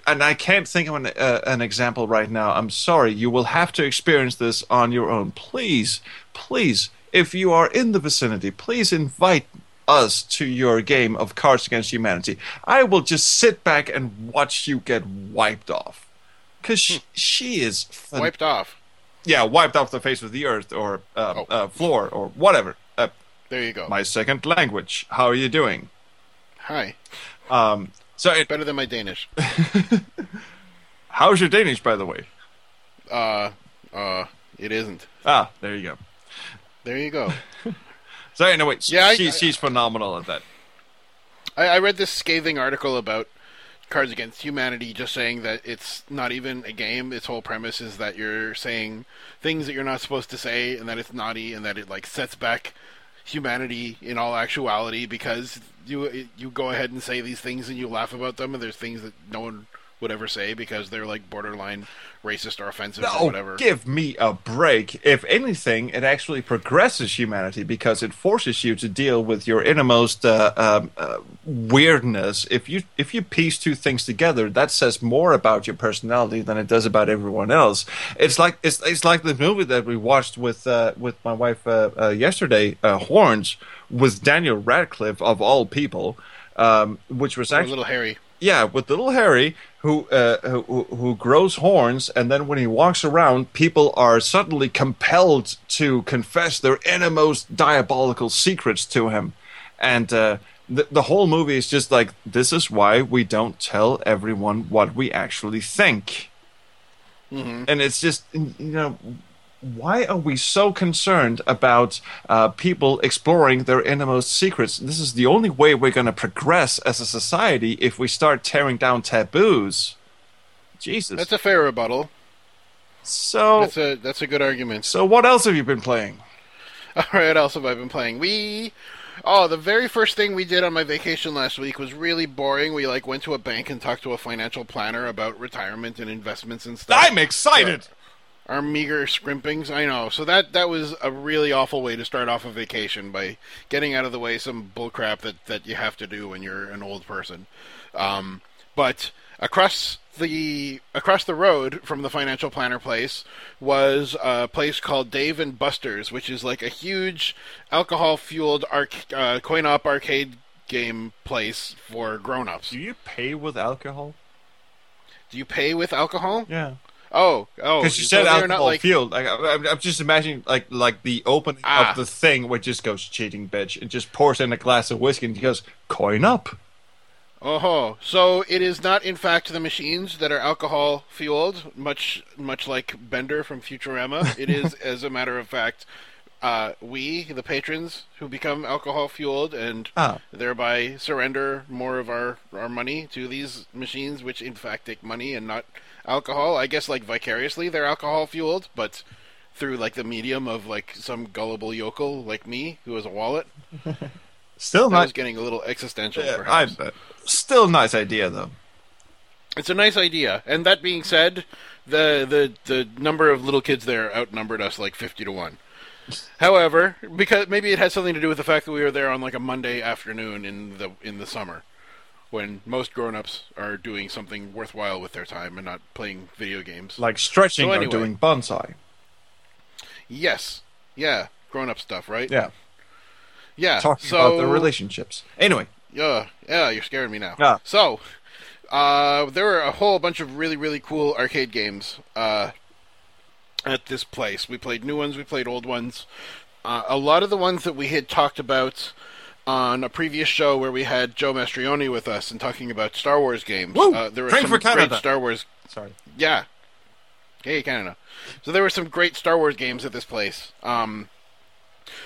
and I can't think of an uh, an example right now. I'm sorry. You will have to experience this on your own. Please, please, if you are in the vicinity, please invite us to your game of Cards Against Humanity. I will just sit back and watch you get wiped off. Cuz she, she is wiped off. yeah, wiped off the face of the earth or uh, Oh. uh, floor or whatever. Uh, There you go. my second language. How are you doing? Hi. Um, so, it, Better than my Danish. how's your Danish, by the way? Uh, uh, it isn't. Ah, there you go. There you go. So anyway, Yeah, I- she's I- phenomenal at that. I, I read this scathing article about Cards Against Humanity, just saying that it's not even a game. Its whole premise is that you're saying things that you're not supposed to say, and that it's naughty, and that it like sets back humanity in all actuality because you you go ahead and say these things and you laugh about them, and there's things that no one would ever say because they're like borderline racist or offensive or Oh, whatever. give me a break. If anything, it actually progresses humanity because it forces you to deal with your innermost uh, um, uh, weirdness. If you if you piece two things together, that says more about your personality than it does about everyone else. It's like it's it's like the movie that we watched with uh, with my wife uh, uh, yesterday, uh, Horns, with Daniel Radcliffe of all people, um, which was Or actually little Harry. yeah, with little Harry, who, uh, who who grows horns, and then when he walks around, people are suddenly compelled to confess their innermost diabolical secrets to him, and uh, the the whole movie is just like this is why we don't tell everyone what we actually think, and it's just you know. Why are we so concerned about uh, people exploring their innermost secrets? This is the only way we're going to progress as a society if we start tearing down taboos. Jesus. That's a fair rebuttal. so, That's a that's a good argument. so what else have you been playing? All right, what else have I been playing? We Oh, the very first thing we did on my vacation last week was really boring. We like went to a bank and talked to a financial planner about retirement and investments and stuff. I'm excited. Our meager scrimpings, I know. So that that was a really awful way to start off a vacation by getting out of the way some bullcrap that that you have to do when you're an old person. Um, but across the across the road from the financial planner place was a place called Dave and Buster's, which is like a huge alcohol fueled arc- uh, coin op arcade game place for grown ups. Do you pay with alcohol? Do you pay with alcohol? Yeah. Oh, oh, Because you so said alcohol not like field. Like, I, I'm- I'm just imagining like like the opening Ah. of the thing where just goes cheating bitch and just pours in a glass of whiskey and he goes coin up. Oh, so it is not in fact the machines that are alcohol fueled, much much like Bender from Futurama. It is, as a matter of fact, uh, we, the patrons, who become alcohol fueled and Ah. thereby surrender more of our our money to these machines, which in fact take money and not alcohol. I guess like vicariously they're alcohol fueled, but through like the medium of like some gullible yokel like me who has a wallet. Still was getting a little existential. Yeah, perhaps. I, still nice idea though. It's a nice idea. And that being said, the the the number of little kids there outnumbered us like fifty to one. However, because maybe it had something to do with the fact that we were there on like a Monday afternoon in the in the summer, when most grown-ups are doing something worthwhile with their time and not playing video games. Like stretching So or doing bonsai. yes, yeah, grown-up stuff, right? Yeah, yeah. talking so, about their relationships. Anyway, Yeah, yeah, you're scaring me now. Yeah. So, uh, there were a whole bunch of really, really cool arcade games uh, at this place. We played new ones, we played old ones. Uh, a lot of the ones that we had talked about on a previous show where we had Joe Mastrioni with us and talking about Star Wars games. Woo! Uh, there were some for Canada. great Star Wars sorry. yeah. Hey, Canada. So there were some great Star Wars games at this place. Um,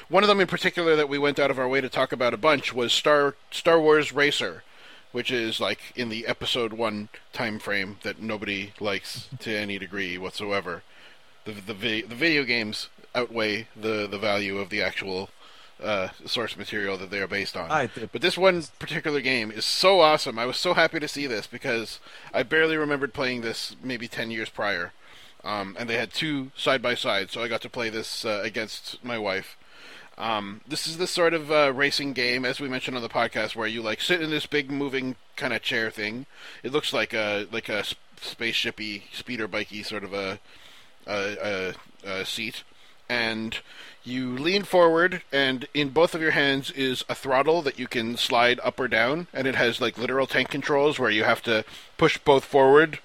one of them in particular that we went out of our way to talk about a bunch was Star Star Wars Racer, which is like in the Episode One time frame that nobody likes to any degree whatsoever. The the, vi- the video games outweigh the the value of the actual uh, source material that they are based on. I did. But this one particular game is so awesome. I was so happy to see this because I barely remembered playing this maybe 10 years prior. Um, and they had two side by side, so I got to play this uh, against my wife. Um, this is the sort of uh, racing game, as we mentioned on the podcast, where you like sit in this big moving kind of chair thing. It looks like a like a spaceshipy, speeder bikey sort of a, a, seat, and you lean forward, and in both of your hands is a throttle that you can slide up or down, and it has like literal tank controls where you have to push both forward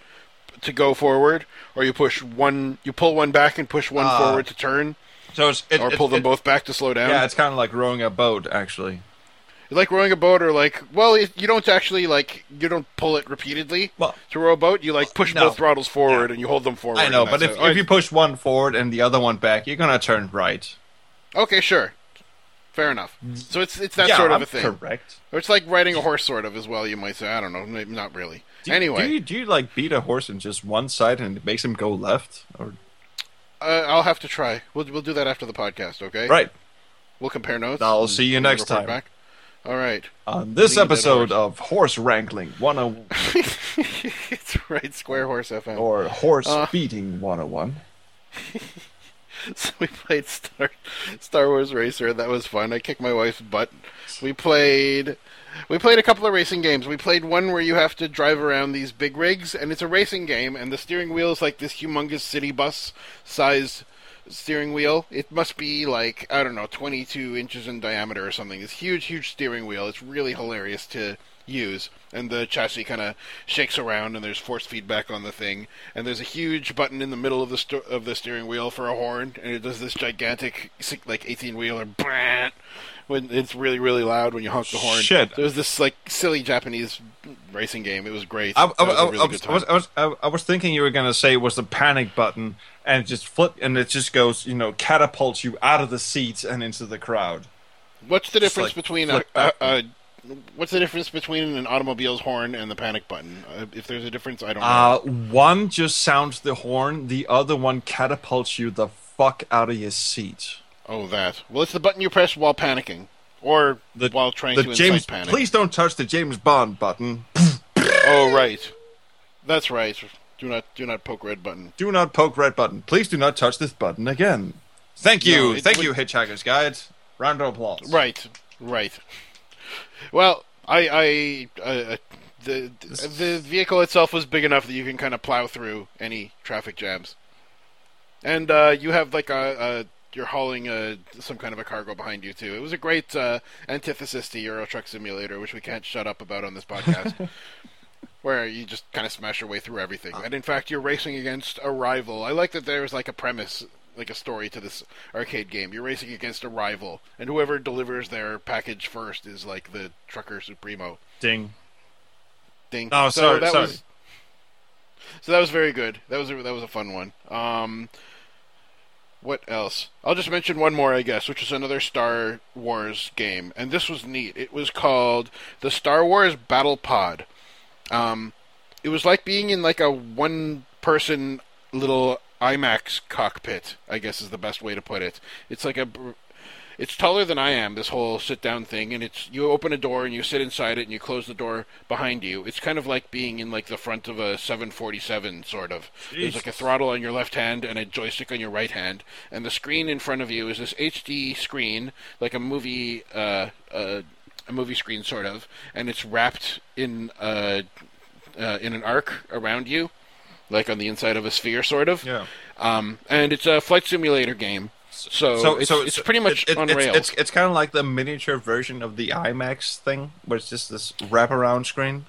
to go forward, or you push one, you pull one back and push one Ah. forward to turn, So it's it, or it- pull them it- both back to slow down. Yeah, it's kind of like rowing a boat, actually. Like rowing a boat, or like, well, you don't actually like you don't pull it repeatedly. Well- to row a boat, you like push No. both throttles forward and you hold them forward. I know, but if, if you push one forward and the other one back, you're gonna turn right. okay, sure, fair enough. So it's it's that yeah, sort of I'm a thing. Correct. Or it's like riding a horse, sort of as well. You might say. I don't know, maybe not really. Do, anyway, do you, do you like beat a horse in just one side and it makes him go left? Or uh, I'll have to try. We'll we'll do that after the podcast. Okay. right We'll compare notes. I'll see you next time. Back. All right. on this episode of Horse Wrangling 101 it's right. Square Horse FM. or Horse Uh. Beating 101. So we played Star Star Wars Racer. That was fun. I kicked my wife's butt. We played we played a couple of racing games. We played one where you have to drive around these big rigs, and it's a racing game, and the steering wheel is like this humongous city bus size steering wheel. It must be like I don't know, 22 inches in diameter or something. It's huge, huge steering wheel. It's really hilarious to use, and the chassis kind of shakes around, and there's force feedback on the thing, and there's a huge button in the middle of the st- of the steering wheel for a horn, and it does this gigantic like 18 wheeler when it's really really loud when you honk the horn. Shit. There was this like silly Japanese racing game. It was great. I, I, was a I- really I was, was, was, I, I was thinking you were going to say it was the panic button and it just flip and it just goes, you know, catapults you out of the seats and into the crowd. What's the difference like, between a, a, a What's the difference between an automobile's horn and the panic button? Uh, if there's a difference, I don't know. Uh, one just sounds the horn, the other one catapults you the fuck out of your seat. Oh, that. Well, it's the button you press while panicking, or The, while trying the to James, incite panic. please don't touch the James Bond button. Oh, right. That's right. Do not do not poke red button. Do not poke red button. Please do not touch this button again. Thank you, No, thank would- you, Hitchhiker's Guide. Round of applause. Right, right. Well, I, I, uh, the the vehicle itself was big enough that you can kind of plow through any traffic jams, and uh, you have like a, a you're hauling a some kind of a cargo behind you too. It was a great uh, antithesis to Euro Truck Simulator, which we can't shut up about on this podcast. where you just kind of smash your way through everything. And in fact, you're racing against a rival. I like that there's like a premise, like a story to this arcade game. You're racing against a rival, and whoever delivers their package first is like the trucker supremo. Ding. Ding. Oh, so sorry, that sorry. was so that was very good. That was a, that was a fun one. Um, what else? I'll just mention one more, I guess, which is another Star Wars game, and this was neat. It was called the Star Wars Battle Pod. Um, it was like being in like a one-person little IMAX cockpit. I guess is the best way to put it. It's like a it's taller than I am. This whole sit down thing, and it's you open a door and you sit inside it and you close the door behind you. It's kind of like being in like the front of a 747, sort of. There's like a throttle on your left hand and a joystick on your right hand, and the screen in front of you is this HD screen, like a movie, uh, uh, a movie screen sort of, and it's wrapped in uh, uh, in an arc around you, like on the inside of a sphere, sort of. Yeah. Um, and it's a flight simulator game. So, it's, it's pretty much it- it- on it's. It's, it's kind of like the miniature version of the IMAX thing, where it's just this wraparound screen.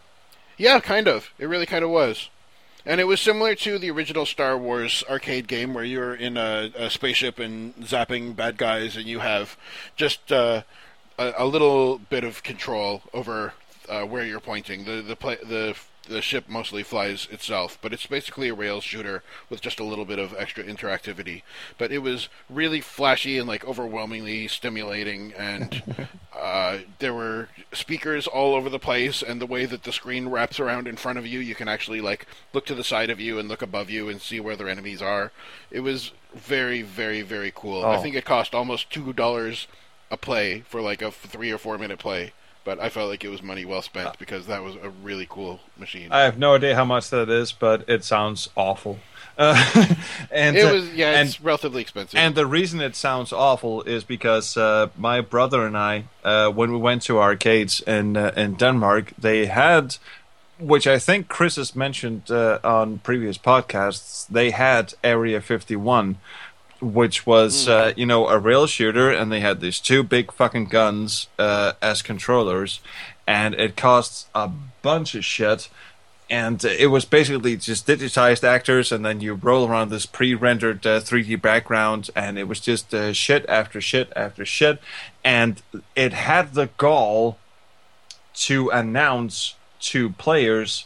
Yeah, kind of. It really kind of was. And it was similar to the original Star Wars arcade game where you're in a, a spaceship and zapping bad guys, and you have just uh, a, a little bit of control over uh, where you're pointing. The the play, the the ship mostly flies itself, but it's basically a rails shooter with just a little bit of extra interactivity. But it was really flashy and like overwhelmingly stimulating, and uh, there were speakers all over the place. And the way that the screen wraps around in front of you, you can actually like look to the side of you and look above you and see where their enemies are. It was very, very, very cool. I Oh. think it cost almost two dollars a play for like a three or four minute play. But I felt like it was money well spent because that was a really cool machine. I have no idea how much that is, but it sounds awful. Uh, and it uh, was yeah, and it's relatively expensive. And the reason it sounds awful is because uh, my brother and I, uh, when we went to arcades in uh, in Denmark, they had, which I think Chris has mentioned uh, on previous podcasts, they had Area 51, which was uh, you know a rail shooter, and they had these two big fucking guns uh, as controllers, and it costs a bunch of shit and it was basically just digitized actors, and then you roll around this pre-rendered uh, 3D background, and it was just uh, shit after shit after shit, and it had the gall to announce to players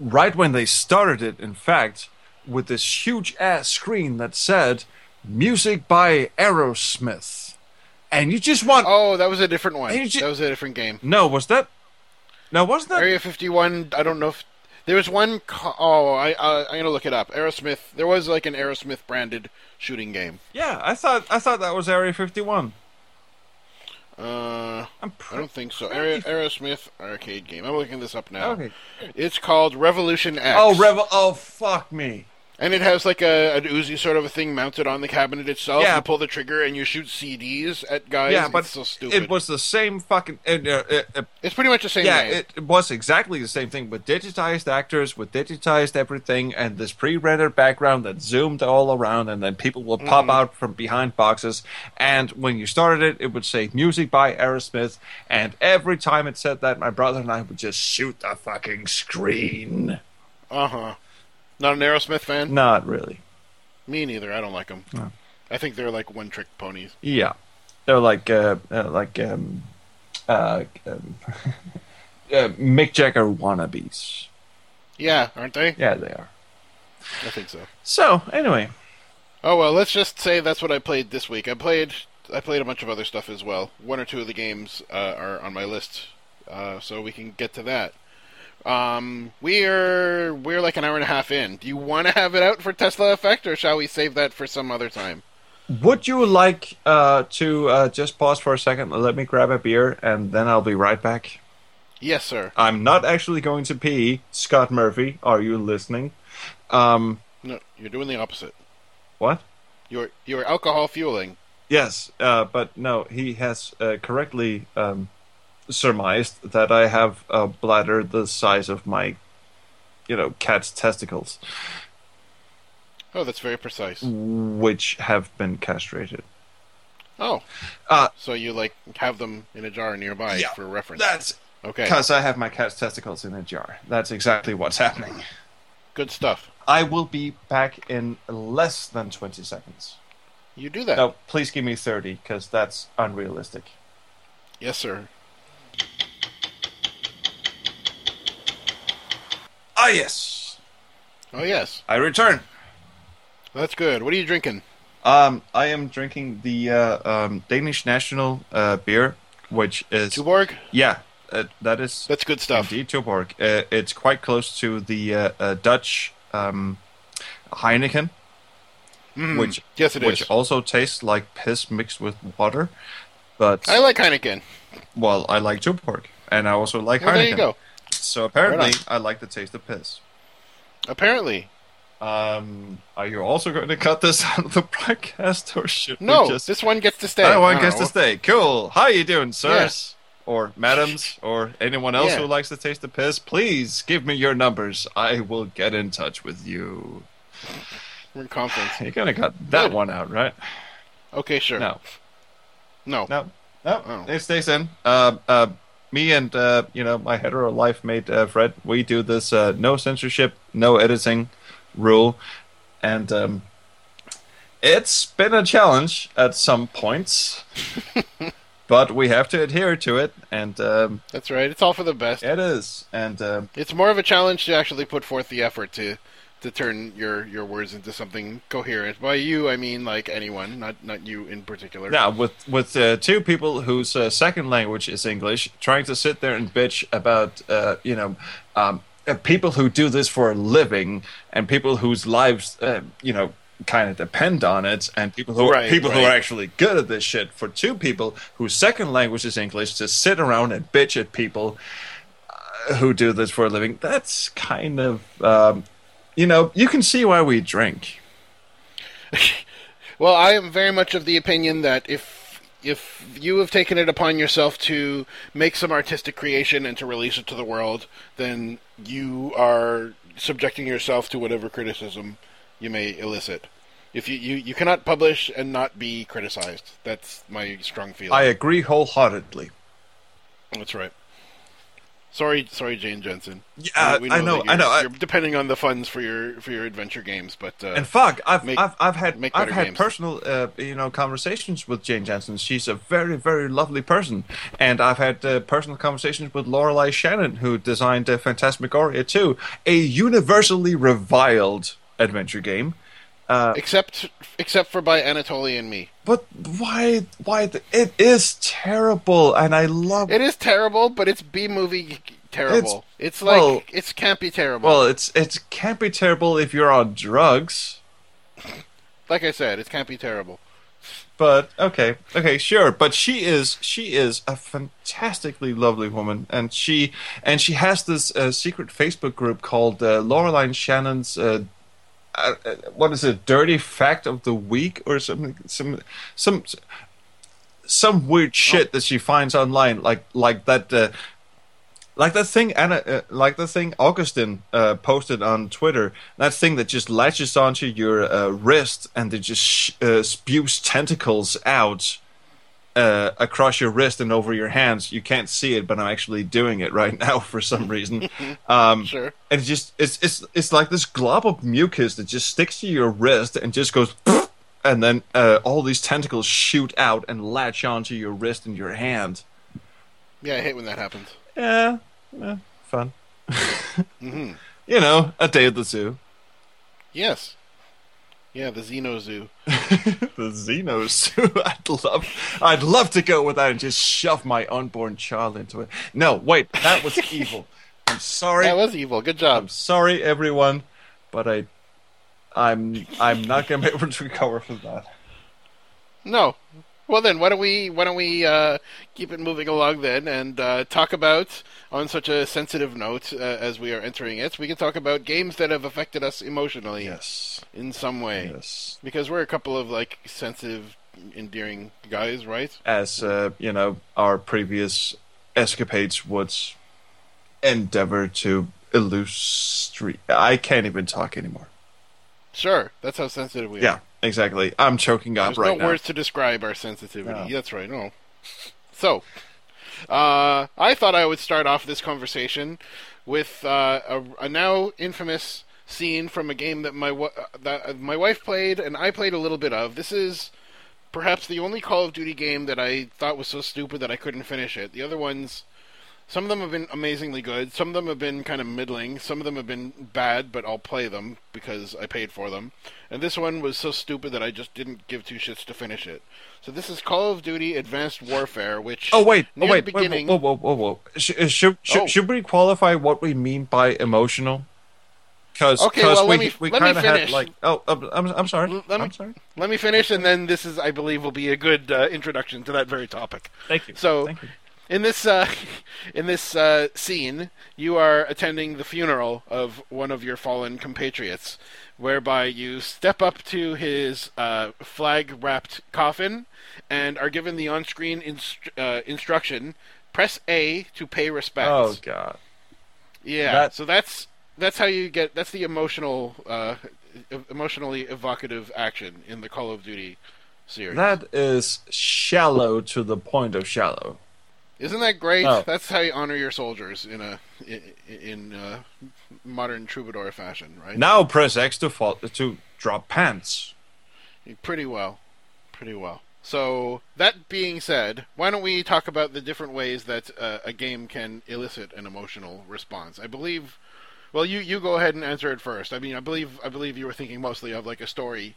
right when they started it. In fact, with this huge ass screen that said "Music by Aerosmith," and you just want oh, that was a different one. Hey, did you- That was a different game. no, was that? No, wasn't that? Area 51. I don't know if there was one. Co- oh, I, I I'm gonna look it up. Aerosmith. There was like an Aerosmith branded shooting game. Yeah, I thought I thought that was Area 51. Uh, I'm I don't think so. Aer- Aerosmith arcade game. I'm looking this up now. Okay. It's called Revolution X. Oh, Revel. Oh, fuck me. And it has like a an Uzi sort of a thing mounted on the cabinet itself. Yeah. You pull the trigger and you shoot CDs at guys. yeah, but it's so stupid. it was the same fucking. Uh, uh, uh, It's pretty much the same yeah, it, it was exactly the same thing with digitized actors, with digitized everything, and this pre-rendered background that zoomed all around, and then people would pop out from behind boxes. And when you started it, it would say "Music by Aerosmith," and every time it said that, my brother and I would just shoot the fucking screen. Uh huh. Not an Aerosmith fan. Not really. Me neither. I don't like them. No. I think they're like one trick ponies. Yeah, they're like uh, uh, like um, uh, um, uh, Mick Jagger wannabes. Yeah, aren't they? Yeah, they are. I think so. So anyway, Oh well, let's just say that's what I played this week. I played I played a bunch of other stuff as well. One or two of the games uh, are on my list, uh, so we can get to that. Um, we're we're like an hour and a half in. Do you want to have it out for Tesla Effect, or shall we save that for some other time? would you like uh, to uh, just pause for a second? Let me grab a beer, and then I'll be right back. Yes, sir. I'm not actually going to pee. Scott Murphy, are you listening? Um, No, you're doing the opposite. what? You're you're alcohol fueling. Yes, uh, but no, he has uh, correctly um, surmised that I have a bladder the size of my, you know, cat's testicles, Oh, that's very precise. which have been castrated. Oh, Uh, so you like have them in a jar nearby Yeah, for reference. That's Okay. Because I have my cat's testicles in a jar. That's exactly what's happening. Good stuff. I will be back in less than 20 seconds. You do that. No, please give me 30, because that's unrealistic. Yes, sir. Ah, yes. Oh, yes. I return. That's good. What are you drinking? Um, I am drinking the uh, um, Danish national uh, beer, which is Tuborg? yeah, uh, that is That's good stuff. indeed Tuborg. Uh, it's quite close to the uh, uh, Dutch um, Heineken, Mhm. which yes, it is. which also tastes like piss mixed with water. But I like Heineken. Well, I like Tuborg, and I also like Well, Heineken. there you go. So apparently, Right I like the taste of piss. Apparently. Um, are you also going to cut this out of the broadcast, or should we No, just? this one gets to stay. That one gets to stay. Cool. How you doing, sirs? Or madams, or anyone else Yeah. who likes to taste the piss? Please give me your numbers. I will get in touch with you. We're in conference. You're gonna cut that Good. one out, right? Okay, sure. No, No. no, no. Oh. It stays in. Uh, uh, me and uh, you know my hetero life mate uh, Fred, we do this uh, no censorship, no editing rule, and um, it's been a challenge at some points, but we have to adhere to it, and um, That's right. It's all for the best. it is. And um, It's more of a challenge to actually put forth the effort to to turn your your words into something coherent. By you, I mean like anyone, not not you in particular. now with with uh, two people whose uh, second language is English, trying to sit there and bitch about uh, you know. Um, uh, people who do this for a living and people whose lives uh, you know kind of depend on it and people who Right, people who are actually good at this shit for two people whose second language is English to sit around and bitch at people uh, who do this for a living that's kind of um, you know you can see why we drink Well, I am very much of the opinion that if if you have taken it upon yourself to make some artistic creation and to release it to the world, then you are subjecting yourself to whatever criticism you may elicit. If you, you, you cannot publish and not be criticized. That's my strong feeling. I agree wholeheartedly That's right. Sorry, sorry, Jane Jensen. Yeah, We- we I know, I know, you're- depending on the funds for your for your adventure games, but uh, And fuck, I've make- I've I've had I've had games. personal uh, you know conversations with Jane Jensen. She's a very very lovely person, and I've had uh, personal conversations with Lorelei Shannon, who designed uh, Phantasmagoria 2, a universally reviled adventure game. Except except for by Anatoly and me. But why why the, it is terrible, and I love It is terrible, but it's B movie terrible. It's, like well- it's campy terrible. Well, it's it can't be terrible if you're on drugs. like I said, it can't be terrible. But okay, okay, sure. But she is she is a fantastically lovely woman, and she and she has this uh, secret Facebook group called uh, Lorelei Shannon's. Uh, uh, what is it? Dirty fact of the week or something? Some some some weird shit that she finds online, like like that. Uh, like that thing, Anna, uh, like the thing Augustine uh, posted on Twitter. That thing that just latches onto your uh, wrist and it just sh- uh, spews tentacles out uh, across your wrist and over your hands. You can't see it, but I'm actually doing it right now for some reason. Um, Sure. and it just it's it's it's like this glob of mucus that just sticks to your wrist and just goes. And then uh, all these tentacles shoot out and latch onto your wrist and your hand. Yeah, I hate when that happens. Yeah, yeah fun. hmm You know, a day at the zoo. Yes. Yeah, the Xeno Zoo. the Xeno zoo. I'd love, I'd love to go with that and just shove my unborn child into it. No, wait, that was evil. I'm sorry. That was evil. Good job. I'm sorry, everyone, but I, I'm, I'm not gonna be able to recover from that. No. Well then, why don't we why don't we uh, keep it moving along then and uh, talk about on such a sensitive note uh, as we are entering it, we can talk about games that have affected us emotionally Yes, in some way. yes. Because we're a couple of like sensitive, endearing guys, right? As uh, you know, our previous escapades would endeavor to illustrate. I can't even talk anymore. Sure, that's how sensitive we are. Yeah, exactly. I'm choking up There's right no now. words to describe our sensitivity. No. That's right. No. So, Uh, I thought I would start off this conversation with uh, a, a now infamous scene from a game that my wa- that uh, my wife played and I played a little bit of. This is perhaps the only Call of Duty game that I thought was so stupid that I couldn't finish it. The other ones, some of them have been amazingly good. Some of them have been kind of middling. Some of them have been bad, but I'll play them because I paid for them. And this one was so stupid that I just didn't give two shits to finish it. So this is Call of Duty Advanced Warfare, which Oh wait, oh near wait, the wait, beginning. whoa, whoa, whoa, whoa. Sh- uh, should should, Oh. should we qualify what we mean by emotional? Because Okay, well, we let me- we let me kind of had finish. like oh I'm I'm, I'm sorry let me- I'm sorry. Let me finish, and then this is, I believe, will be a good uh, introduction to that very topic. Thank you. So, Thank you. In this uh, in this uh, scene, you are attending the funeral of one of your fallen compatriots, whereby you step up to his uh, flag-wrapped coffin and are given the on-screen inst- uh, instruction: press A to pay respects. Oh god. Yeah. That- So that's that's how you get that's the emotional uh emotionally evocative action in the Call of Duty series. That is shallow to the point of shallow. Isn't that great? Oh. That's how you honor your soldiers in a in, in uh, modern troubadour fashion, right? Now press X to fall to drop pants. Pretty well. Pretty well. So, that being said, why don't we talk about the different ways that uh, a game can elicit an emotional response? I believe well, you, you go ahead and answer it first. I mean, I believe I believe you were thinking mostly of like a story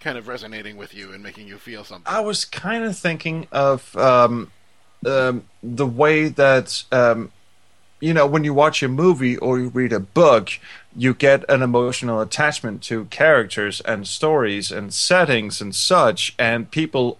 kind of resonating with you and making you feel something. I was kind of thinking of um, um, the way that um, you know when you watch a movie or you read a book, you get an emotional attachment to characters and stories and settings and such, and people.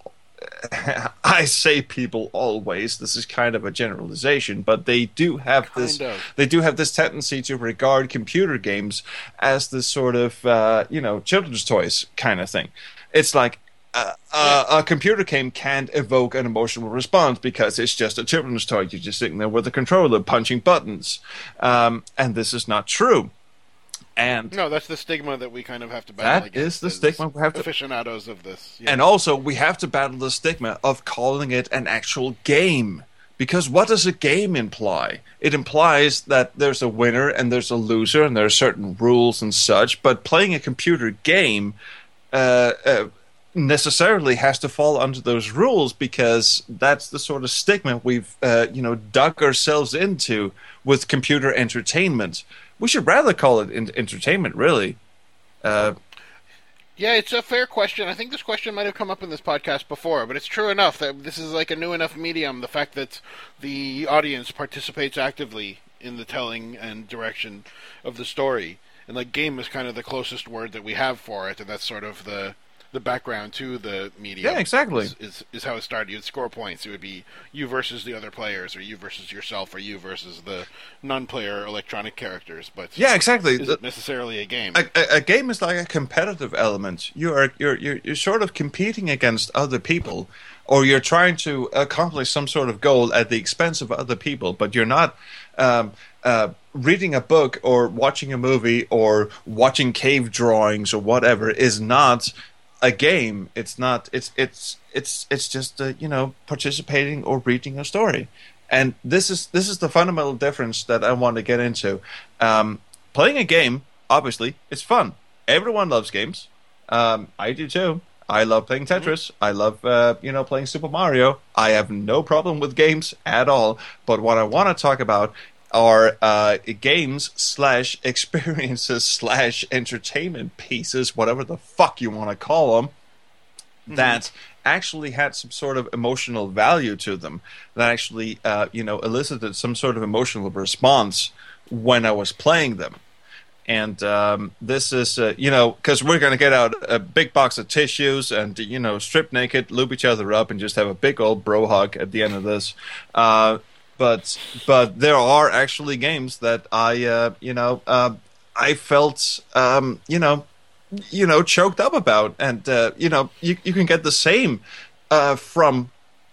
I say people always. This is kind of a generalization, but they do have this. Of. They do have this tendency to regard computer games as this sort of uh, you know children's toys kind of thing. It's like uh, uh, a computer game can't evoke an emotional response because it's just a children's toy. You're just sitting there with a controller punching buttons, um, and this is not true. And no, that's the stigma that we kind of have to battle That against. is the stigma we have to- aficionados of this. Yeah. and also we have to battle the stigma of calling it an actual game. Because what does a game imply? It implies that there's a winner and there's a loser and there are certain rules and such. But playing a computer game uh, uh, necessarily has to fall under those rules because that's the sort of stigma we've uh, you know dug ourselves into with computer entertainment. We should rather call it in- entertainment, really. Uh, Yeah, it's a fair question. I think this question might have come up in this podcast before, but it's true enough that this is like a new enough medium. The fact that the audience participates actively in the telling and direction of the story, and like game is kind of the closest word that we have for it, and that's sort of the the background to the media. Yeah, exactly. Is, is is how it started. You'd score points. It would be you versus the other players, or you versus yourself, or you versus the non-player electronic characters. But yeah, exactly. is it necessarily a game? a, a, a game is like a competitive element. You are you're, you're you're sort of competing against other people, or you're trying to accomplish some sort of goal at the expense of other people. But you're not um, uh, reading a book or watching a movie or watching cave drawings or whatever. Is not a game. It's not. It's it's it's it's just uh, you know participating or reading a story. And this is this is the fundamental difference that I want to get into. Um, playing a game, obviously, it's fun. Everyone loves games. Um, I do too. I love playing Tetris. I love uh, you know playing Super Mario. I have no problem with games at all. But what I want to talk about are uh, games slash experiences slash entertainment pieces, whatever the fuck you want to call them, that actually had some sort of emotional value to them, that actually uh, you know elicited some sort of emotional response when I was playing them. And um, this is, uh, you know, because we're going to get out a big box of tissues and, you know, strip naked, lube each other up, and just have a big old bro hug at the end of this. But but there are actually games that I, uh, you know, uh, I felt, um, you know, you know, choked up about, and uh, you know, you you can get the same uh, from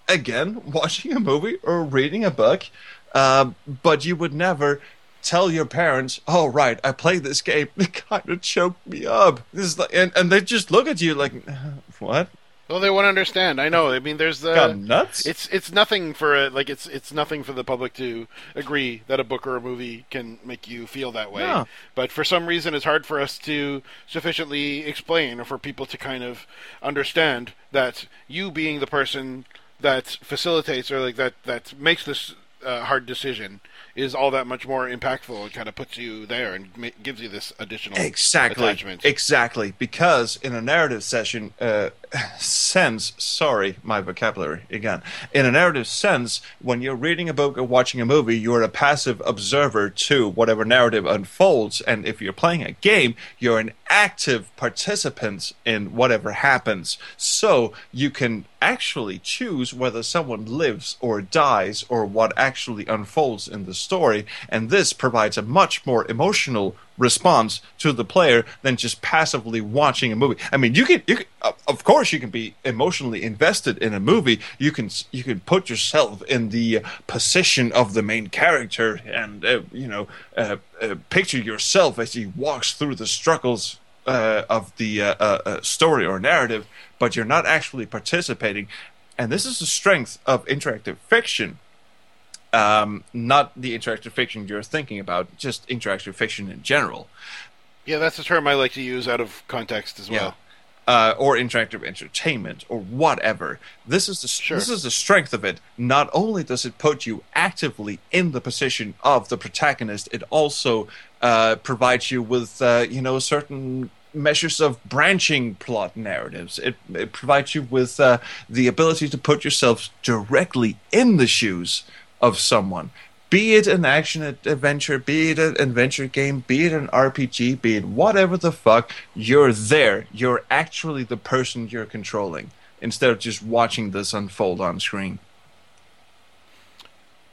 again watching a movie or reading a book, uh, but you would never tell your parents, "Oh, right, I played this game. It kind of choked me up." This is like, and and they just look at you like, "What?" Well, they won't understand. I know. I mean, there's the Got nuts? It's it's nothing for a, like it's it's nothing for the public to agree that a book or a movie can make you feel that way. No. But for some reason, it's hard for us to sufficiently explain or for people to kind of understand that you being the person that facilitates or like that that makes this uh, hard decision is all that much more impactful. It kind of puts you there and ma- gives you this additional Exactly. attachment. Exactly. Because in a narrative session, uh, sense, sorry, my vocabulary again. In a narrative sense, when you're reading a book or watching a movie, you're a passive observer to whatever narrative unfolds. And if you're playing a game, you're an active participant in whatever happens. So you can actually choose whether someone lives or dies or what actually unfolds in the story. And this provides a much more emotional response to the player than just passively watching a movie. I mean, you can, you can, of- of course, you can be emotionally invested in a movie. You can, you can put yourself in the position of the main character, and uh, you know, uh, uh, picture yourself as he walks through the struggles uh, of the uh, uh, uh, story or narrative. But you're not actually participating, and this is the strength of interactive fiction um, not the interactive fiction you're thinking about, just interactive fiction in general, yeah, that's a term I like to use out of context as well. uh, or interactive entertainment, or whatever. This is the Sure. this is the strength of it. Not only does it put you actively in the position of the protagonist, it also uh, provides you with uh, you know certain measures of branching plot narratives. It, it provides you with uh, the ability to put yourself directly in the shoes of someone. Be it an action adventure, be it an adventure game, be it an RPG, be it whatever the fuck, you're there. You're actually the person you're controlling instead of just watching this unfold on screen.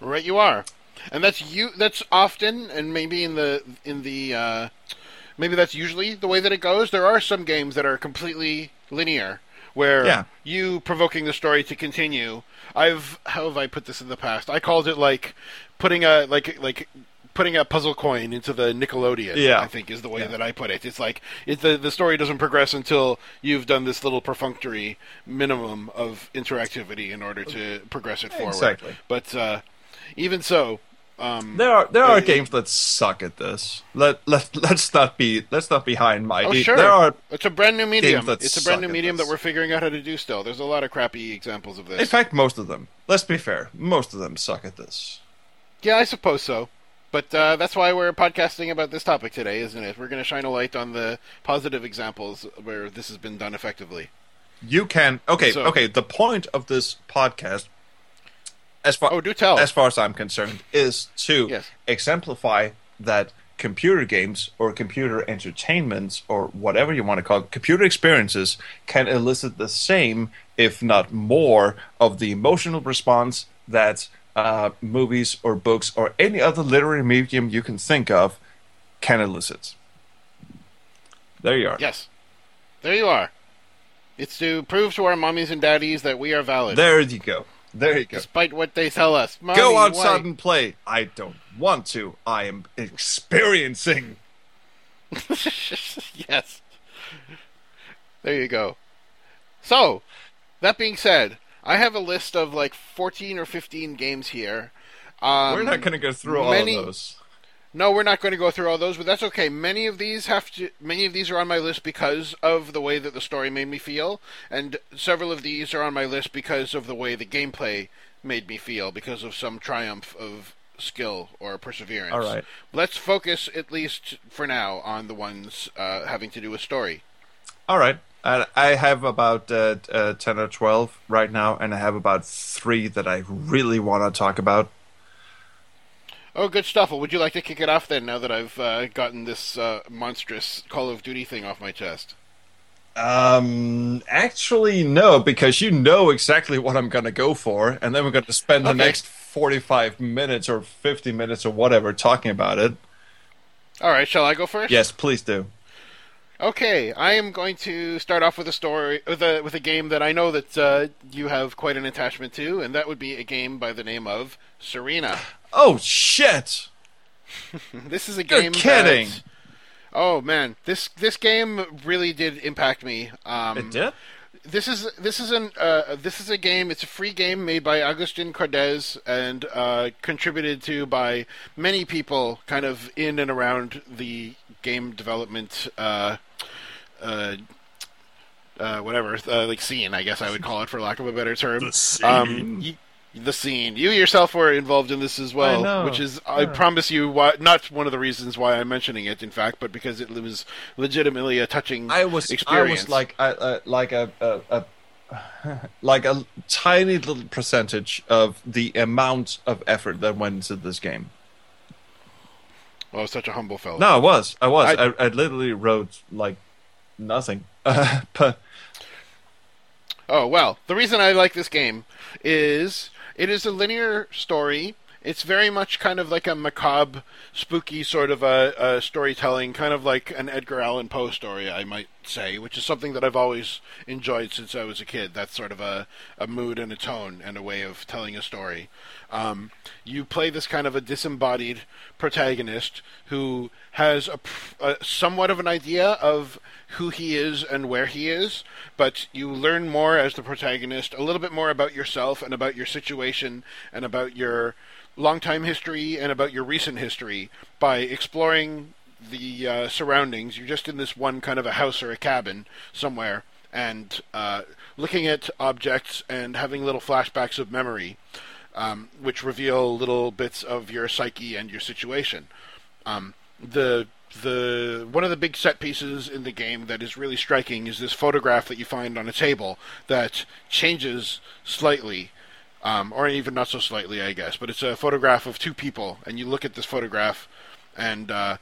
Right, you are, and that's you. That's often, and maybe in the in the uh, maybe that's usually the way that it goes. There are some games that are completely linear, where Yeah. you provoking the story to continue. I've how have I put this in the past? I called it like putting a like like putting a puzzle coin into the Nickelodeon. Yeah. I think is the way Yeah. that I put it. It's like it, the the story doesn't progress until you've done this little perfunctory minimum of interactivity in order to progress it forward. Exactly. But uh, even so, um, There are there are Uh, games that suck at this. Let let let's not be let's not be high and mighty. oh sure, There are it's a brand new medium. It's a brand new medium that we're figuring out how to do. Still, there's a lot of crappy examples of this. in fact most of them. Let's be fair. Most of them suck at this. Yeah, I suppose so. But uh, that's why we're podcasting about this topic today, isn't it? We're going to shine a light on the positive examples where this has been done effectively. You can okay, So- okay, the point of this podcast as far Oh, do tell. as far as I'm concerned is to Yes. exemplify that computer games or computer entertainments or whatever you want to call it, computer experiences can elicit the same, if not more, of the emotional response that uh, movies or books or any other literary medium you can think of can elicit. There you are. Yes. There you are. It's to prove to our mummies and daddies that we are valid, There you go. There you go. despite what they tell us. Mommy, Go outside why- and play. I don't want to. I am experiencing. yes. There you go. So, that being said, I have a list of like 14 or 15 games here. Um, We're not going to go through many- all of those. No, we're not going to go through all those, but that's okay. Many of these have to. Many of these are on my list because of the way that the story made me feel, and several of these are on my list because of the way the gameplay made me feel, because of some triumph of skill or perseverance. All right. Let's focus at least for now on the ones uh, having to do with story. All right. I, I have about uh, uh, 10 or 12 right now, and I have about three that I really want to talk about. Oh, good stuff. Well, would you like to kick it off then? Now that I've uh, gotten this uh, monstrous Call of Duty thing off my chest. Um, actually, no, because you know exactly what I'm going to go for, and then we're going to spend the Okay. next 45 minutes or 50 minutes or whatever talking about it. All right, shall I go first? Yes, please do. Okay, I am going to start off with a story with a with a game that I know that uh, you have quite an attachment to, and that would be a game by the name of Serena. Oh, shit! This is a You're game. kidding. that- oh man, this this game really did impact me. Um, It did? this is this is an uh, this is a game. It's a free game made by Agustin Cordes and uh, contributed to by many people, kind of in and around the game development. Uh, uh, uh, whatever, uh, like scene, I guess I would call it, for lack of a better term. The scene. Um, y- the scene. You yourself were involved in this as well, know. which is, I promise you, why, not one of the reasons why I'm mentioning it. In fact, but because it was legitimately a touching I was I was like a, a, like a, a, a like a tiny little percentage of the amount of effort that went into this game. oh, such a humble fellow. No, I was. I was. I- I, I, literally wrote like nothing. Uh, but Oh well, the reason I like this game is it is a linear story. It's very much kind of like a macabre, spooky sort of a, a storytelling, kind of like an Edgar Allan Poe story, I might say, which is something that I've always enjoyed since I was a kid. That's sort of a, a mood and a tone and a way of telling a story. Um, you play this kind of a disembodied protagonist who has a, a somewhat of an idea of who he is and where he is, but you learn more as the protagonist, a little bit more about yourself and about your situation and about your long time history and about your recent history by exploring the uh, surroundings. You're just in this one kind of a house or a cabin somewhere and uh, looking at objects and having little flashbacks of memory, um, which reveal little bits of your psyche and your situation. Um, the the one of the big set pieces in the game that is really striking is this photograph that you find on a table that changes slightly, um, or even not so slightly, I guess. But it's a photograph of two people, and you look at this photograph and uh,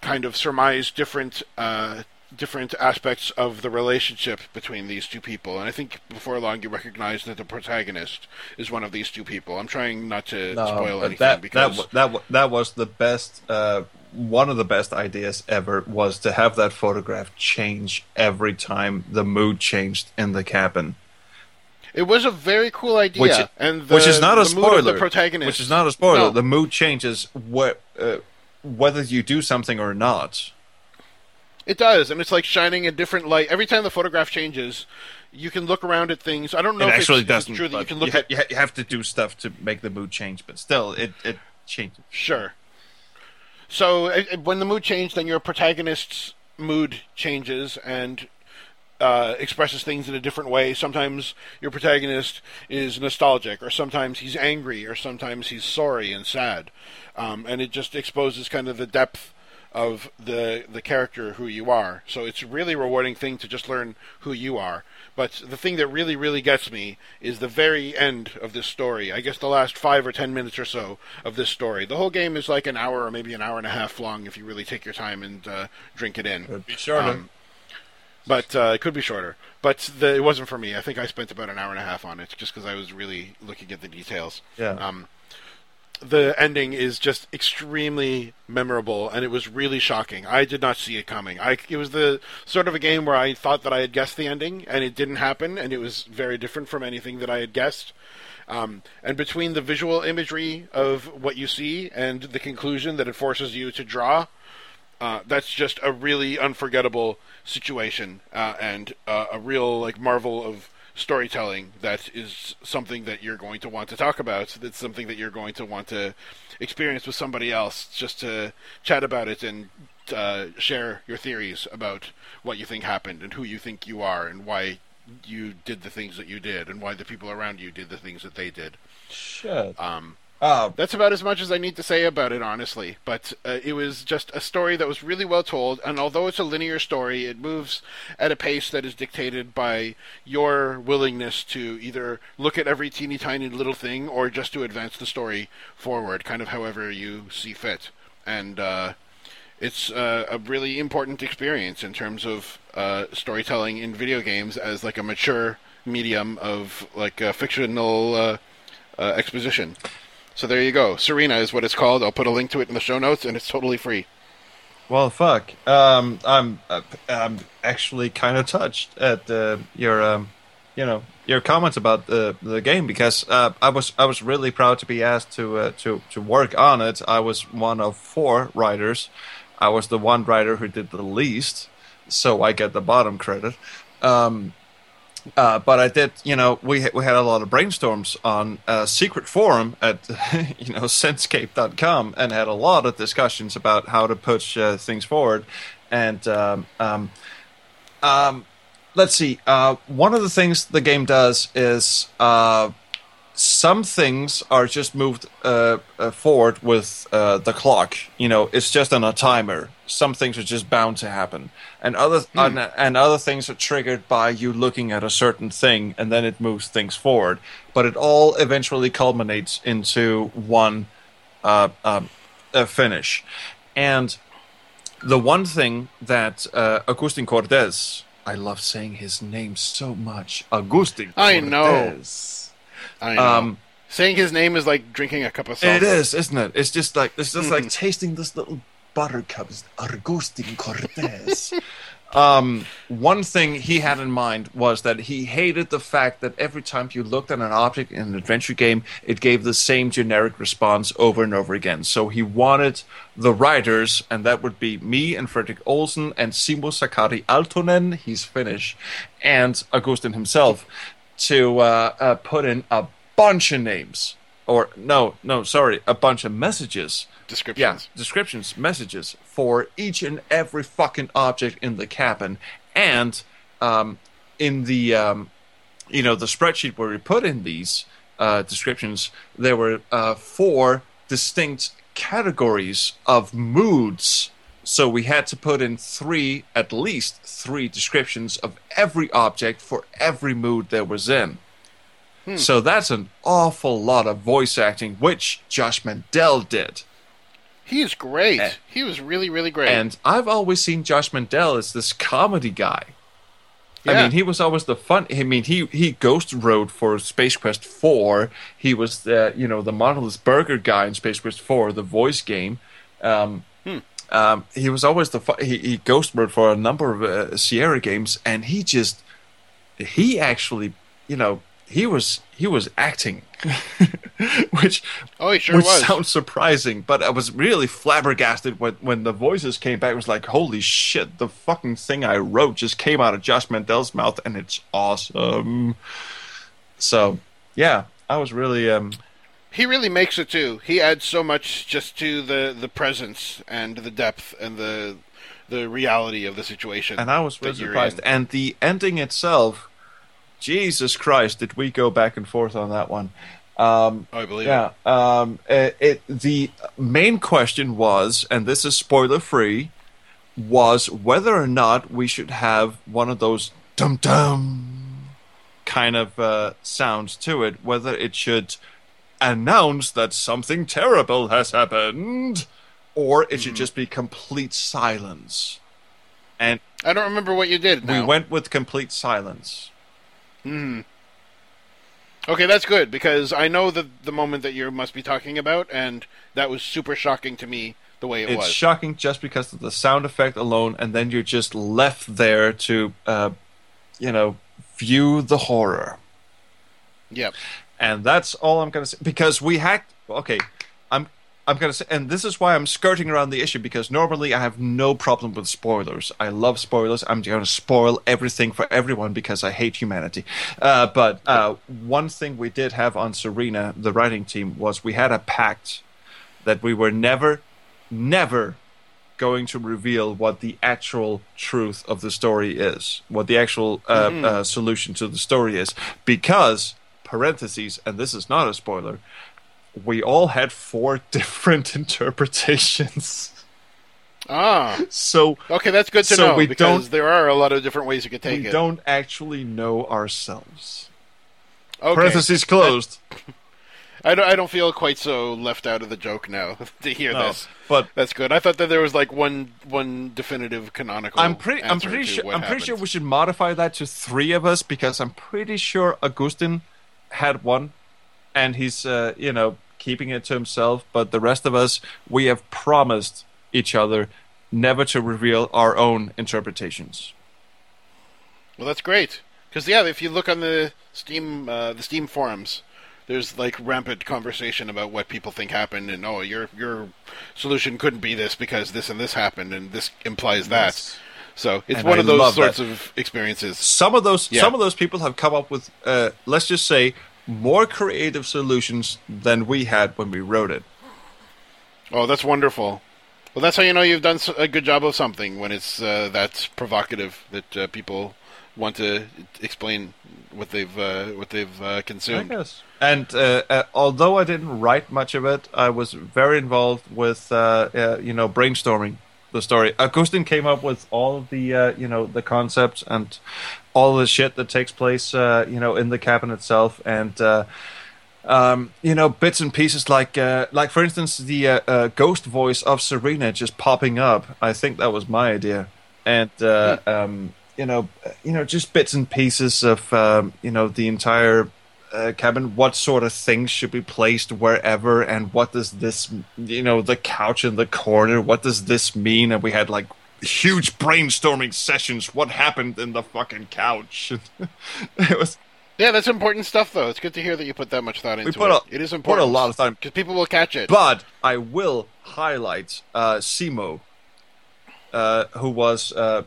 kind of surmise different uh, different aspects of the relationship between these two people. And I think before long you recognize that the protagonist is one of these two people. I'm trying not to spoil anything that because that that that was the best. Uh, one of the best ideas ever was to have that photograph change every time the mood changed in the cabin. It was a very cool idea, which, and the, which is not a spoiler. the protagonist, Which is not a spoiler. No. The mood changes wh- uh, whether you do something or not. It does, and it's like shining a different light every time the photograph changes. You can look around at things. I don't know it if actually it's, if it's doesn't. true that you can look ha- at. you, ha- you have to do stuff to make the mood change, but still, it it changes. Sure. So uh, uh, when the mood changed, then your protagonist's mood changes and uh, expresses things in a different way. Sometimes your protagonist is nostalgic, or sometimes he's angry, or sometimes he's sorry and sad, um, and it just exposes kind of the depth of the the character who you are. So it's a really rewarding thing to just learn who you are. But the thing that really, really gets me is the very end of this story. I guess the last five or ten minutes or so of this story. The whole game is like an hour or maybe an hour and a half long if you really take your time and uh, drink it in. Be shorter. Um, but uh, it could be shorter. But the, it wasn't for me. I think I spent about an hour and a half on it just because I was really looking at the details. Yeah. Um, the ending is just extremely memorable, and it was really shocking. I did not see it coming. I, it was the sort of a game where I thought that I had guessed the ending, and it didn't happen, and it was very different from anything that I had guessed. Um, and between the visual imagery of what you see and the conclusion that it forces you to draw, uh, that's just a really unforgettable situation uh, and uh, a real like marvel of storytelling that is something that you're going to want to talk about. That's something that you're going to want to experience with somebody else, just to chat about it and uh, share your theories about what you think happened and who you think you are and why you did the things that you did and why the people around you did the things that they did. Shit. Um, Uh, that's about as much as I need to say about it, honestly. But uh, it was just a story that was really well told, and although it's a linear story, it moves at a pace that is dictated by your willingness to either look at every teeny tiny little thing or just to advance the story forward, kind of however you see fit. And uh, it's uh, a really important experience in terms of uh, storytelling in video games as like a mature medium of like fictional uh, exposition. So there you go. Serena is what it's called. I'll put a link to it in the show notes, and it's totally free. well, fuck. Um, I'm uh, I'm actually kind of touched at uh, your um, you know your comments about the the game because uh, I was I was really proud to be asked to uh, to to work on it. I was one of four writers. I was the one writer who did the least, so I get the bottom credit. Um, Uh, but I did, you know, we we had a lot of brainstorms on a secret forum at, you know, Senscape.com and had a lot of discussions about how to push uh, things forward. And um, um, um, let's see, uh, one of the things the game does is uh, some things are just moved uh, uh, forward with the clock. You know, it's just on a timer. Some things are just bound to happen, and other and, and other things are triggered by you looking at a certain thing, and then it moves things forward. But it all eventually culminates into one uh, um, a finish, and the one thing that uh, Agustin Cordes, I love saying his name so much, Agustin. I know. I know. Um, Saying his name is like drinking a cup of salt. It is, isn't it? It's just like it's just like tasting this little buttercup. It's Agustin Cordes. um, one thing he had in mind was that he hated the fact that every time you looked at an object in an adventure game, it gave the same generic response over and over again. So he wanted the writers, and that would be me and Frederick Olsen and Simo Sakari Aaltonen, he's Finnish, and Agustin himself, to uh, uh, put in a bunch of names. Or, no, no, sorry, a bunch of messages Descriptions. yeah, descriptions, messages for each and every fucking object in the cabin, and um, in the um, you know the spreadsheet where we put in these uh, descriptions, there were uh, four distinct categories of moods. So we had to put in three, at least three descriptions of every object for every mood there was in. So that's an awful lot of voice acting, which Josh Mandel did. He is great. Eh. he was really, really great. And I've always seen Josh Mandel as this comedy guy. I mean, he was always the fun. I mean, he he ghost rode for Space Quest Four. He was the you know the Monolith Burger guy in Space Quest Four, the voice game. Um, um, he was always the fu- he, he ghost rode for a number of uh, Sierra games, and he just he actually you know he was he was acting, which oh, he sure which was. sounds surprising, but I was really flabbergasted when, when the voices came back. It was like, holy shit, the fucking thing I wrote just came out of Josh Mandel's mouth, and it's awesome. So, yeah, I was really. Um, He really makes it too. He adds so much just to the the presence and the depth and the the reality of the situation. and I was really surprised. in. And the ending itself, Jesus Christ, did we go back and forth on that one? Um, Oh, I believe Yeah. Um, it, it the main question was, and this is spoiler free, was whether or not we should have one of those dum dum kind of uh, sounds to it. Whether it should announce that something terrible has happened, or it should just be complete silence. And. I don't remember what you did. we went with complete silence. Okay, that's good because I know the the moment that you must be talking about, and that was super shocking to me the way it it's was. shocking just because of the sound effect alone, and then you're just left there to, uh, you know, view the horror. yep. And that's all I'm gonna say because we hacked. Okay, I'm I'm gonna say, and this is why I'm skirting around the issue because normally I have no problem with spoilers. I love spoilers. I'm gonna spoil everything for everyone because I hate humanity. Uh, but uh, one thing we did have on Serena, the writing team, was we had a pact that we were never, never going to reveal what the actual truth of the story is, what the actual uh, uh, solution to the story is, because parentheses, and this is not a spoiler, we all had four different interpretations. Ah, So okay, that's good to So know we because don't- there are a lot of different ways you could take we it. don't actually know ourselves. okay. Parentheses closed. I don't. I don't feel quite so left out of the joke now to hear No, this. but That's good. I thought that there was like one one definitive canonical. I'm pretty. I'm pretty sure. I'm pretty sure we should modify that to three of us because I'm pretty sure Augustin had one, and he's uh, you know keeping it to himself. But the rest of us, we have promised each other never to reveal our own interpretations. Well, that's great. Because yeah, if you look on the Steam uh, the Steam forums, there's like rampant conversation about what people think happened, and oh, your your solution couldn't be this because this and this happened, and this implies that. Yes. So it's And one I of those sorts that. of experiences. some of those Yeah. some of those people have come up with uh, let's just say more creative solutions than we had when we wrote it. Oh, that's wonderful. Well, that's how you know you've done a good job of something when it's uh, that provocative that uh, people want to explain what they've uh, what they've uh, consumed. guess. And uh, uh, although I didn't write much of it, I was very involved with uh, uh, you know brainstorming the story. Augustin came up with all of the uh, you know the concepts and all the shit that takes place uh, you know in the cabin itself and. Uh, um, you know, bits and pieces like, uh, like for instance, the uh, uh, ghost voice of Serena just popping up. I think that was my idea, and uh, um, you know, you know, just bits and pieces of um, you know the entire uh, cabin. What sort of things should be placed wherever, and what does this, you know, the couch in the corner. What does this mean? And we had like huge brainstorming sessions. What happened in the fucking couch? it was Yeah, that's important stuff, though. It's good to hear that you put that much thought into put it. a- it is important. put a lot of time. because people will catch it. But I will highlight uh, Simo, uh, who was uh,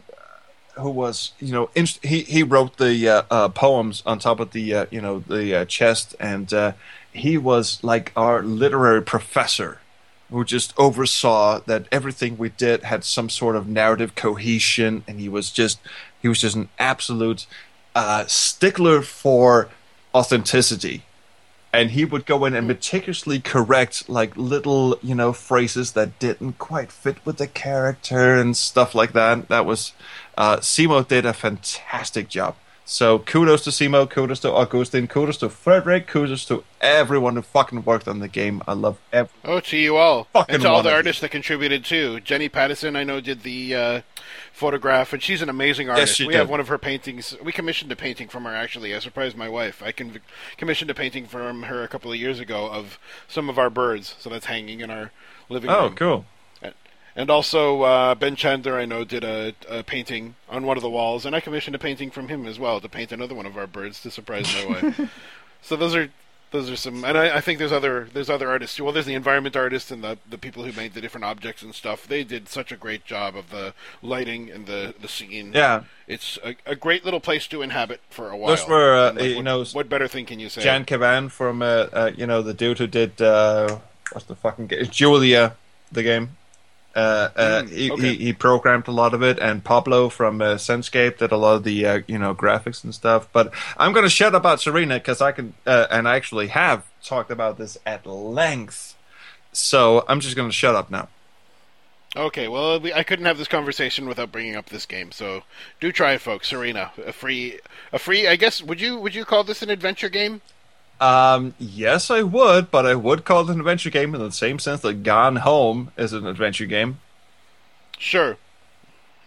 who was you know inst- he he wrote the uh, uh, poems on top of the uh, you know the uh, chest, and uh, he was like our literary professor. Who just oversaw that everything we did had some sort of narrative cohesion, and he was just he was just an absolute uh, stickler for authenticity and he would go in and meticulously correct like little you know phrases that didn't quite fit with the character and stuff like that. That was uh simo did a fantastic job so kudos to simo kudos to Agustin kudos to frederick kudos to everyone who fucking worked on the game i love every Oh, to you all. Fucking and to all the of you. artists that contributed too. Jenny Pattison, I know, did the uh, photograph, and she's an amazing artist. she we did. have one of her paintings. We commissioned a painting from her, actually. I surprised my wife. I con- commissioned a painting from her a couple of years ago of some of our birds, so that's hanging in our living oh room. Oh, cool And also, uh, Ben Chandler, I know, did a, a painting on one of the walls, and I commissioned a painting from him as well to paint another one of our birds to surprise my wife. So those are those are some, and I, I think there's other there's other artists too. Well, there's the environment artists and the the people who made the different objects and stuff. They did such a great job of the lighting and the the scene. yeah it's a, a great little place to inhabit for a while. Those were, uh, like, you what, know, what better thing can you say? jan kavan from uh, uh you know the dude who did uh what's the fucking game julia the game uh, uh, Mm, he, okay. he, he programmed a lot of it, and Pablo from uh, Senscape did a lot of the uh, you know graphics and stuff. But I'm going to shut up about Serena because I can, uh, and I actually have talked about this at length. So I'm just going to shut up now. Okay, well, I couldn't have this conversation without bringing up this game. So do try it, folks. Serena, a free, a free. I guess would you would you call this an adventure game? Um, yes, I would, but I would call it an adventure game in the same sense that Gone Home is an adventure game. Sure.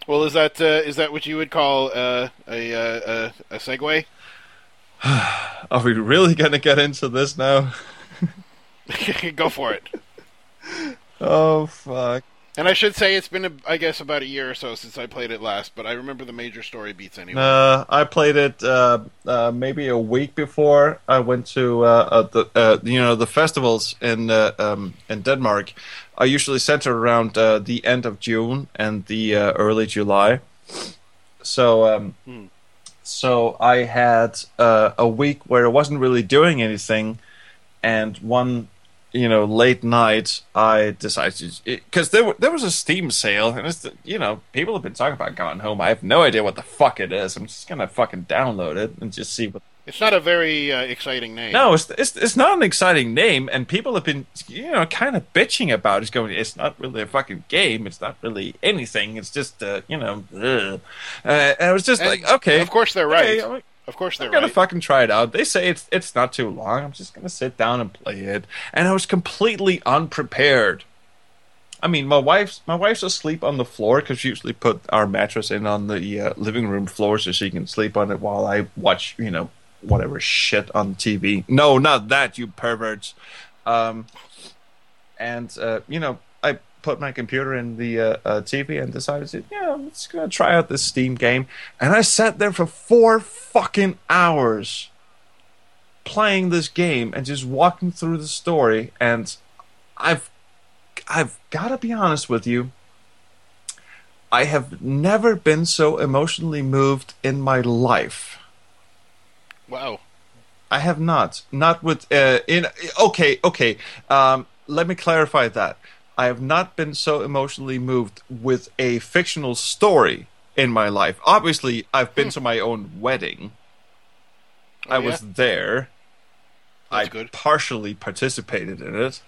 Well, is that uh, is that what you would call uh, a, uh, a a segue? Are we really going to get into this now? Go for it. Oh fuck. And I should say it's been, a, I guess, about a year or so since I played it last, but I remember the major story beats anyway. Uh, I played it uh, uh, maybe a week before I went to uh, uh, the uh, you know the festivals in uh, um, in Denmark. Are usually centered around uh, the end of June and the uh, early July. So um, Hmm. so I had uh, a week where I wasn't really doing anything, and one you know late night I decided because there there was a Steam sale and it's you know people have been talking about Gone Home. I have no idea what the fuck it is. I'm just gonna fucking download it and just see what. It's not a very uh, exciting name. No, it's, it's it's not an exciting name, and people have been you know kind of bitching about it. It's going, it's not really a fucking game. It's not really anything. It's just uh, you know. Uh, and I was just And like, okay, Of course they're right. Of course they're I'm gonna right. fucking try it out. They say it's it's not too long. I'm just gonna sit down and play it. And I was completely unprepared. I mean, my wife's my wife's asleep on the floor because she usually put our mattress in on the uh, living room floor so she can sleep on it while I watch, you know, whatever shit on TV. No, not that, you perverts. Um, and uh, you know, I put my computer in the uh, uh, TV and decided to, yeah, I'm just gonna try out this Steam game. And I sat there for four fucking hours playing this game and just walking through the story. And I've, I've got to be honest with you. I have never been so emotionally moved in my life. Wow. I have not. Not with uh, in. Okay, okay. Um, let me clarify that. I have not been so emotionally moved with a fictional story in my life. Obviously, I've been to my own wedding. Oh, I was yeah? there. That's I good. partially participated in it.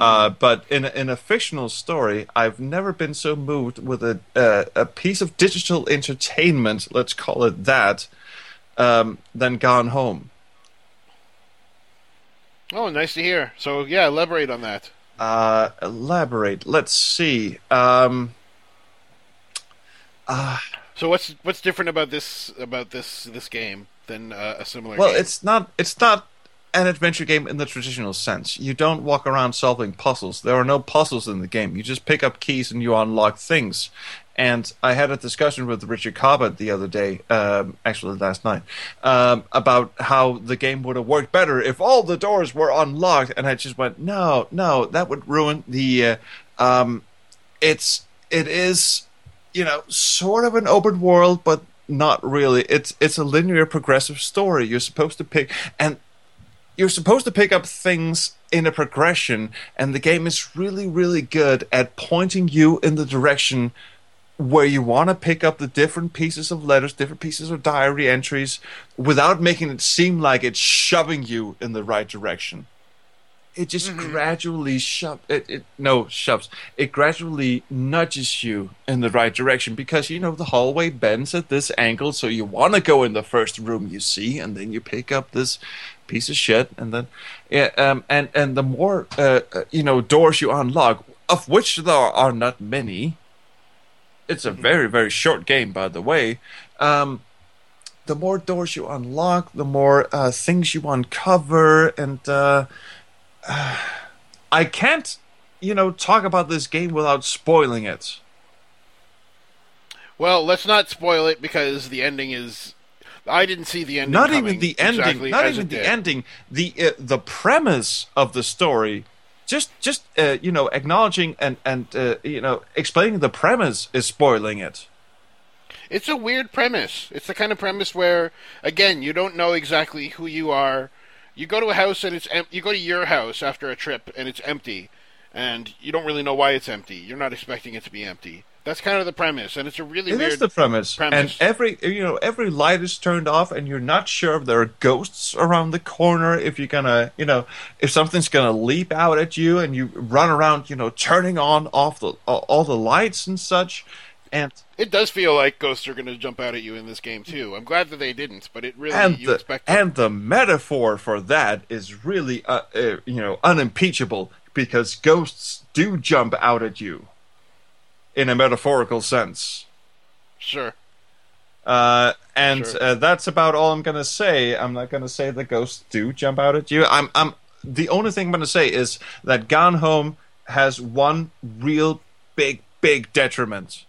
Uh, but in a, in a fictional story, I've never been so moved with a uh, a piece of digital entertainment, let's call it that, um, than Gone Home. Oh, nice to hear. So yeah, elaborate on that. Uh, elaborate. Let's see. Um, So what's what's different about this about this this game than uh, a similar? well, game? it's not it's not an adventure game in the traditional sense. You don't walk around solving puzzles. There are no puzzles in the game. You just pick up keys and you unlock things. And I had a discussion with Richard Cobbett the other day, um, actually last night, um, about how the game would have worked better if all the doors were unlocked. And I just went, no, no, that would ruin the. Uh, um, it's it is, you know, sort of an open world, but not really. It's it's a linear, progressive story. You're supposed to pick and you're supposed to pick up things in a progression, and the game is really, really good at pointing you in the direction where you want to pick up the different pieces of letters, different pieces of diary entries, without making it seem like it's shoving you in the right direction. It just gradually shove it, it no shoves. It gradually nudges you in the right direction because you know the hallway bends at this angle, so you want to go in the first room you see, and then you pick up this piece of shit, and then yeah, um, and and the more uh, uh, you know doors you unlock, of which there are not many. It's a very very short game, by the way. Um, the more doors you unlock, the more uh, things you uncover, and uh, I can't, you know, talk about this game without spoiling it. well, let's not spoil it because the ending is. I didn't see the ending. Not even the ending. exactly not even the did. ending. The uh, the premise of the story. Just just uh, you know, acknowledging and and uh, you know, explaining the premise is spoiling it. It's a weird premise. It's the kind of premise where, again, you don't know exactly who you are. You go to a house and it's em- you go to your house after a trip and it's empty, and you don't really know why it's empty. You're not expecting it to be empty. That's kind of the premise, and it's a really It weird. is the premise. premise. and every you know every light is turned off, and you're not sure if there are ghosts around the corner. If you're gonna, you know, if something's gonna leap out at you, and you run around, you know, turning on off the all all the lights and such, and It does feel like ghosts are going to jump out at you in this game too. I'm glad that they didn't, but it really and you the expect. them. and the metaphor for that is really uh, uh, you know unimpeachable because ghosts do jump out at you in a metaphorical sense. sure. Uh, and Sure. uh, that's about all I'm gonna say. I'm not gonna say the ghosts do jump out at you. I'm, I'm. The only thing I'm gonna say is that Gone Home has one real big, big detriment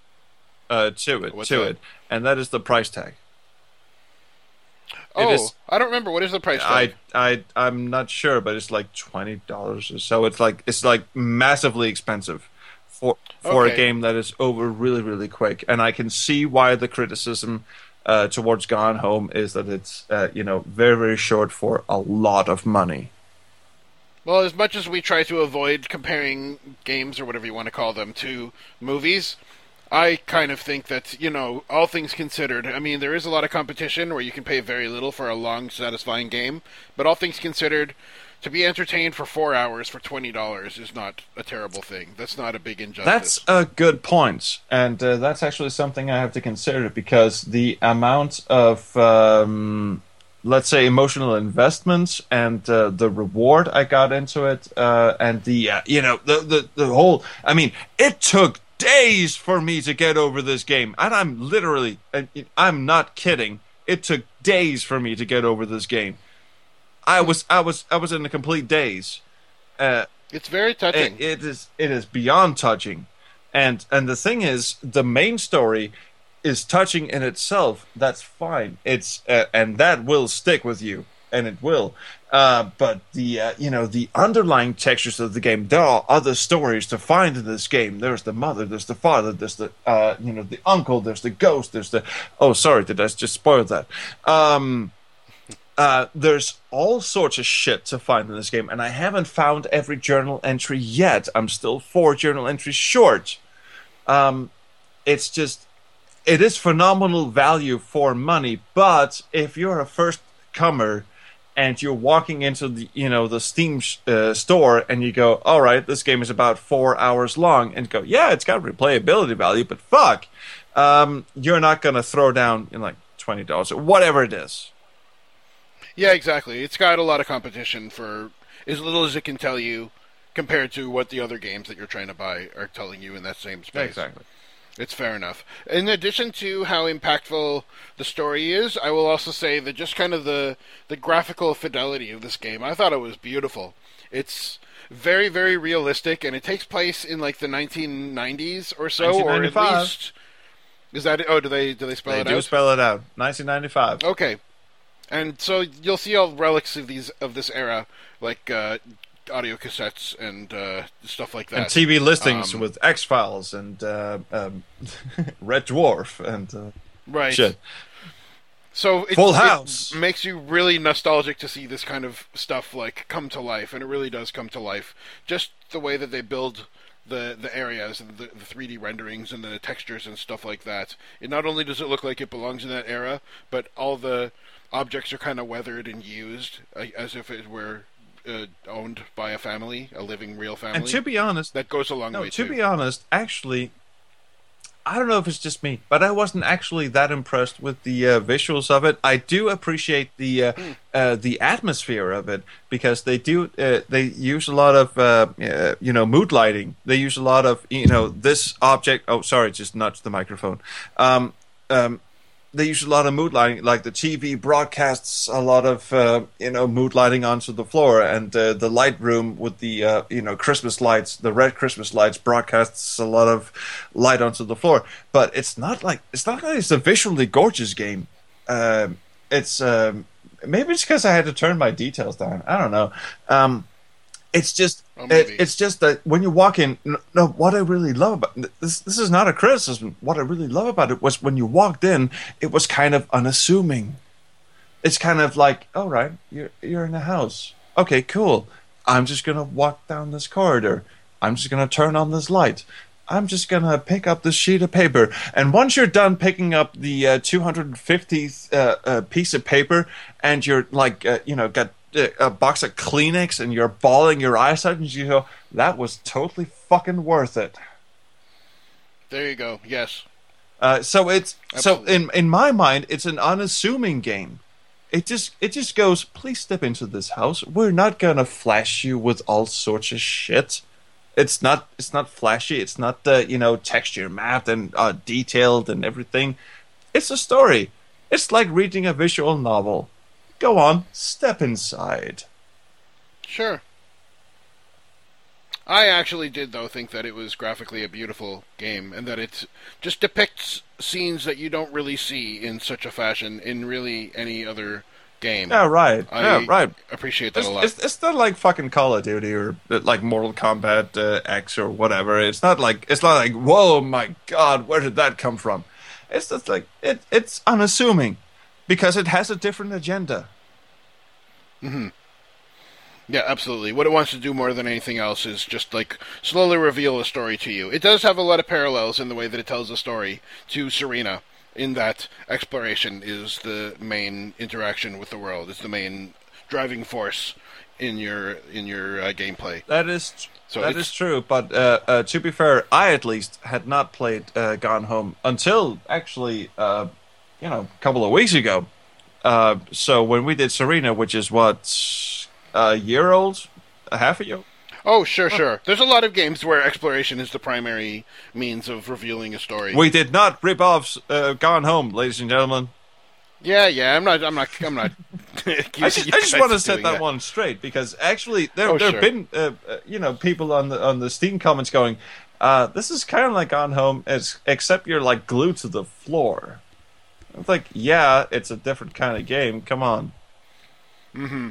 uh, to it, What's to that? it, and that is the price tag. Oh, is- I don't remember. What is the price tag? I? I, I'm not sure, but it's like twenty dollars or so. It's like it's like massively expensive for for a game that is over really, really quick. And I can see why the criticism uh, towards Gone Home is that it's uh, you know very, very short for a lot of money. Well, as much as we try to avoid comparing games or whatever you want to call them to movies, I kind of think that, you know, all things considered, I mean, there is a lot of competition where you can pay very little for a long, satisfying game, but all things considered, to be entertained for four hours for $20 is not a terrible thing. That's not a big injustice. That's a good point, and uh, that's actually something I have to consider because the amount of, um, let's say, emotional investment and uh, the reward I got into it, uh, and the uh, you know the, the the whole. I mean, it took days for me to get over this game, and I'm literally, I'm not kidding. It took days for me to get over this game. I was I was I was in a complete daze. Uh, It's very touching. it, it is it is beyond touching and and the thing is the main story is touching in itself that's fine it's uh, and that will stick with you and it will. Uh, but the uh, you know the underlying textures of the game, there are other stories to find in this game. There's the mother, there's the father, there's the uh, you know the uncle, there's the ghost, there's the oh sorry, did I just spoil that? Um, uh, there's all sorts of shit to find in this game, and I haven't found every journal entry yet. I'm still four journal entries short. Um, it's just, it is phenomenal value for money, but if you're a first comer and you're walking into the you know the Steam uh, store and you go, all right, this game is about four hours long, and go, yeah, it's got replayability value, but fuck, um, you're not gonna throw down in like twenty dollars or whatever it is. Yeah, exactly. It's got a lot of competition for as little as it can tell you compared to what the other games that you're trying to buy are telling you in that same space. Exactly. It's fair enough. In addition to how impactful the story is, I will also say that just kind of the the graphical fidelity of this game, I thought it was beautiful. It's very very realistic and it takes place in like the 1990s or so or at least is that it? Oh, do they do they spell They it do out? spell it out. 1995. Okay, and so you'll see all relics of these of this era, like uh, audio cassettes and uh, stuff like that. and TV listings Um, with X Files and uh, um, Red Dwarf and uh, right. shit. So it, Full it House. makes you really nostalgic to see this kind of stuff like come to life, and it really does come to life. Just the way that they build the the areas and the, the 3D renderings and the textures and stuff like that. It not only does it look like it belongs in that era, but all the objects are kind of weathered and used uh, as if it were uh, owned by a family, a living real family. And to be honest, that goes a long no, way to too. be honest, actually, I don't know if it's just me, but I wasn't actually that impressed with the uh, visuals of it. I do appreciate the uh, Hmm. uh, the atmosphere of it because they do uh, they use a lot of uh, uh, you know mood lighting. They use a lot of you know this object. Oh, sorry, just nudged the microphone. Um, um, they use a lot of mood lighting, like the TV broadcasts a lot of uh, you know mood lighting onto the floor, and uh, the light room with the uh, you know Christmas lights, the red Christmas lights broadcasts a lot of light onto the floor. But it's not like it's not like it's a visually gorgeous game. Um, it's um, maybe it's because I had to turn my details down. I don't know. Um, it's just Oh, it, it's just that when you walk in no, what i really love about this this is not a criticism. What i really love about it was when you walked in it was kind of unassuming. It's kind of like all right you're you're in a house. Okay cool. I'm just going to walk down this corridor. I'm just going to turn on this light. I'm just gonna pick up this sheet of paper, and once you're done picking up the uh, 250th uh, uh, piece of paper, and you're like, uh, you know, got a box of Kleenex, and you're bawling your eyes out, and you go, "That was totally fucking worth it." there you go. Yes. Uh, so it's Absolutely. so in in my mind, it's an unassuming game. It just it just goes. Please step into this house. We're not gonna flash you with all sorts of shit. It's not it's not flashy. It's not uh, you know texture mapped and uh, detailed and everything. It's a story. It's like reading a visual novel. Go on, step inside. Sure. I actually did, though, think that it was graphically a beautiful game, and that it just depicts scenes that you don't really see in such a fashion in really any other game. Yeah, right. I yeah, right. appreciate that It's, a lot. it's, it's not like fucking Call of Duty or like Mortal Kombat uh, X or whatever. It's not like it's not like whoa my god, where did that come from? It's just like it. It's unassuming because it has a different agenda. Mhm. Yeah, absolutely. What it wants to do more than anything else is just like slowly reveal a story to you. It does have a lot of parallels in the way that it tells a story to Serena, in that exploration is the main interaction with the world. It's the main driving force in your in your uh, gameplay. That is So that is true. But uh, uh, to be fair, I at least had not played uh, Gone Home until actually, uh, you know, a couple of weeks ago. Uh, so when we did Serena, which is what a year old, a half a year. Oh, sure, sure. There's a lot of games where exploration is the primary means of revealing a story. We did not rip off uh, Gone Home, ladies and gentlemen. Yeah, yeah. I'm not. I'm not. I'm not. I just, I just want to set that one straight because actually there Oh, there sure. have been uh, uh, you know people on the on the Steam comments going, uh, this is kind of like Gone Home, as, except you're like glued to the floor. It's like yeah, it's a different kind of game. Come on. Mm-hmm.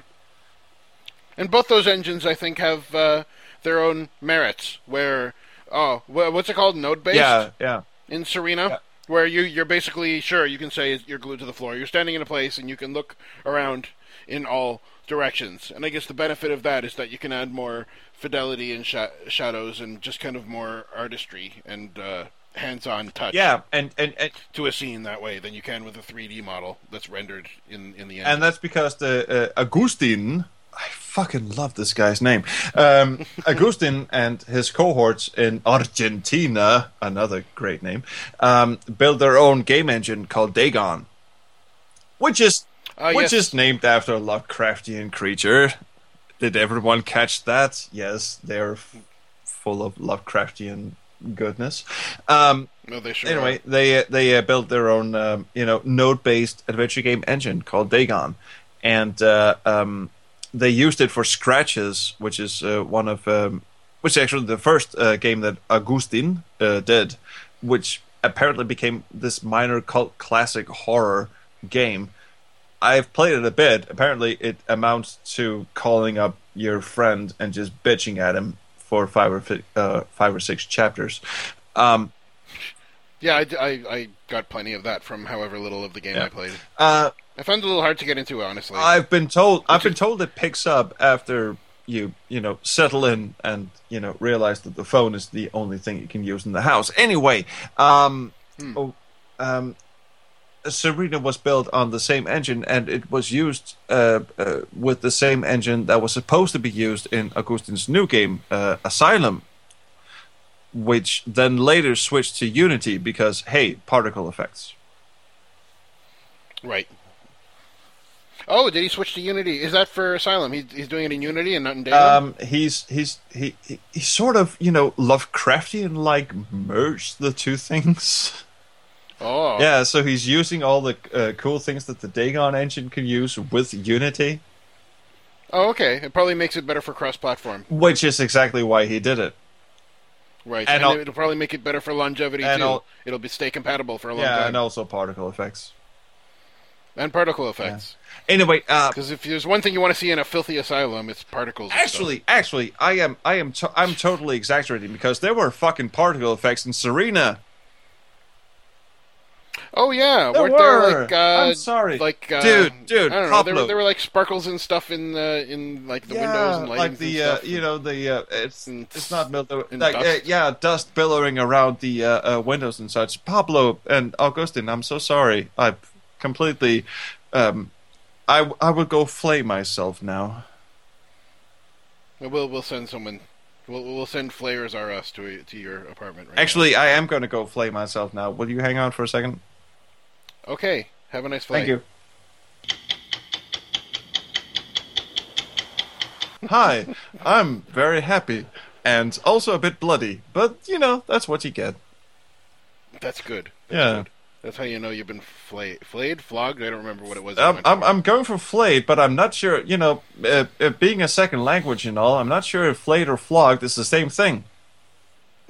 And both those engines, I think, have uh, their own merits. Where oh, what's it called? Node based. Yeah, yeah. in Serena, Yeah. where you you're basically sure you can say you're glued to the floor. You're standing in a place and you can look around in all directions. And I guess the benefit of that is that you can add more fidelity and sha- shadows and just kind of more artistry and uh, hands-on touch Yeah, and, and, and to a scene that way than you can with a 3D model that's rendered in in the end. and that's because the uh, Agustin, I fucking love this guy's name. Um, Agustin and his cohorts in Argentina, another great name, um, built their own game engine called Dagon, which is Ah, which yes. is named after a Lovecraftian creature. Did everyone catch that? Yes, they're f- full of Lovecraftian goodness. Um, no, they sure anyway, are. they uh, they uh, built their own um, you know node-based adventure game engine called Dagon, and uh, um, they used it for Scratches, which is uh, one of um, which is actually the first uh, game that Agustin uh, did, which apparently became this minor cult classic horror game. I've played it a bit. Apparently, it amounts to calling up your friend and just bitching at him for five or fi- uh, five or six chapters. Um, Yeah, I, I, I got plenty of that from however little of the game Yeah. I played. uh, I found it a little hard to get into, honestly. I've been told. I've been told it picks up after you, you know, settle in and you know realize that the phone is the only thing you can use in the house. Anyway, um, oh, um, Serena was built on the same engine, and it was used uh, uh, with the same engine that was supposed to be used in Agustin's new game, uh, Asylum, which then later switched to Unity because hey, particle effects. Right. Oh, did he switch to Unity? Is that for Asylum? He's, he's doing it in Unity and not in? Um, he's he's he, he he sort of you know Lovecraftian like merged the two things. oh. Yeah, so he's using all the uh, cool things that the Dagon engine can use with Unity, Oh, okay. It probably makes it better for cross-platform. which is exactly why he did it. Right. And And, it'll probably make it better for longevity, too. it'll be stay compatible for a long Yeah, time. and also particle effects. And particle effects. Anyway, uh, Because if there's one thing you want to see in a filthy asylum, it's particles. actually, actually, I am I am to- I'm totally exaggerating because there were fucking particle effects in Serena. Oh yeah, There weren't there like uh, I'm sorry. like uh, Dude, dude, I don't know. There were, there were like sparkles and stuff in the in like the windows and lighting like the and uh, stuff. you know the uh, it's And it's not mildew, and like uh, dust. yeah dust billowing around the uh, uh, windows and such. Pablo and Agustin, I'm so sorry. I completely um, I I would go flay myself now. We'll we'll send someone. We'll we'll send Flayers R Us to to your apartment. Right Actually, I am going to go flay myself now. Will you hang on for a second? Okay. Have a nice flight. Thank you. Hi, I'm very happy and also a bit bloody, but you know that's what you get. That's good. That's Yeah. good. That's how you know you've been flay, flayed, flogged. I don't remember what it was. I'm, I'm. I'm going for flayed, but I'm not sure. You know, uh, uh, being a second language and all, I'm not sure if flayed or flogged is the same thing.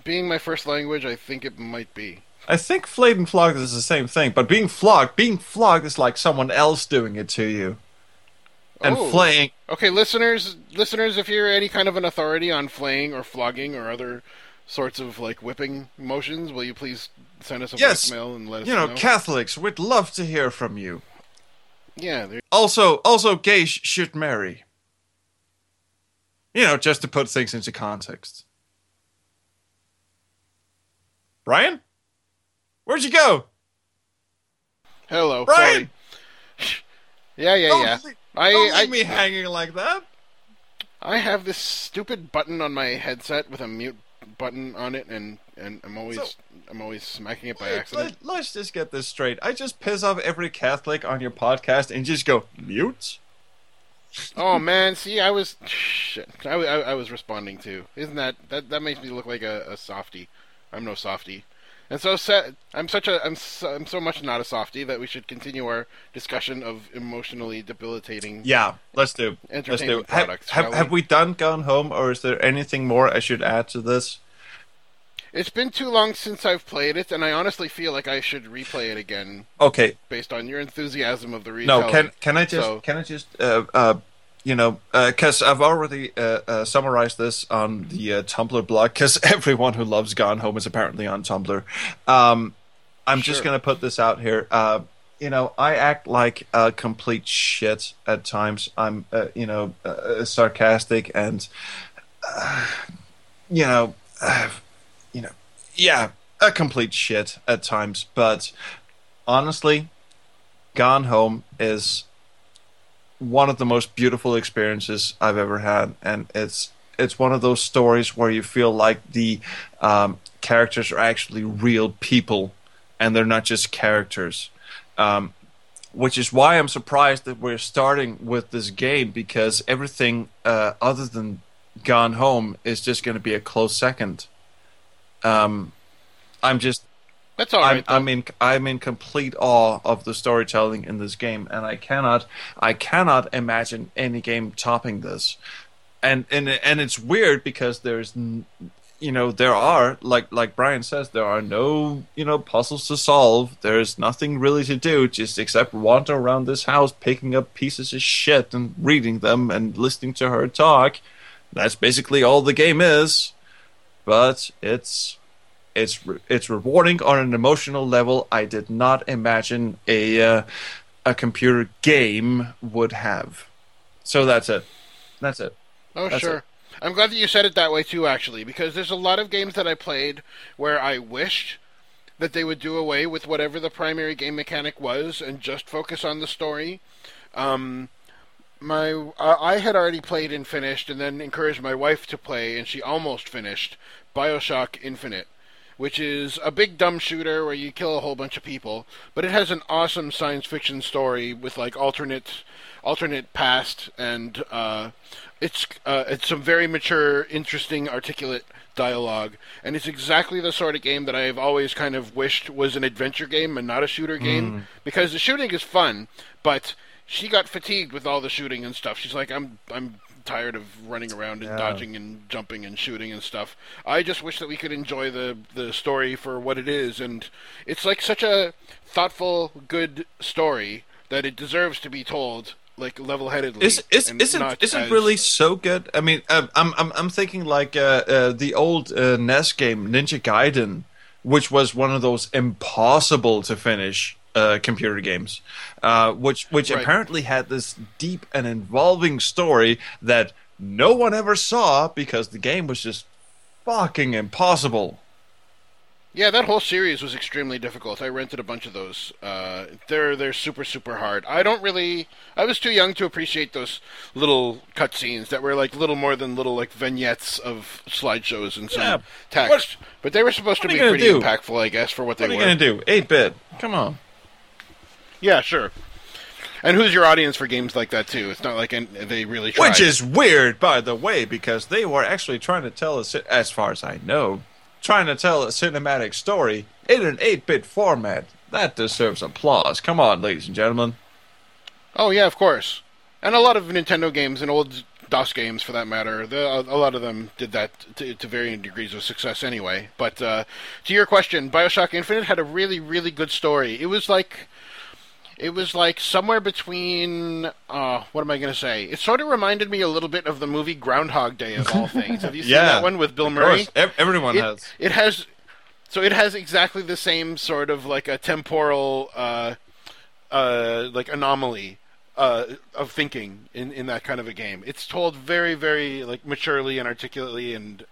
Being my first language, I think it might be. I think flayed and flogged is the same thing, but being flogged, being flogged is like someone else doing it to you, and Oh. flaying. Okay, listeners, listeners, if you're any kind of an authority on flaying or flogging or other sorts of like whipping motions, will you please send us a Yes, voicemail and let us You know, know? Catholics, we'd love to hear from you. yeah, there- Also, also, gays should marry. You know, just to put things into context. Brian, where'd you go? hello, Brian, sorry. Yeah, yeah, don't, yeah. I, don't I, leave me hanging like that. I have this stupid button on my headset with a mute button on it, and and I'm always So- I'm always smacking it by Wait, accident. let, us just get this straight. I just piss off every Catholic on your podcast and just go mute. Oh man, see, I was shit. I, I, I was responding to. Isn't that that that makes me look like a, a softie? I'm no softie. And so I'm such a I'm so, I'm so much not a softie that we should continue our discussion of emotionally debilitating. Yeah, let's do. Let's do. Entertainment Have, products, have, we? we done Gone Home, or is there anything more I should add to this? It's been too long since I've played it, and I honestly feel like I should replay it again Okay, based on your enthusiasm of the no, can can I just So- can I just uh, uh, you know because I've already uh, uh, summarized this on the uh, Tumblr blog because everyone who loves Gone Home is apparently on Tumblr. Um, I'm just gonna put this out here. Uh, you know, I act like a complete shit at times. I'm, uh, you know, uh, sarcastic and, uh, you know, uh, you know, yeah, a complete shit at times. But honestly, Gone Home is one of the most beautiful experiences I've ever had, and it's it's one of those stories where you feel like the um, characters are actually real people, and they're not just characters. Um, which is why I'm surprised that we're starting with this game because everything uh, other than Gone Home is just going to be a close second. Um, I'm just That's all I'm, I'm in I'm in complete awe of the storytelling in this game, and I cannot I cannot imagine any game topping this. And and and it's weird because there's you know there are like like Brian says there are no you know puzzles to solve. There's nothing really to do just except wander around this house picking up pieces of shit and reading them and listening to her talk. That's basically all the game is. But it's it's re- it's rewarding on an emotional level I did not imagine a uh, a computer game would have. So that's it. That's it. Oh, That's sure. it. I'm glad that you said it that way too, actually, because there's a lot of games that I played where I wished that they would do away with whatever the primary game mechanic was and just focus on the story. Um, my I had already played and finished, and then encouraged my wife to play, and she almost finished Bioshock Infinite, which is a big dumb shooter where you kill a whole bunch of people, but it has an awesome science fiction story with like alternate alternate past and uh, it's uh, it's some very mature, interesting, articulate dialogue, and it's exactly the sort of game that I've always kind of wished was an adventure game and not a shooter game because the shooting is fun, but she got fatigued with all the shooting and stuff. She's like, I'm I'm tired of running around and Yeah. dodging and jumping and shooting and stuff. I just wish that we could enjoy the the story for what it is, and it's like such a thoughtful, good story that it deserves to be told like level-headedly. Is, is, isn't is it as- really so good? I mean, um, I'm I'm I'm thinking like uh, uh, the old uh, NES game Ninja Gaiden, which was one of those impossible to finish uh, computer games, uh, which which Right. apparently had this deep and involving story that no one ever saw because the game was just fucking impossible. Yeah, that whole series was extremely difficult. I rented a bunch of those. Uh, they're they're super super hard. I don't really. I was too young to appreciate those little cutscenes that were like little more than little like vignettes of slideshows and some Yeah, text. but they were supposed what to be pretty do? impactful, I guess, for what they were. What are you gonna do? Eight bit. Come on. Yeah, sure. And who's your audience for games like that too? It's not like an, they really tried. Which is weird, by the way, because they were actually trying to tell a, as far as I know, trying to tell a cinematic story in an 8-bit format. That deserves applause. Come on, ladies and gentlemen. Oh yeah, of course. And a lot of Nintendo games and old DOS games, for that matter, the, a a lot of them did that to, to varying degrees of success anyway. But uh, to your question, Bioshock Infinite had a really, really good story. It was like, it was like somewhere between, uh, what am I going to say? It sort of reminded me a little bit of the movie Groundhog Day of all things. Have you seen Yeah, that one with Bill Of Murray? course, ev- everyone it, has. it has so it has exactly the same sort of like a temporal uh uh like anomaly uh of thinking in in that kind of a game it's told very very like maturely and articulately and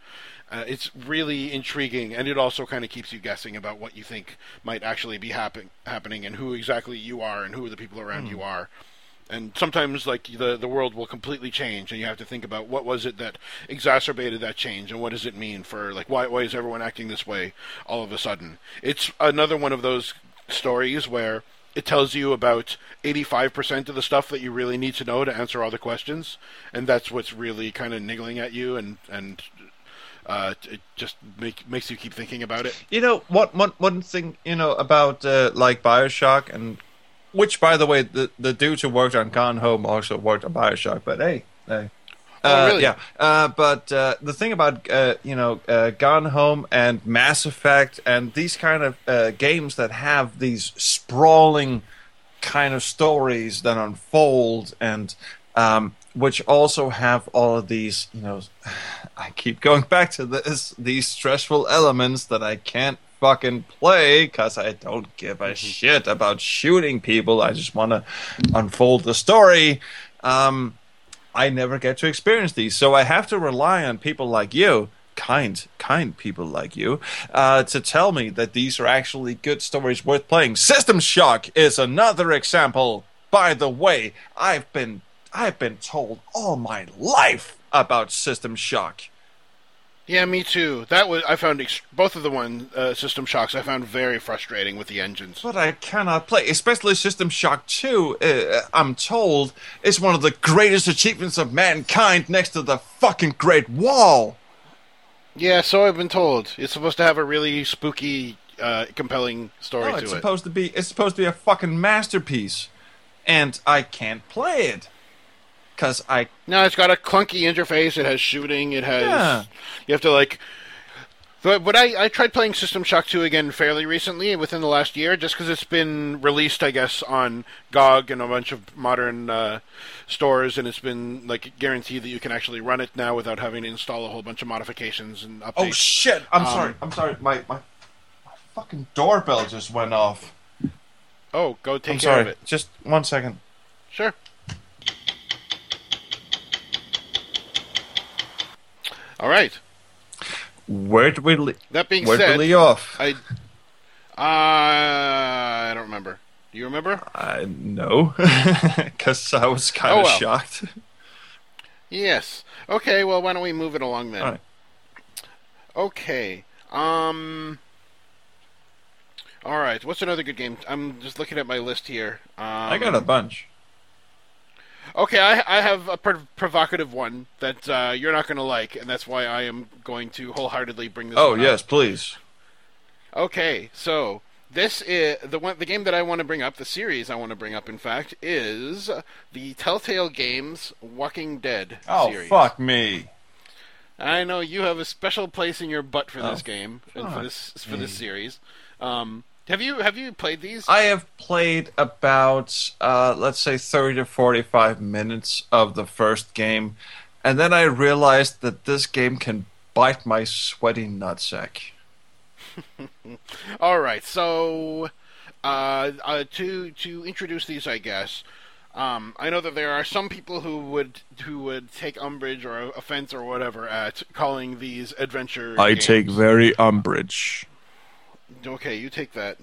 uh, it's really intriguing and it also kind of keeps you guessing about what you think might actually be happen- happening and who exactly you are and who the people around you are. And sometimes like the the world will completely change and you have to think about what was it that exacerbated that change and what does it mean for like why why is everyone acting this way all of a sudden? It's another one of those stories where it tells you about 85% of the stuff that you really need to know to answer all the questions and that's what's really kind of niggling at you and and uh, it just make, makes you keep thinking about it. You know, what one one thing you know about uh, like Bioshock, and which, by the way, the the dude who worked on Gone Home also worked on Bioshock. But hey, hey, Oh, Uh, really? Yeah, uh, but uh, the thing about uh, you know uh, Gone Home and Mass Effect and these kind of uh, games that have these sprawling kind of stories that unfold and um, which also have all of these you know I keep going back to this these stressful elements that I can't fucking play because I don't give a shit about shooting people. I just want to unfold the story. Um, I never get to experience these, so I have to rely on people like you, kind, kind people like you, uh, to tell me that these are actually good stories worth playing. System Shock is another example. By the way, I've been I've been told all my life about System Shock. Yeah, me too. That was I found ex- both of the one uh, System Shocks I found very frustrating with the engines. But I cannot play, especially System Shock 2. Uh, I'm told is one of the greatest achievements of mankind next to the fucking Great Wall. Yeah, so I've been told. It's supposed to have a really spooky, uh, compelling story No, to it's it. supposed to be it's supposed to be a fucking masterpiece, and I can't play it because I No, it's got a clunky interface. It has shooting. It has. Yeah. You have to like. But, but I, I tried playing System Shock 2 again fairly recently, within the last year, just because it's been released, I guess, on GOG and a bunch of modern uh, stores, and it's been like guaranteed that you can actually run it now without having to install a whole bunch of modifications and updates. oh shit! I'm Um, sorry. I'm sorry. My, my my fucking doorbell just went off. Oh, go take I'm care sorry. of it. Just one second. Sure. All right. Where did we That being where said, we leave off? I uh, I don't remember. Do you remember? I no, because I was kind Oh, of well. shocked. Yes. Okay. Well, why don't we move it along then? All right. Okay. Um. All right. What's another good game? I'm just looking at my list here. Um, I got a bunch. Okay, I, I have a prov- provocative one that uh, you're not going to like, and that's why I am going to wholeheartedly bring this. Oh one up. yes, please. Okay, so this is the one. The game that I want to bring up, the series I want to bring up, in fact, is the Telltale Games Walking Dead Oh series. fuck me. I know you have a special place in your butt for this Oh, game and for this for this series. Um, have you have you played these? I have played about uh, let's say thirty to forty-five minutes of the first game, and then I realized that this game can bite my sweaty nutsack. All right, so uh, uh, to to introduce these, I guess. Um, I know that there are some people who would who would take umbrage or offense or whatever at calling these adventure. I games. take very umbrage. Okay, you take that.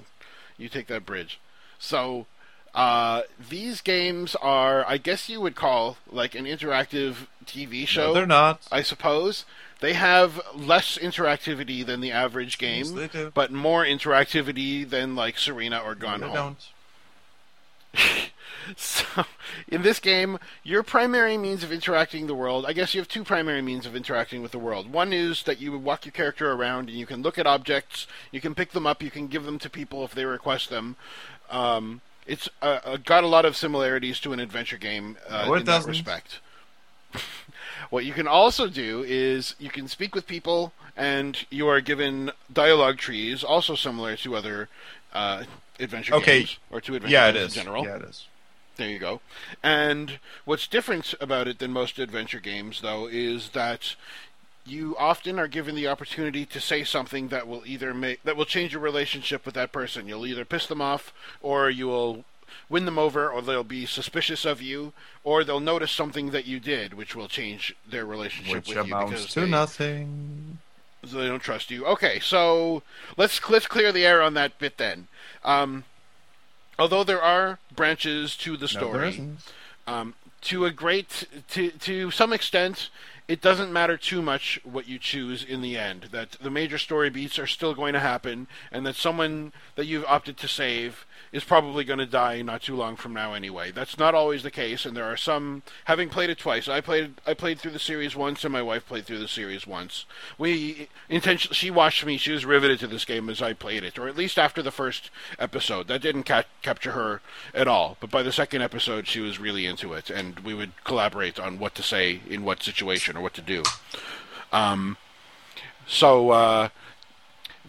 You take that bridge. So, uh, these games are, I guess you would call like an interactive TV show. No, they're not. I suppose they have less interactivity than the average game, Yes, but more interactivity than like Serena or Gone they Home. don't. So, in this game, your primary means of interacting the world, I guess you have two primary means of interacting with the world. One is that you walk your character around and you can look at objects, you can pick them up, you can give them to people if they request them. Um, it's uh, uh, got a lot of similarities to an adventure game uh, No, in that doesn't. respect. what you can also do is you can speak with people, and you are given dialogue trees, also similar to other uh, adventure Okay. games or to adventure Yeah, games is. in general. Yeah, it is. There you go. And what's different about it than most adventure games, though, is that you often are given the opportunity to say something that will either make that will change your relationship with that person. You'll either piss them off, or you will win them over, or they'll be suspicious of you, or they'll notice something that you did, which will change their relationship Which with you Which amounts because to they, nothing. so they don't trust you. Okay, so let's let's clear the air on that bit then. Um, although there are branches to the No, story, isn't. um, to a great to to some extent, it doesn't matter too much what you choose in the end. That the major story beats are still going to happen, and that someone that you've opted to save is probably going to die not too long from now anyway. That's not always the case, and there are some. Having played it twice, I played I played through the series once, and my wife played through the series once. We intentionally she watched me; she was riveted to this game as I played it, or at least after the first episode. That didn't ca- capture her at all, but by the second episode, she was really into it, and we would collaborate on what to say in what situation or what to do. Um, so. Uh,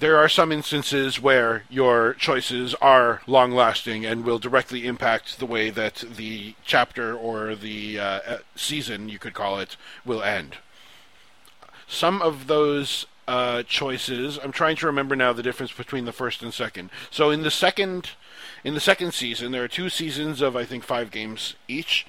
there are some instances where your choices are long lasting and will directly impact the way that the chapter or the uh, season, you could call it, will end. Some of those uh, choices, I'm trying to remember now the difference between the first and second. So in the second, in the second season, there are two seasons of I think five games each.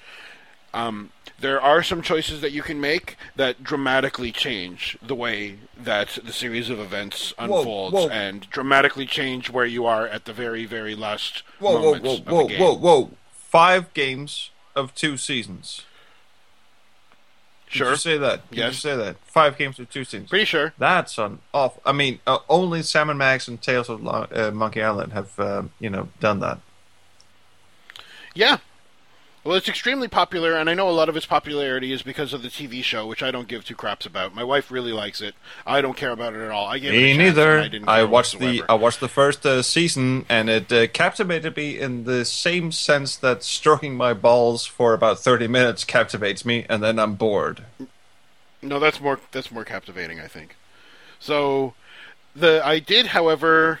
Um, there are some choices that you can make that dramatically change the way that the series of events unfolds whoa. and dramatically change where you are at the very, very last Whoa, whoa, moments whoa, of whoa, the game. whoa, whoa! Five games of two seasons. Did Sure. you say that? Did you Yes. say that? Five games of two seasons. Pretty sure. That's an off. I mean, uh, only Sam and Max and Tales of Lo- uh, Monkey Island have, uh, you know, done that. Yeah. Well, it's extremely popular, and I know a lot of its popularity is because of the TV show, which I don't give two craps about. My wife really likes it. I don't care about it at all. I gave it Me a neither. I, didn't I watched the. I watched the first uh, season, and it uh, captivated me in the same sense that stroking my balls for about thirty minutes captivates me, and then I'm bored. No, that's more that's more captivating, I think. So, the I did, however,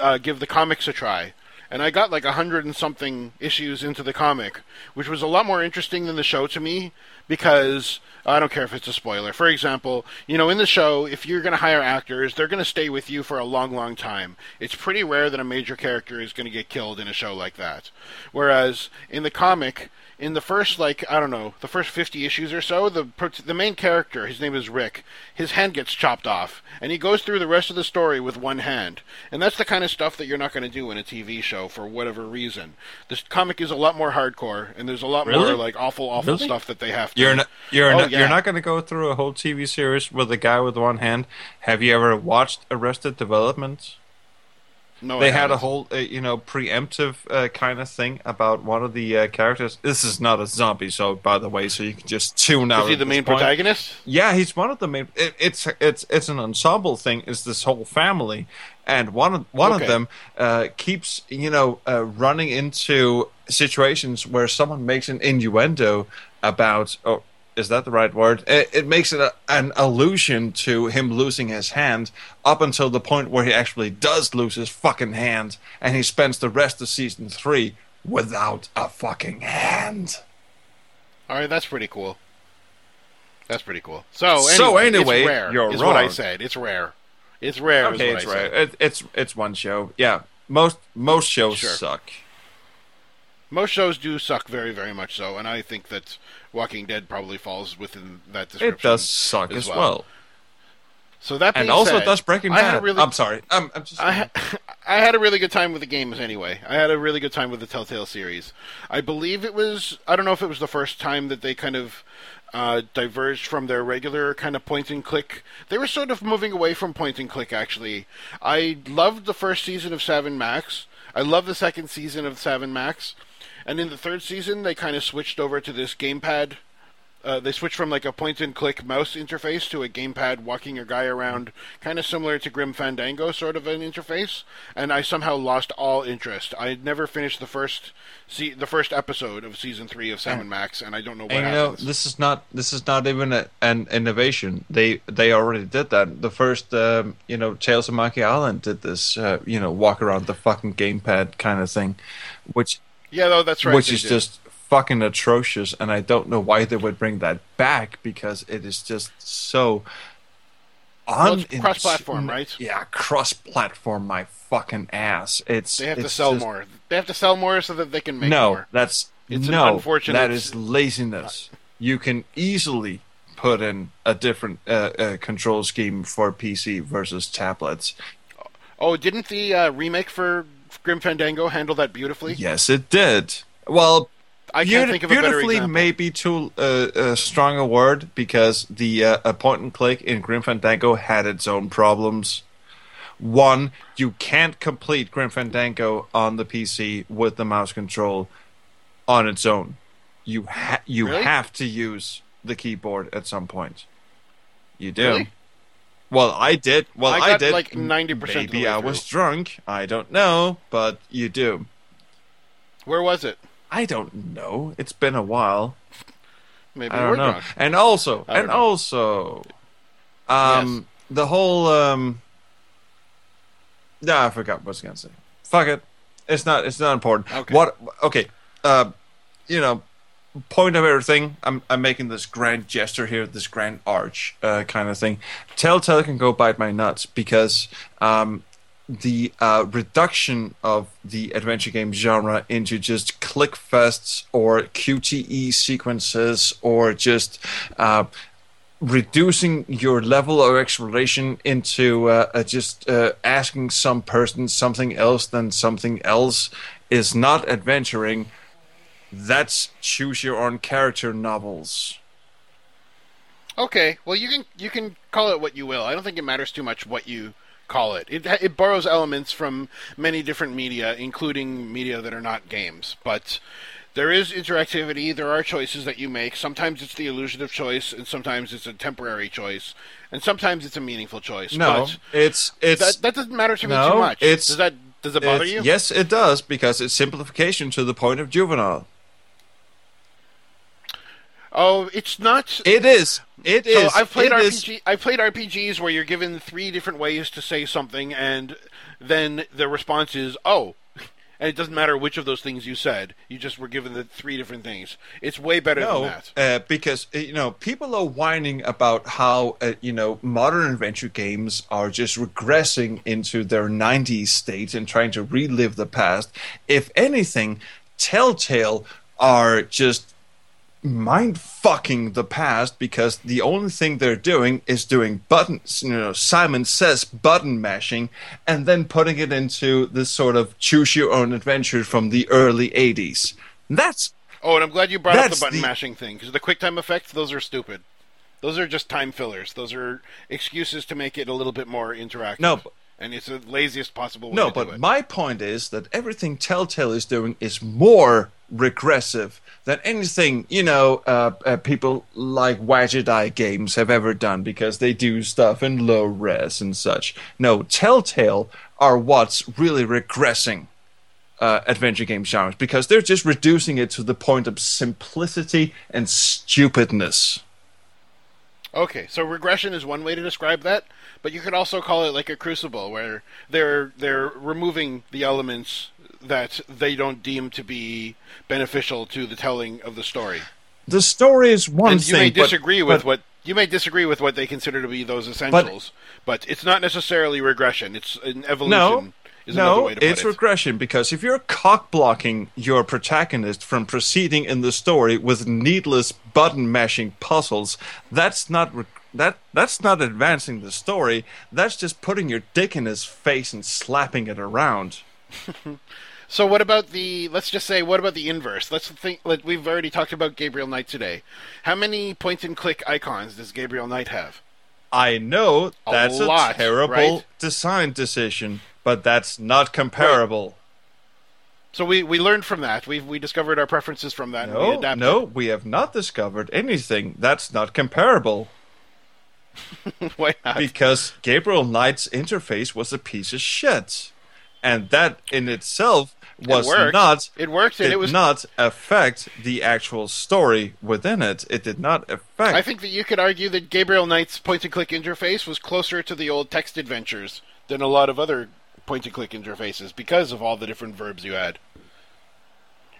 uh, give the comics a try, and I got like a hundred and something issues into the comic, which was a lot more interesting than the show to me because I don't care if it's a spoiler. For example, you know, in the show, if you're going to hire actors, they're going to stay with you for a long, long time. It's pretty rare that a major character is going to get killed in a show like that. Whereas in the comic, in the first like I don't know the first fifty issues or so, the the main character, his name is Rick, his hand gets chopped off, and he goes through the rest of the story with one hand, and that's the kind of stuff that you're not going to do in a TV show for whatever reason. This comic is a lot more hardcore, and there's a lot Really? more like awful, awful Really? stuff that they have to. You're not you're Oh, not yeah. you're not going to go through a whole TV series with a guy with one hand. Have you ever watched Arrested Development? No, they I had a haven't. whole uh, you know preemptive uh, kind of thing about one of the uh, characters. This is not a zombie show, by the way, so you can just tune out. Is he the main point. protagonist? Yeah, he's one of the main. It, it's it's it's an ensemble thing. It's this whole family, and one of one Okay. of them uh, keeps you know uh, running into situations where someone makes an innuendo about. Oh, is that the right word? It, it makes it a, an allusion to him losing his hand up until the point where he actually does lose his fucking hand, and he spends the rest of season three without a fucking hand. All right, that's pretty cool. That's pretty cool. So, So anyway, anyway, it's rare, you're is what I said. It's rare. It's rare. Okay, it's I said. It, it's it's one show. Yeah, most most shows Sure. suck. Most shows do suck very, very much so, and I think that Walking Dead probably falls within that description. It does suck as well, So that being and also said, does Breaking Bad. really, I'm sorry. I'm, I'm just. I, ha- I had a really good time with the games anyway. I had a really good time with the Telltale series. I believe it was, I don't know if it was the first time that they kind of uh, diverged from their regular kind of point and click. They were sort of moving away from point and click, actually. I loved the first season of Sam and Max. I love the second season of Sam and Max. And in the third season, they kind of switched over to this gamepad uh, they switched from like a point and click mouse interface to a gamepad walking your guy around, kind of similar to Grim Fandango sort of an interface. And I somehow lost all interest. I had never finished the first see the first episode of season three of Sam and Max, and I don't know what and you know, this is not this is not even a, an innovation. They they already did that. The first, um, you know, Tales of Monkey Island did this. Uh, you know, walk around the fucking gamepad kind of thing, which yeah, though that's right. which is did. just fucking atrocious. And I don't know why they would bring that back because it is just so. Well, it's cross-platform, right? Yeah, cross-platform. My fucking ass. It's they have to sell just- more. They have to sell more so that they can make no, more. that's It's no. unfortunate- That is laziness. You can easily put in a different uh, uh, control scheme for PC versus tablets. Oh, didn't the uh, remake for Grim Fandango handle that beautifully? Yes, it did. Well, I can't think of a better beautifully may be too uh, a strong a word because the uh, a point and click in Grim Fandango had its own problems. One, you can't complete Grim Fandango on the PC with the mouse control on its own. You ha- you Really? have to use the keyboard at some point. You do. Really? Well, I did. Well, I I, did. like, 90% of Maybe I was drunk. I don't know, but you do. Where was it? I don't know. It's been a while. Maybe I don't were know. drunk. And also, and know. also, um, the whole um, no, I forgot what I was gonna say. Fuck it. It's not. It's not important. Okay. What? Okay. Uh, you know, point of everything. I'm I'm making this grand gesture here, this grand arch uh, kind of thing. Telltale can go bite my nuts because um, the uh, reduction of the adventure game genre into just click fests or QTE sequences or just uh, reducing your level of exploration into uh, just uh, asking some person something else than something else is not adventuring. That's choose your own character novels. Okay, well you can you can call it what you will. I don't think it matters too much what you call it. It it borrows elements from many different media, including media that are not games. But there is interactivity. There are choices that you make. Sometimes it's the illusion of choice, and sometimes it's a temporary choice, and sometimes it's a meaningful choice. No, but it's it's that that doesn't matter to me No, too much. it's- does that does it bother you? Yes, it does because it's simplification to the point of juvenile. Oh, it's not. It is. It So is. I've played it is- RPG. I've played RPGs where you're given three different ways to say something, and then the response is "oh," and it doesn't matter which of those things you said. You just were given the three different things. It's way better No, than that. uh, because uh, you know people are whining about how uh, you know modern adventure games are just regressing into their '90s state and trying to relive the past. If anything, Telltale are just mind fucking the past because the only thing they're doing is doing buttons you know simon says button mashing and then putting it into this sort of choose your own adventure from the early 80s that's Oh, and I'm glad you brought up the button the- mashing thing because the quick time effects, those are stupid. Those are just time fillers. Those are excuses to make it a little bit more interactive. No, but- and it's the laziest possible way No, to do but my point is that everything Telltale is doing is more regressive than anything you know uh, uh, people like Eye Games have ever done because they do stuff in low res and such. No, Telltale are what's really regressing uh, adventure game genres because they're just reducing it to the point of simplicity and stupidness. Okay, so regression is one way to describe that, but you could also call it like a crucible, where they're they're removing the elements that they don't deem to be beneficial to the telling of the story. The story is one and you thing, may but- disagree with but- what you may disagree with what they consider to be those essentials, but, it's not necessarily regression. It's an evolution. No, is no, way to put it's it. regression because if you're cock blocking your protagonist from proceeding in the story with needless button mashing puzzles, that's not re- that that's not advancing the story. That's just putting your dick in his face and slapping it around. So what about the? Let's just say, what about the inverse? Let's think. Like we've already talked about Gabriel Knight today. How many point and click icons does Gabriel Knight have? I know A that's a, lot, terrible right? design decision, but that's not comparable. So we, we learned from that. We we discovered our preferences from that. and we No, no, we have not discovered anything that's not comparable. Why not? because Gabriel Knight's interface was a piece of shit, and that in itself was worked. not. It worked, and did it was- not affect the actual story within it. It did not affect. I think that you could argue that Gabriel Knight's point and click interface was closer to the old text adventures than a lot of other point and click interfaces because of all the different verbs you had.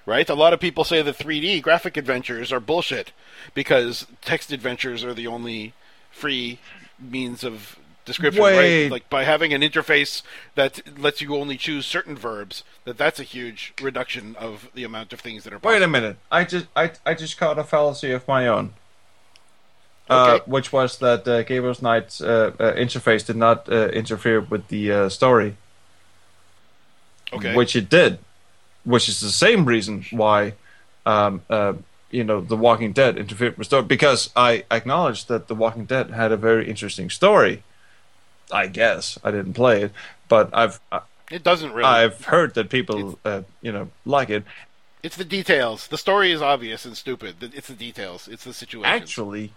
Right? A lot of people say that 3D graphic adventures are bullshit because text adventures are the only free means of description, Wait. right? Like by having an interface that lets you only choose certain verbs, that that's a huge reduction of the amount of things that are possible. Wait a minute. I just I I just caught a fallacy of my own. Uh, which was that uh, Gabriel Knight's uh, uh, interface did not uh, interfere with the uh, story, Okay. which it did, which is the same reason why um, uh, you know, The Walking Dead interfered with the story because I acknowledge that The Walking Dead had a very interesting story. I guess I didn't play it, but I've It doesn't really. I've heard that people uh, you know like it. It's the details. The story is obvious and stupid. It's the details. It's the situation. Actually,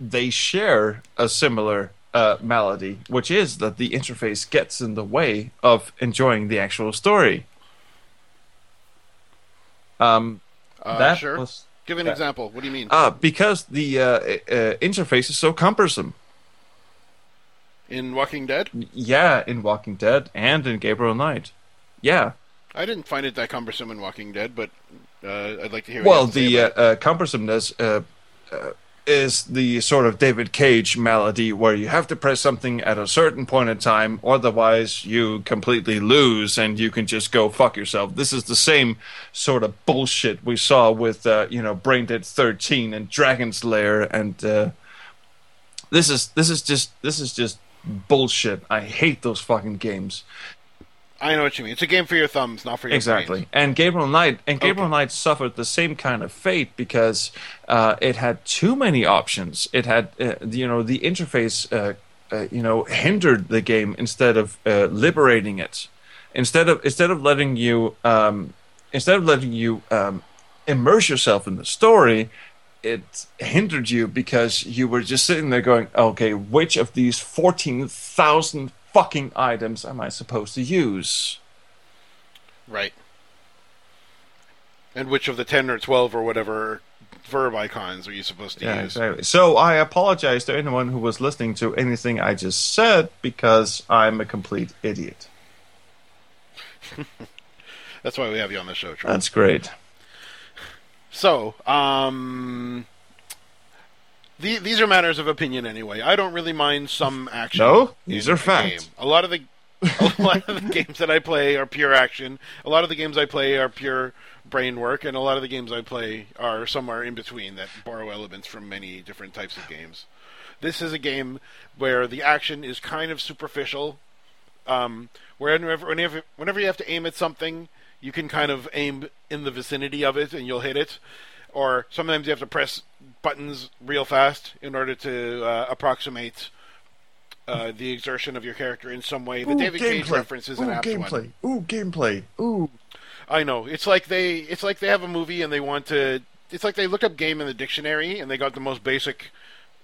they share a similar uh, malady, which is that the interface gets in the way of enjoying the actual story. Um, uh, that sure. was Give an that- example. What do you mean? uh, because the uh, uh, interface is so cumbersome. In Walking Dead, Yeah, in Walking Dead and in Gabriel Knight. Yeah. I didn't find it that cumbersome in Walking Dead, but uh, I'd like to hear. What Well, you have to say the uh, uh, cumbersomeness uh, uh, is the sort of David Cage malady where you have to press something at a certain point in time, otherwise you completely lose and you can just go fuck yourself. This is the same sort of bullshit we saw with uh, you know Brain Dead 13 and Dragon's Lair, and uh, this is this is just this is just bullshit. I hate those fucking games. I know what you mean. It's a game for your thumbs, not for your Exactly. brains. And Gabriel Knight and Gabriel Okay. Knight suffered the same kind of fate because uh, it had too many options. It had uh, the- you know the interface uh, uh, you know hindered the game instead of uh, liberating it. Instead of instead of letting you um, instead of letting you um, immerse yourself in the story, it hindered you because you were just sitting there going, okay, which of these fourteen thousand fucking items am I supposed to use? Right. And which of the ten or twelve or whatever verb icons are you supposed to Yeah, use? exactly. So I apologize to anyone who was listening to anything I just said because I'm a complete idiot. That's why we have you on the show, Troels. That's great. So, um, the, these are matters of opinion anyway. I don't really mind some action. No, these are facts. A lot of the a lot of the games that I play are pure action. A lot of the games I play are pure brain work, and a lot of the games I play are somewhere in between that borrow elements from many different types of games. This is a game where the action is kind of superficial. Um, whenever, whenever, whenever you have to aim at something, you can kind of aim in the vicinity of it and you'll hit it. Or sometimes you have to press buttons real fast in order to uh, approximate uh, the exertion of your character in some way. The David Cage reference is an Ooh, apt gameplay. one. Ooh, gameplay. Ooh. I know. It's like they it's like they have a movie and they want to it's like they look up game in the dictionary and they got the most basic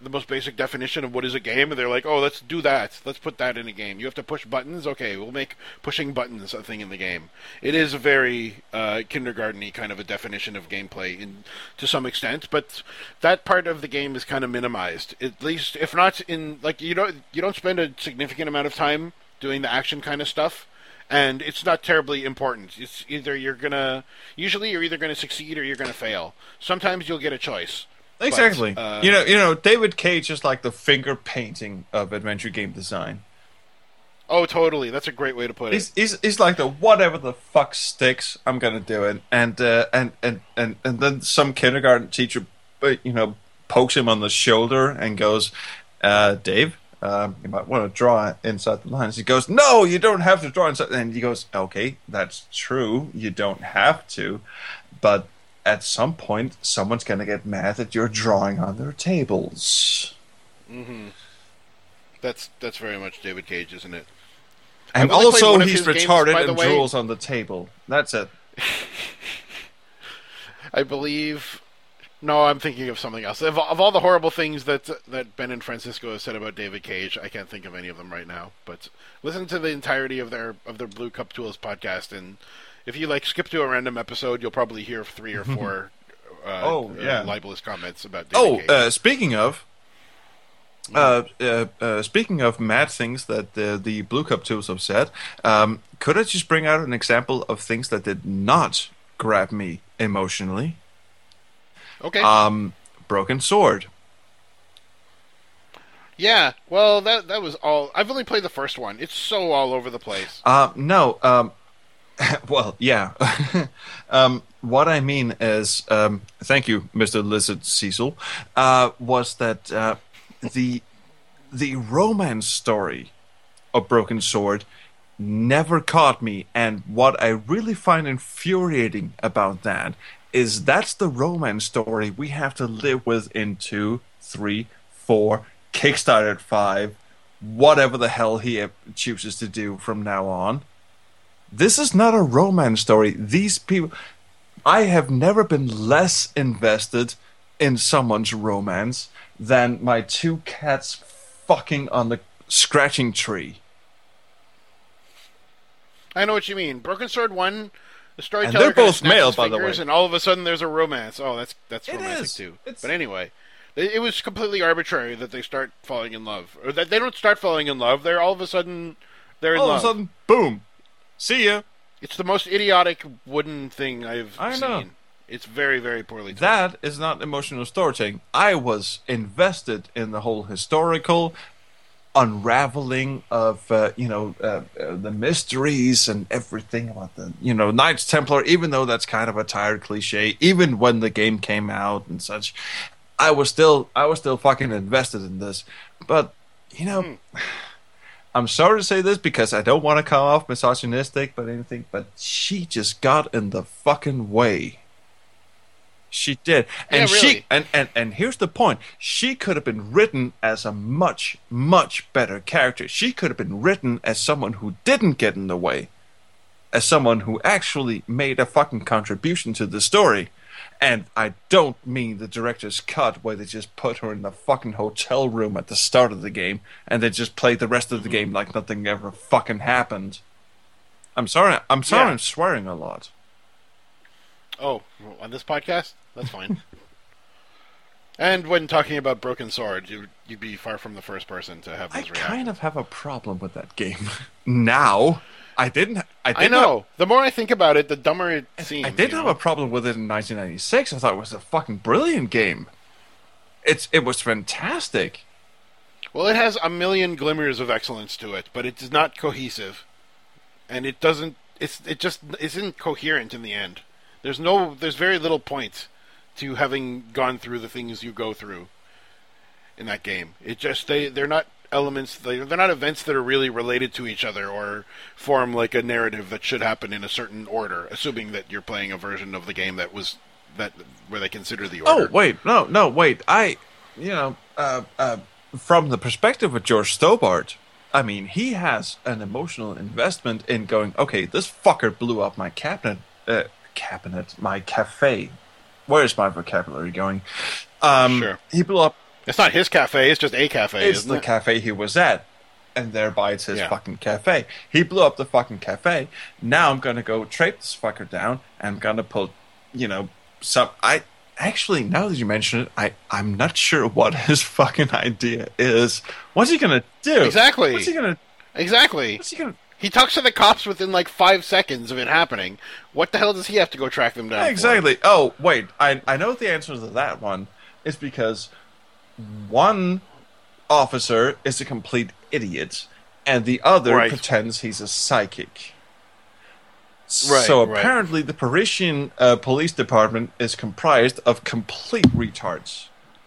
the most basic definition of what is a game and they're like, "Oh, let's do that. Let's put that in a game. You have to push buttons. Okay, we'll make pushing buttons a thing in the game." It is a very uh, kindergarteny kind of a definition of gameplay in to some extent, but that part of the game is kind of minimized. At least if not in like you don't you don't spend a significant amount of time doing the action kind of stuff and it's not terribly important. It's either you're gonna usually you're either gonna succeed or you're gonna fail. Sometimes you'll get a choice. But, Exactly. uh, you know, you know, David Cage is like the finger painting of adventure game design. Oh, totally. That's a great way to put it. He's, he's, he's like the whatever the fuck sticks, I'm gonna do it. And uh, and, and and and then some kindergarten teacher, uh, you know, pokes him on the shoulder and goes, uh, "Dave, um, you might want to draw inside the lines." He goes, "No, you don't have to draw inside." And he goes, "Okay, that's true. You don't have to, but." At some point, someone's gonna get mad that you're drawing on their tables. Mm-hmm. That's that's very much David Cage, isn't it? And I've only played also, he's his games, retarded and way. drools on the table. That's it. I believe. No, I'm thinking of something else. Of, of all the horrible things that that Ben and Francisco have said about David Cage, I can't think of any of them right now. But listen to the entirety of their of their Blue Cup Tools podcast, and if you like skip to a random episode, you'll probably hear three or four. Uh, Oh, uh, yeah. libelous comments about David Oh, uh, speaking of, uh, uh, uh, speaking of mad things that uh, the Blue Cup tools have said, um, could I just bring out an example of things that did not grab me emotionally? okay. Um, Broken Sword. yeah. Well, that that was all. I've only played the first one. It's so all over the place. Uh, no. Um, well, yeah. um, what I mean is, um, thank you, Mr. Lizard Cecil, uh, was that uh, the the romance story of Broken Sword never caught me, and what I really find infuriating about that is that's the romance story we have to live with in two, three, four, Kickstarter five, whatever the hell he chooses to do from now on. This is not a romance story. These people, I have never been less invested in someone's romance than my two cats fucking on the scratching tree. I know what you mean. Broken Sword one, the storyteller they're kinda both male, his by the fingers, way. and all of a sudden there's a romance. Oh, that's that's It romantic is. too. It's- But anyway, it, it was completely arbitrary that they start falling in love, or that they don't start falling in love. They're all of a sudden they're in All love. of a sudden, boom. See ya. It's the most idiotic wooden thing I've I seen. know. It's very very poorly. told. That is not emotional storytelling. I was invested in the whole historical unraveling of uh, you know uh, uh, the mysteries and everything about the you know Knights Templar. Even though that's kind of a tired cliche, even when the game came out and such, I was still I was still fucking invested in this. But you know. I'm sorry to say this because I don't want to come off misogynistic, but anything. But she just got in the fucking way. She did, and Yeah, she and, and and here's the point: she could have been written as a much much better character. She could have been written as someone who didn't get in the way, as someone who actually made a fucking contribution to the story. And I don't mean the director's cut where they just put her in the fucking hotel room at the start of the game and they just played the rest of the mm-hmm. game like nothing ever fucking happened. I'm sorry. I'm sorry. Yeah. I'm swearing a lot. Oh, on this podcast, that's fine. and when talking about Broken Sword, you, you'd be far from the first person to have I those reactions. kind of have a problem with that game now. I didn't. I, I did know. The more I think about it, the dumber it seems. I did have know? a problem with it in 1996. I thought it was a fucking brilliant game. It's it was fantastic. Well, it has a million glimmers of excellence to it, but it is not cohesive, and it doesn't. It's it just isn't coherent in the end. There's no. There's very little point to having gone through the things you go through in that game. It just they they're not elements. They, they're not events that are really related to each other or form like a narrative that should happen in a certain order. Assuming that you're playing a version of the game that was that where they consider the order. Oh wait, no, no, wait. I, you know, uh, uh, from the perspective of George Stobbart, I mean, he has an emotional investment in going. Okay, this fucker blew up my cabinet, uh, cabinet, my cafe. Where is my vocabulary going? Um, Sure. He blew up. It's not his cafe. It's just a cafe. It's isn't the it? cafe he was at, and thereby it's his Yeah. fucking cafe. He blew up the fucking cafe. Now I'm gonna go trape this fucker down, and I'm gonna pull, you know, some. I actually now that you mention it, I I'm not sure what his fucking idea is. What's he gonna do? Exactly. What's he gonna? Exactly. What's he gonna? He talks to the cops within like five seconds of it happening. What the hell does he have to go track them down? for? Exactly. Oh wait, I I know the answer to that one. It's because one officer is a complete idiot, and the other Right. pretends he's a psychic. Right, so right. apparently, the Parisian uh, police department is comprised of complete retards.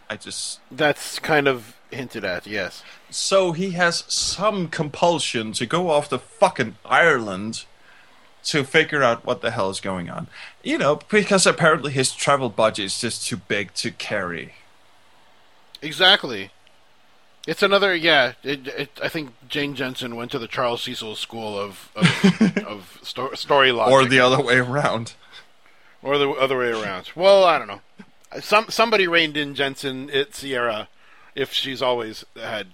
I just That's kind of hinted at. Yes. so he has some compulsion to go off to fucking Ireland to figure out what the hell is going on. You know, because apparently his travel budget is just too big to carry. Exactly. It's another. Yeah. It, it, I think Jane Jensen went to the Charles Cecil School of of, of sto- story logic, Or the other way around. or the other way around. Well, I don't know. Some somebody reined in Jensen at Sierra, if she's always had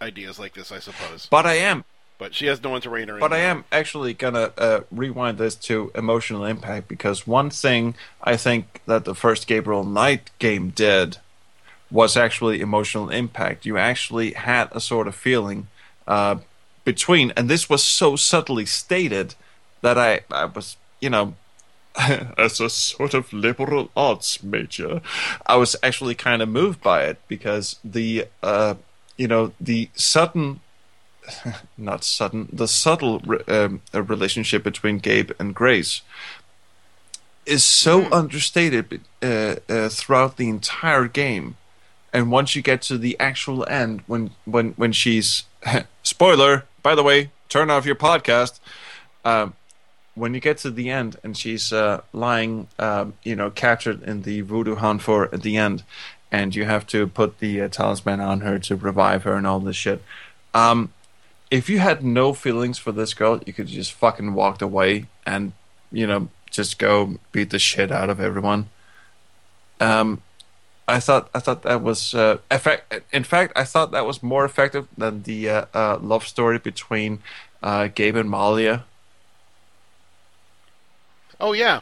ideas like this, I suppose. But I am But she has no one to rein her in. But I am actually gonna uh, rewind this to emotional impact because one thing I think that the first Gabriel Knight game did was actually emotional impact. You actually had a sort of feeling uh, between, and this was so subtly stated that I, I was, you know, as a sort of liberal arts major, I was actually kind of moved by it because the, uh, you know, the sudden not sudden, the subtle re- um, relationship between Gabe and Grace is so understated uh, uh, throughout the entire game. And once you get to the actual end, when when when she's spoiler, by the way, turn off your podcast. Um, when you get to the end and she's uh, lying, um, you know, captured in the voodoo hounfour at the end, and you have to put the uh, talisman on her to revive her and all this shit. Um, if you had no feelings for this girl, you could just fucking walked away and you know just go beat the shit out of everyone. Um, I thought I thought that was uh, effect. In fact, I thought that was more effective than the uh, uh, love story between uh, Gabe and Malia. Oh yeah.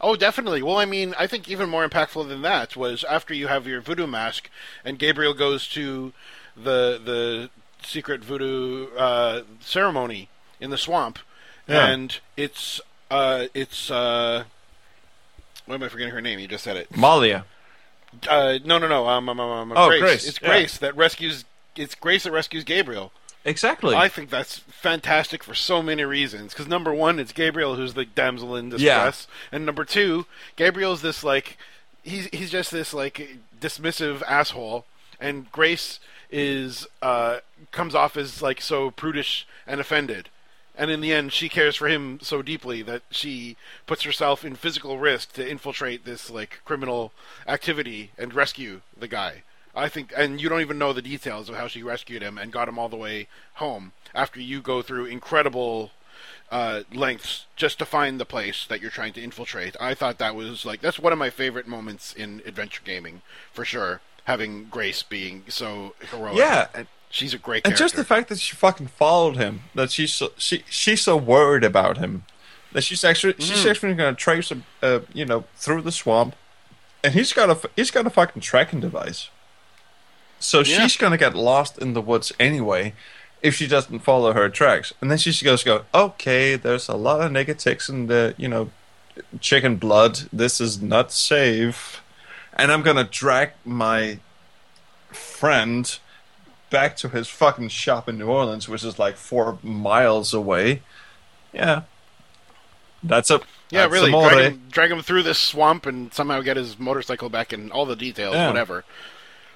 Oh, definitely. Well, I mean, I think even more impactful than that was after you have your voodoo mask, and Gabriel goes to the the secret voodoo uh, ceremony in the swamp, Yeah. and it's uh, it's uh, what am I forgetting her name? You just said it. Malia. Uh, no, no, no. Um, um, um, um, Oh, Grace. Grace, It's yeah. Grace that rescues. It's Grace that rescues Gabriel. Exactly. I think that's fantastic for so many reasons. Because number one, it's Gabriel who's the damsel in distress, and number two, Gabriel's this like he's he's just this like dismissive asshole, and Grace is uh, comes off as like so prudish and offended. And in the end, she cares for him so deeply that she puts herself in physical risk to infiltrate this like criminal activity and rescue the guy. I think, and you don't even know the details of how she rescued him and got him all the way home after you go through incredible uh, lengths just to find the place that you're trying to infiltrate. I thought that was like that's one of my favorite moments in adventure gaming for sure. Having Grace being so heroic, yeah, she's a great and just the fact that she fucking followed him, that she's so, she she's so worried about him, that she's actually Mm-hmm. she's actually going to trace him, uh, you know, through the swamp, and he's got a he's got a fucking tracking device. So Yeah. she's going to get lost in the woods anyway if she doesn't follow her tracks. And then she goes, go, okay, there's a lot of ticks in the, you know, chicken blood. This is not safe. And I'm going to drag my friend back to his fucking shop in New Orleans, which is like four miles away. Yeah. That's a yeah, that's really, drag eh? him, drag him through this swamp and somehow get his motorcycle back and all the details, Yeah. whatever.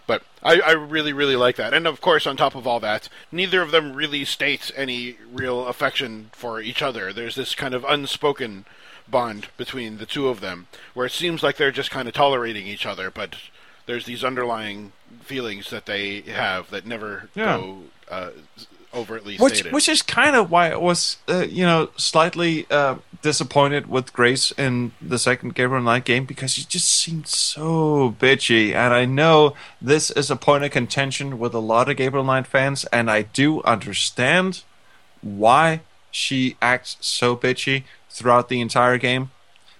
But I, I really, really like that. And of course, on top of all that, neither of them really states any real affection for each other. There's this kind of unspoken bond between the two of them, where it seems like they're just kind of tolerating each other, but there's these underlying feelings that they have that never Yeah. go uh, overtly which stated. which is kind of why I was uh, you know slightly uh, disappointed with Grace in the second Gabriel Knight game because she just seemed so bitchy and I know this is a point of contention with a lot of Gabriel Knight fans and I do understand why she acts so bitchy throughout the entire game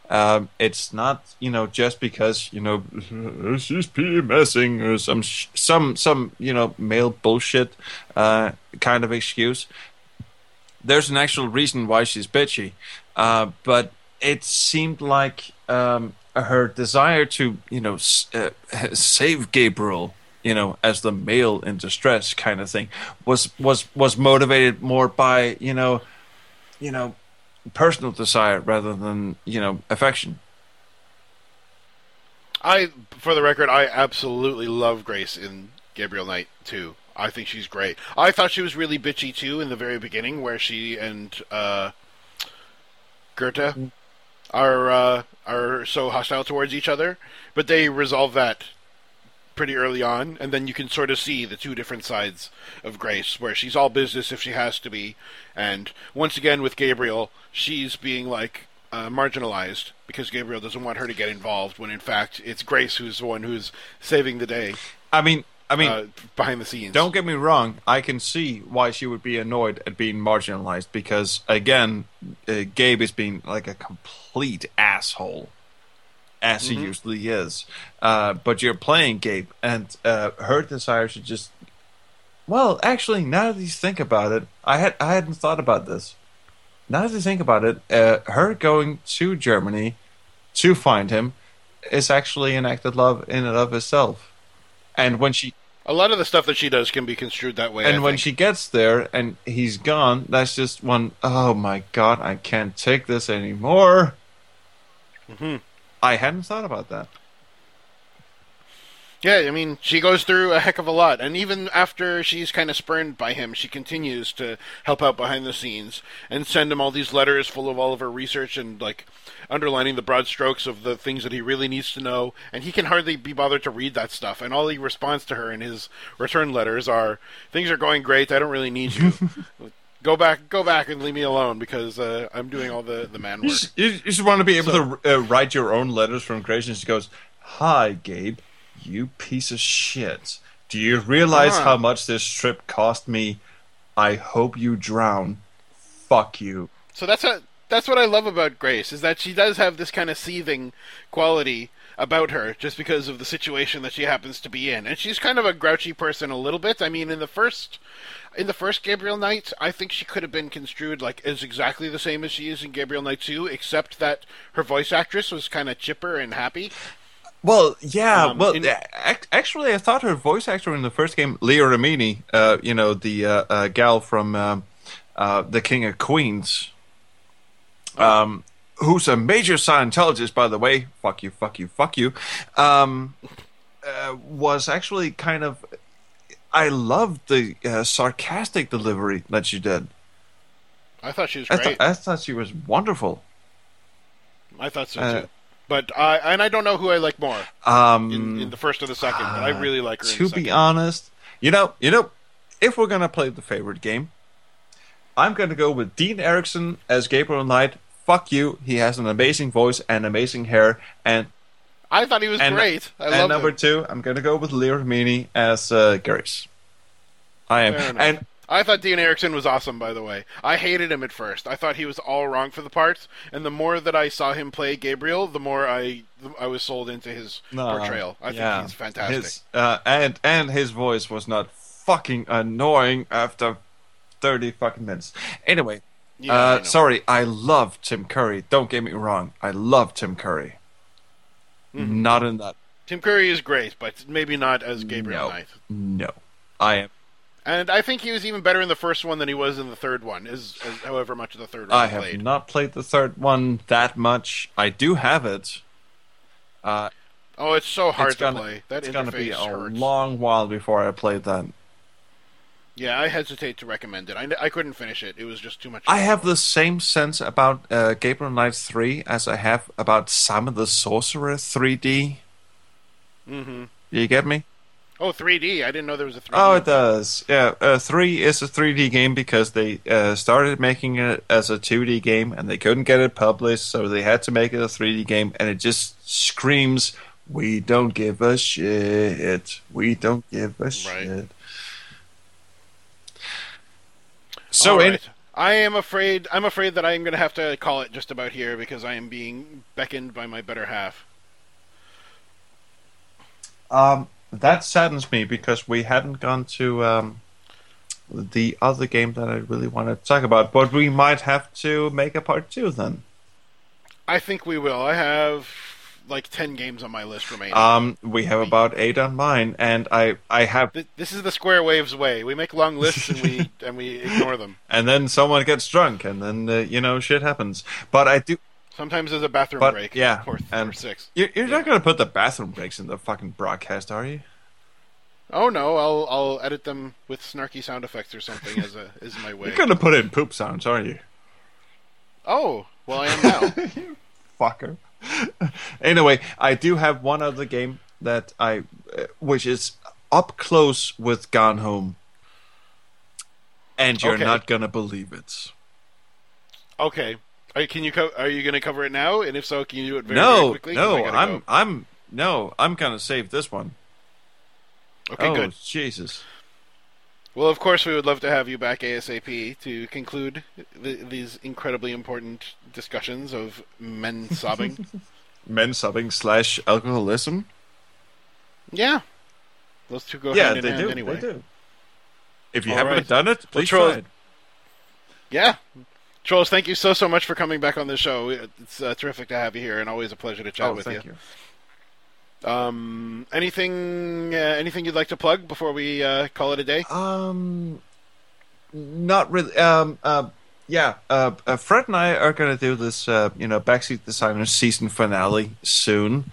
um, it's not, you know, just because you know she's PMSing or some some some you know male bullshit uh, kind of excuse. There's an actual reason why she's bitchy, uh, but it seemed like um, her desire to you know s- uh, save Gabriel, you know, as the male in distress kind of thing, was was was motivated more by you know, you know personal desire rather than you know affection. I, for the record, I absolutely love Grace in Gabriel Knight too. I think she's great. I thought she was really bitchy too in the very beginning, where she and uh, Gerde are uh, are so hostile towards each other. But they resolve that pretty early on, and then you can sort of see the two different sides of Grace, where she's all business if she has to be, and once again with Gabriel, she's being like uh, marginalized because Gabriel doesn't want her to get involved, when in fact it's Grace who's the one who's saving the day I mean, I mean, uh, behind the scenes. don't get me wrong. I can see why she would be annoyed at being marginalized because again, uh, Gabe is being like a complete asshole. As he usually is, uh, but you're playing Gabe, and uh, her desire to just Well, actually, now that you think about it, I had I hadn't thought about this. Now that you think about it, uh, her going to Germany to find him is actually an act of love in and of itself. And when she A lot of the stuff that she does can be construed that way. and I when think. she gets there and he's gone, that's just one. Oh my god, I can't take this anymore. Mhm. I hadn't thought about that. Yeah, I mean, she goes through a heck of a lot, and even after she's kind of spurned by him, she continues to help out behind the scenes and send him all these letters full of all of her research and like underlining the broad strokes of the things that he really needs to know. And he can hardly be bothered to read that stuff. And all he responds to her in his return letters are, "Things are going great. I don't really need you." Go back, go back, and leave me alone because uh, I'm doing all the, the man You work. just, you, you just want to be able So- to uh, write your own letters from creation. She goes, "Hi, Gabe, you piece of shit. Do you realize how much this trip cost me? I hope you drown. Fuck you." So that's a that's what I love about Grace is that she does have this kind of seething quality about her just because of the situation that she happens to be in. And she's kind of a grouchy person a little bit. I mean, in the first in the first Gabriel Knight, I think she could have been construed like as exactly the same as she is in Gabriel Knight 2, except that her voice actress was kind of chipper and happy. Well, yeah. Um, well, in- actually, I thought her voice actor in the first game, Leah Remini, uh, you know, the uh, uh, gal from um uh, The King of Queens, um, who's a major Scientologist, by the way. Fuck you, fuck you, fuck you. Um, uh, was actually kind of. I loved the uh, sarcastic delivery that she did. I thought she was I, great. I thought she was wonderful. I thought so uh, too. But I and I don't know who I like more Um, in, in the first or the second, but I really like her. to be honest, you know, you know, if we're gonna play the favorite game, I'm gonna go with Dean Erickson as Gabriel Knight. Fuck you. He has an amazing voice and amazing hair. And I thought he was and, great. I and number him. two, I'm gonna go with Leah Remini as uh. I am. And I thought Dean Erickson was awesome, by the way. I hated him at first. I thought he was all wrong for the parts, and the more that I saw him play Gabriel, the more I I was sold into his no, portrayal. I yeah, think he's fantastic. His, uh, and and his voice was not fucking annoying after thirty fucking minutes. Anyway, Yeah, uh, know. sorry, I love Tim Curry. Don't get me wrong, I love Tim Curry. Mm-hmm. Not in that. Tim Curry is great, but maybe not as Gabriel no, Knight. no, I am. And I think he was even better in the first one than he was in the third one, as, as however much of the third one I I have played. not played the third one that much. I do have it. Uh, Oh, it's so hard it's to gonna, play. That it's gonna be a hurts. long while before I play that. Yeah, I hesitate to recommend it. I, I couldn't finish it. It was just too much. I have the same sense about uh, Gabriel Knight 3 as I have about Simon the Sorcerer 3D. Mm-hmm. You get me? Oh, 3D. I didn't know there was a 3D. Oh, it does. Yeah, uh, 3 is a 3D game because they uh, started making it as a 2D game and they couldn't get it published, so they had to make it a 3D game, and it just screams, We don't give a shit. We don't give a shit. So, All in, right. I am afraid. I'm afraid that I'm going to have to call it just about here because I am being beckoned by my better half. Um, that saddens me because we hadn't gone to um, the other game that I really wanted to talk about. But we might have to make a part two then. I think we will. I have like ten games on my list remaining. Um, we have about eight on mine, and I I have, Th- this is the Square Waves way. We make long lists and we and we ignore them. and then someone gets drunk, and then uh, you know shit happens. But I do. Sometimes there's a bathroom But break. yeah, or, and or six. You're, you're not gonna put the bathroom breaks in the fucking broadcast, are you? Oh no, I'll I'll edit them with snarky sound effects or something as a as my way. You're gonna put in poop sounds, are you? Oh well, I am now. You fucker. anyway, I do have one other game that I, uh, which is up close with Gone Home, and you're Okay. not gonna believe it. okay. Are, can you co- are you going to cover it now? And if so, can you do it very, quickly? no, very quickly? No, I'm go. I'm, no, I'm gonna save this one. Okay, oh, good. Jesus. Well, of course, we would love to have you back ASAP to conclude th- these incredibly important discussions of men sobbing. Men sobbing slash alcoholism. yeah, those two go yeah, hand in they hand do. anyway. They do. If you All haven't right. done it, please Troll- try it. Yeah, Troels, thank you so so much for coming back on the show. It's uh, terrific to have you here, and always a pleasure to chat Oh, with thank you. you. Um, anything uh, anything you'd like to plug before we uh, call it a day? Um, not really. Um, uh, yeah. Uh, uh, Fred and I are going to do this, uh, you know, backseat designer season finale soon.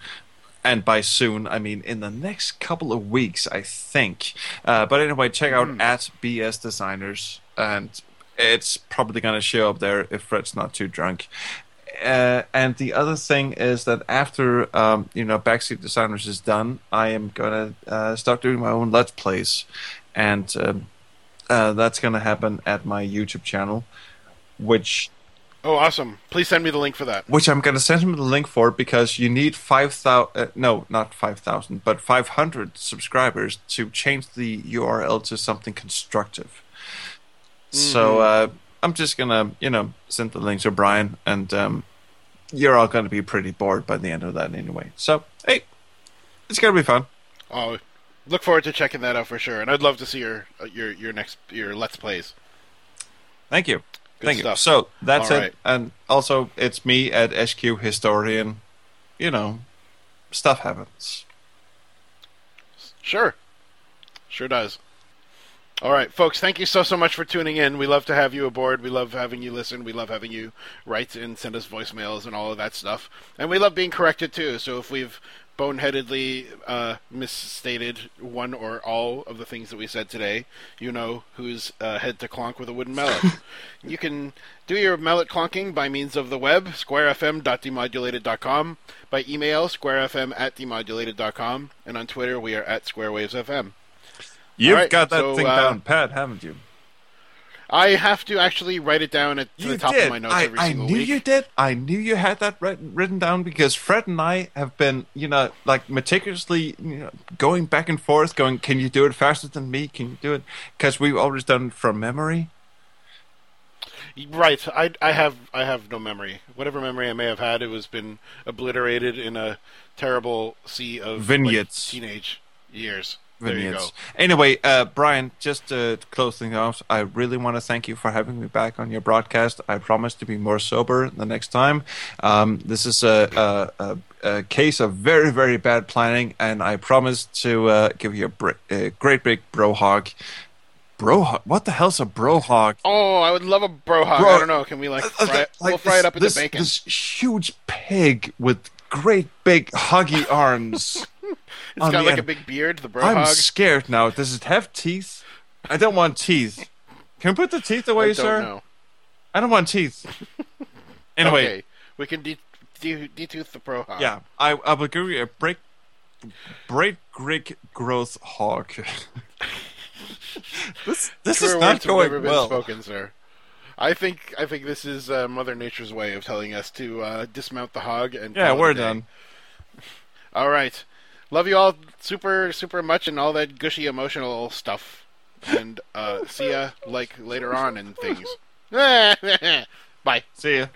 and by soon, I mean in the next couple of weeks, I think. Uh, but anyway, check out at BS Designers, and it's probably going to show up there if Fred's not too drunk. Uh, and the other thing is that after um, you know Backseat Designers is done, I am gonna uh, start doing my own Let's Plays, and um, uh, that's gonna happen at my YouTube channel, which Oh, awesome! Please send me the link for that. which I'm gonna send him the link for because you need five thousand uh, no not five thousand but five hundred subscribers to change the URL to something constructive. So uh, I'm just gonna you know send the link to Brian and um, you're all gonna be pretty bored by the end of that anyway. So hey, it's gonna be fun. Oh, look forward to checking that out for sure. And I'd love to see your uh, your your next your let's plays. Thank you. Good Thank you. So that's All it. right. And also, it's me at SQ Historian. You know, stuff happens. Sure. Sure does. All right, folks, thank you so, so much for tuning in. We love to have you aboard. We love having you listen. We love having you write and send us voicemails and all of that stuff. And we love being corrected, too. So if we've boneheadedly uh, misstated one or all of the things that we said today, you know who's uh, head to clonk with a wooden mallet. you can do your mallet clonking by means of the web, squarefm.demodulated.com, by email, squarefm at demodulated.com, and on Twitter, we are at squarewavesfm. You've right, got that so, thing uh, down pat, haven't you? I have to actually write it down at You the top did. of my notes I, every I single knew week. you did. I knew you had that writ- written down because Fred and I have been, you know, like meticulously, you know, going back and forth, going, "Can you do it faster than me? Can you do it?" Because we've always done it from memory. Right. I I have I have no memory. Whatever memory I may have had, it was been obliterated in a terrible sea of like, Vignettes. teenage years. There you go. Vignettes. Anyway, uh, Brian, just to close things off, I really want to thank you for having me back on your broadcast. I promise to be more sober the next time. Um, this is a, a, a, a case of very, very bad planning, and I promise to uh, give you a, br- a great big bro hog. Bro hog? What the hell's a bro hog? Oh, I would love a bro hog. Bro- I don't know. Can we like fry it? like we'll fry this- it up this, into bacon. This huge pig with great big huggy arms. it's on got like end. a big beard. The bro I'm hog. scared now. Does it have teeth? I don't want teeth. Can we put the teeth away, I don't sir? know. I don't want teeth. Anyway, Okay, we can de- de- detooth the pro hog. yeah, I, I will give you a break, break Greek growth hog. this this is not never going been well. spoken, sir. I think I think this is uh, Mother Nature's way of telling us to uh, dismount the hog and Yeah, call it a we're done. All right, love you all super super much and all that gushy emotional stuff, and uh, see ya like later on and things. Bye. See ya.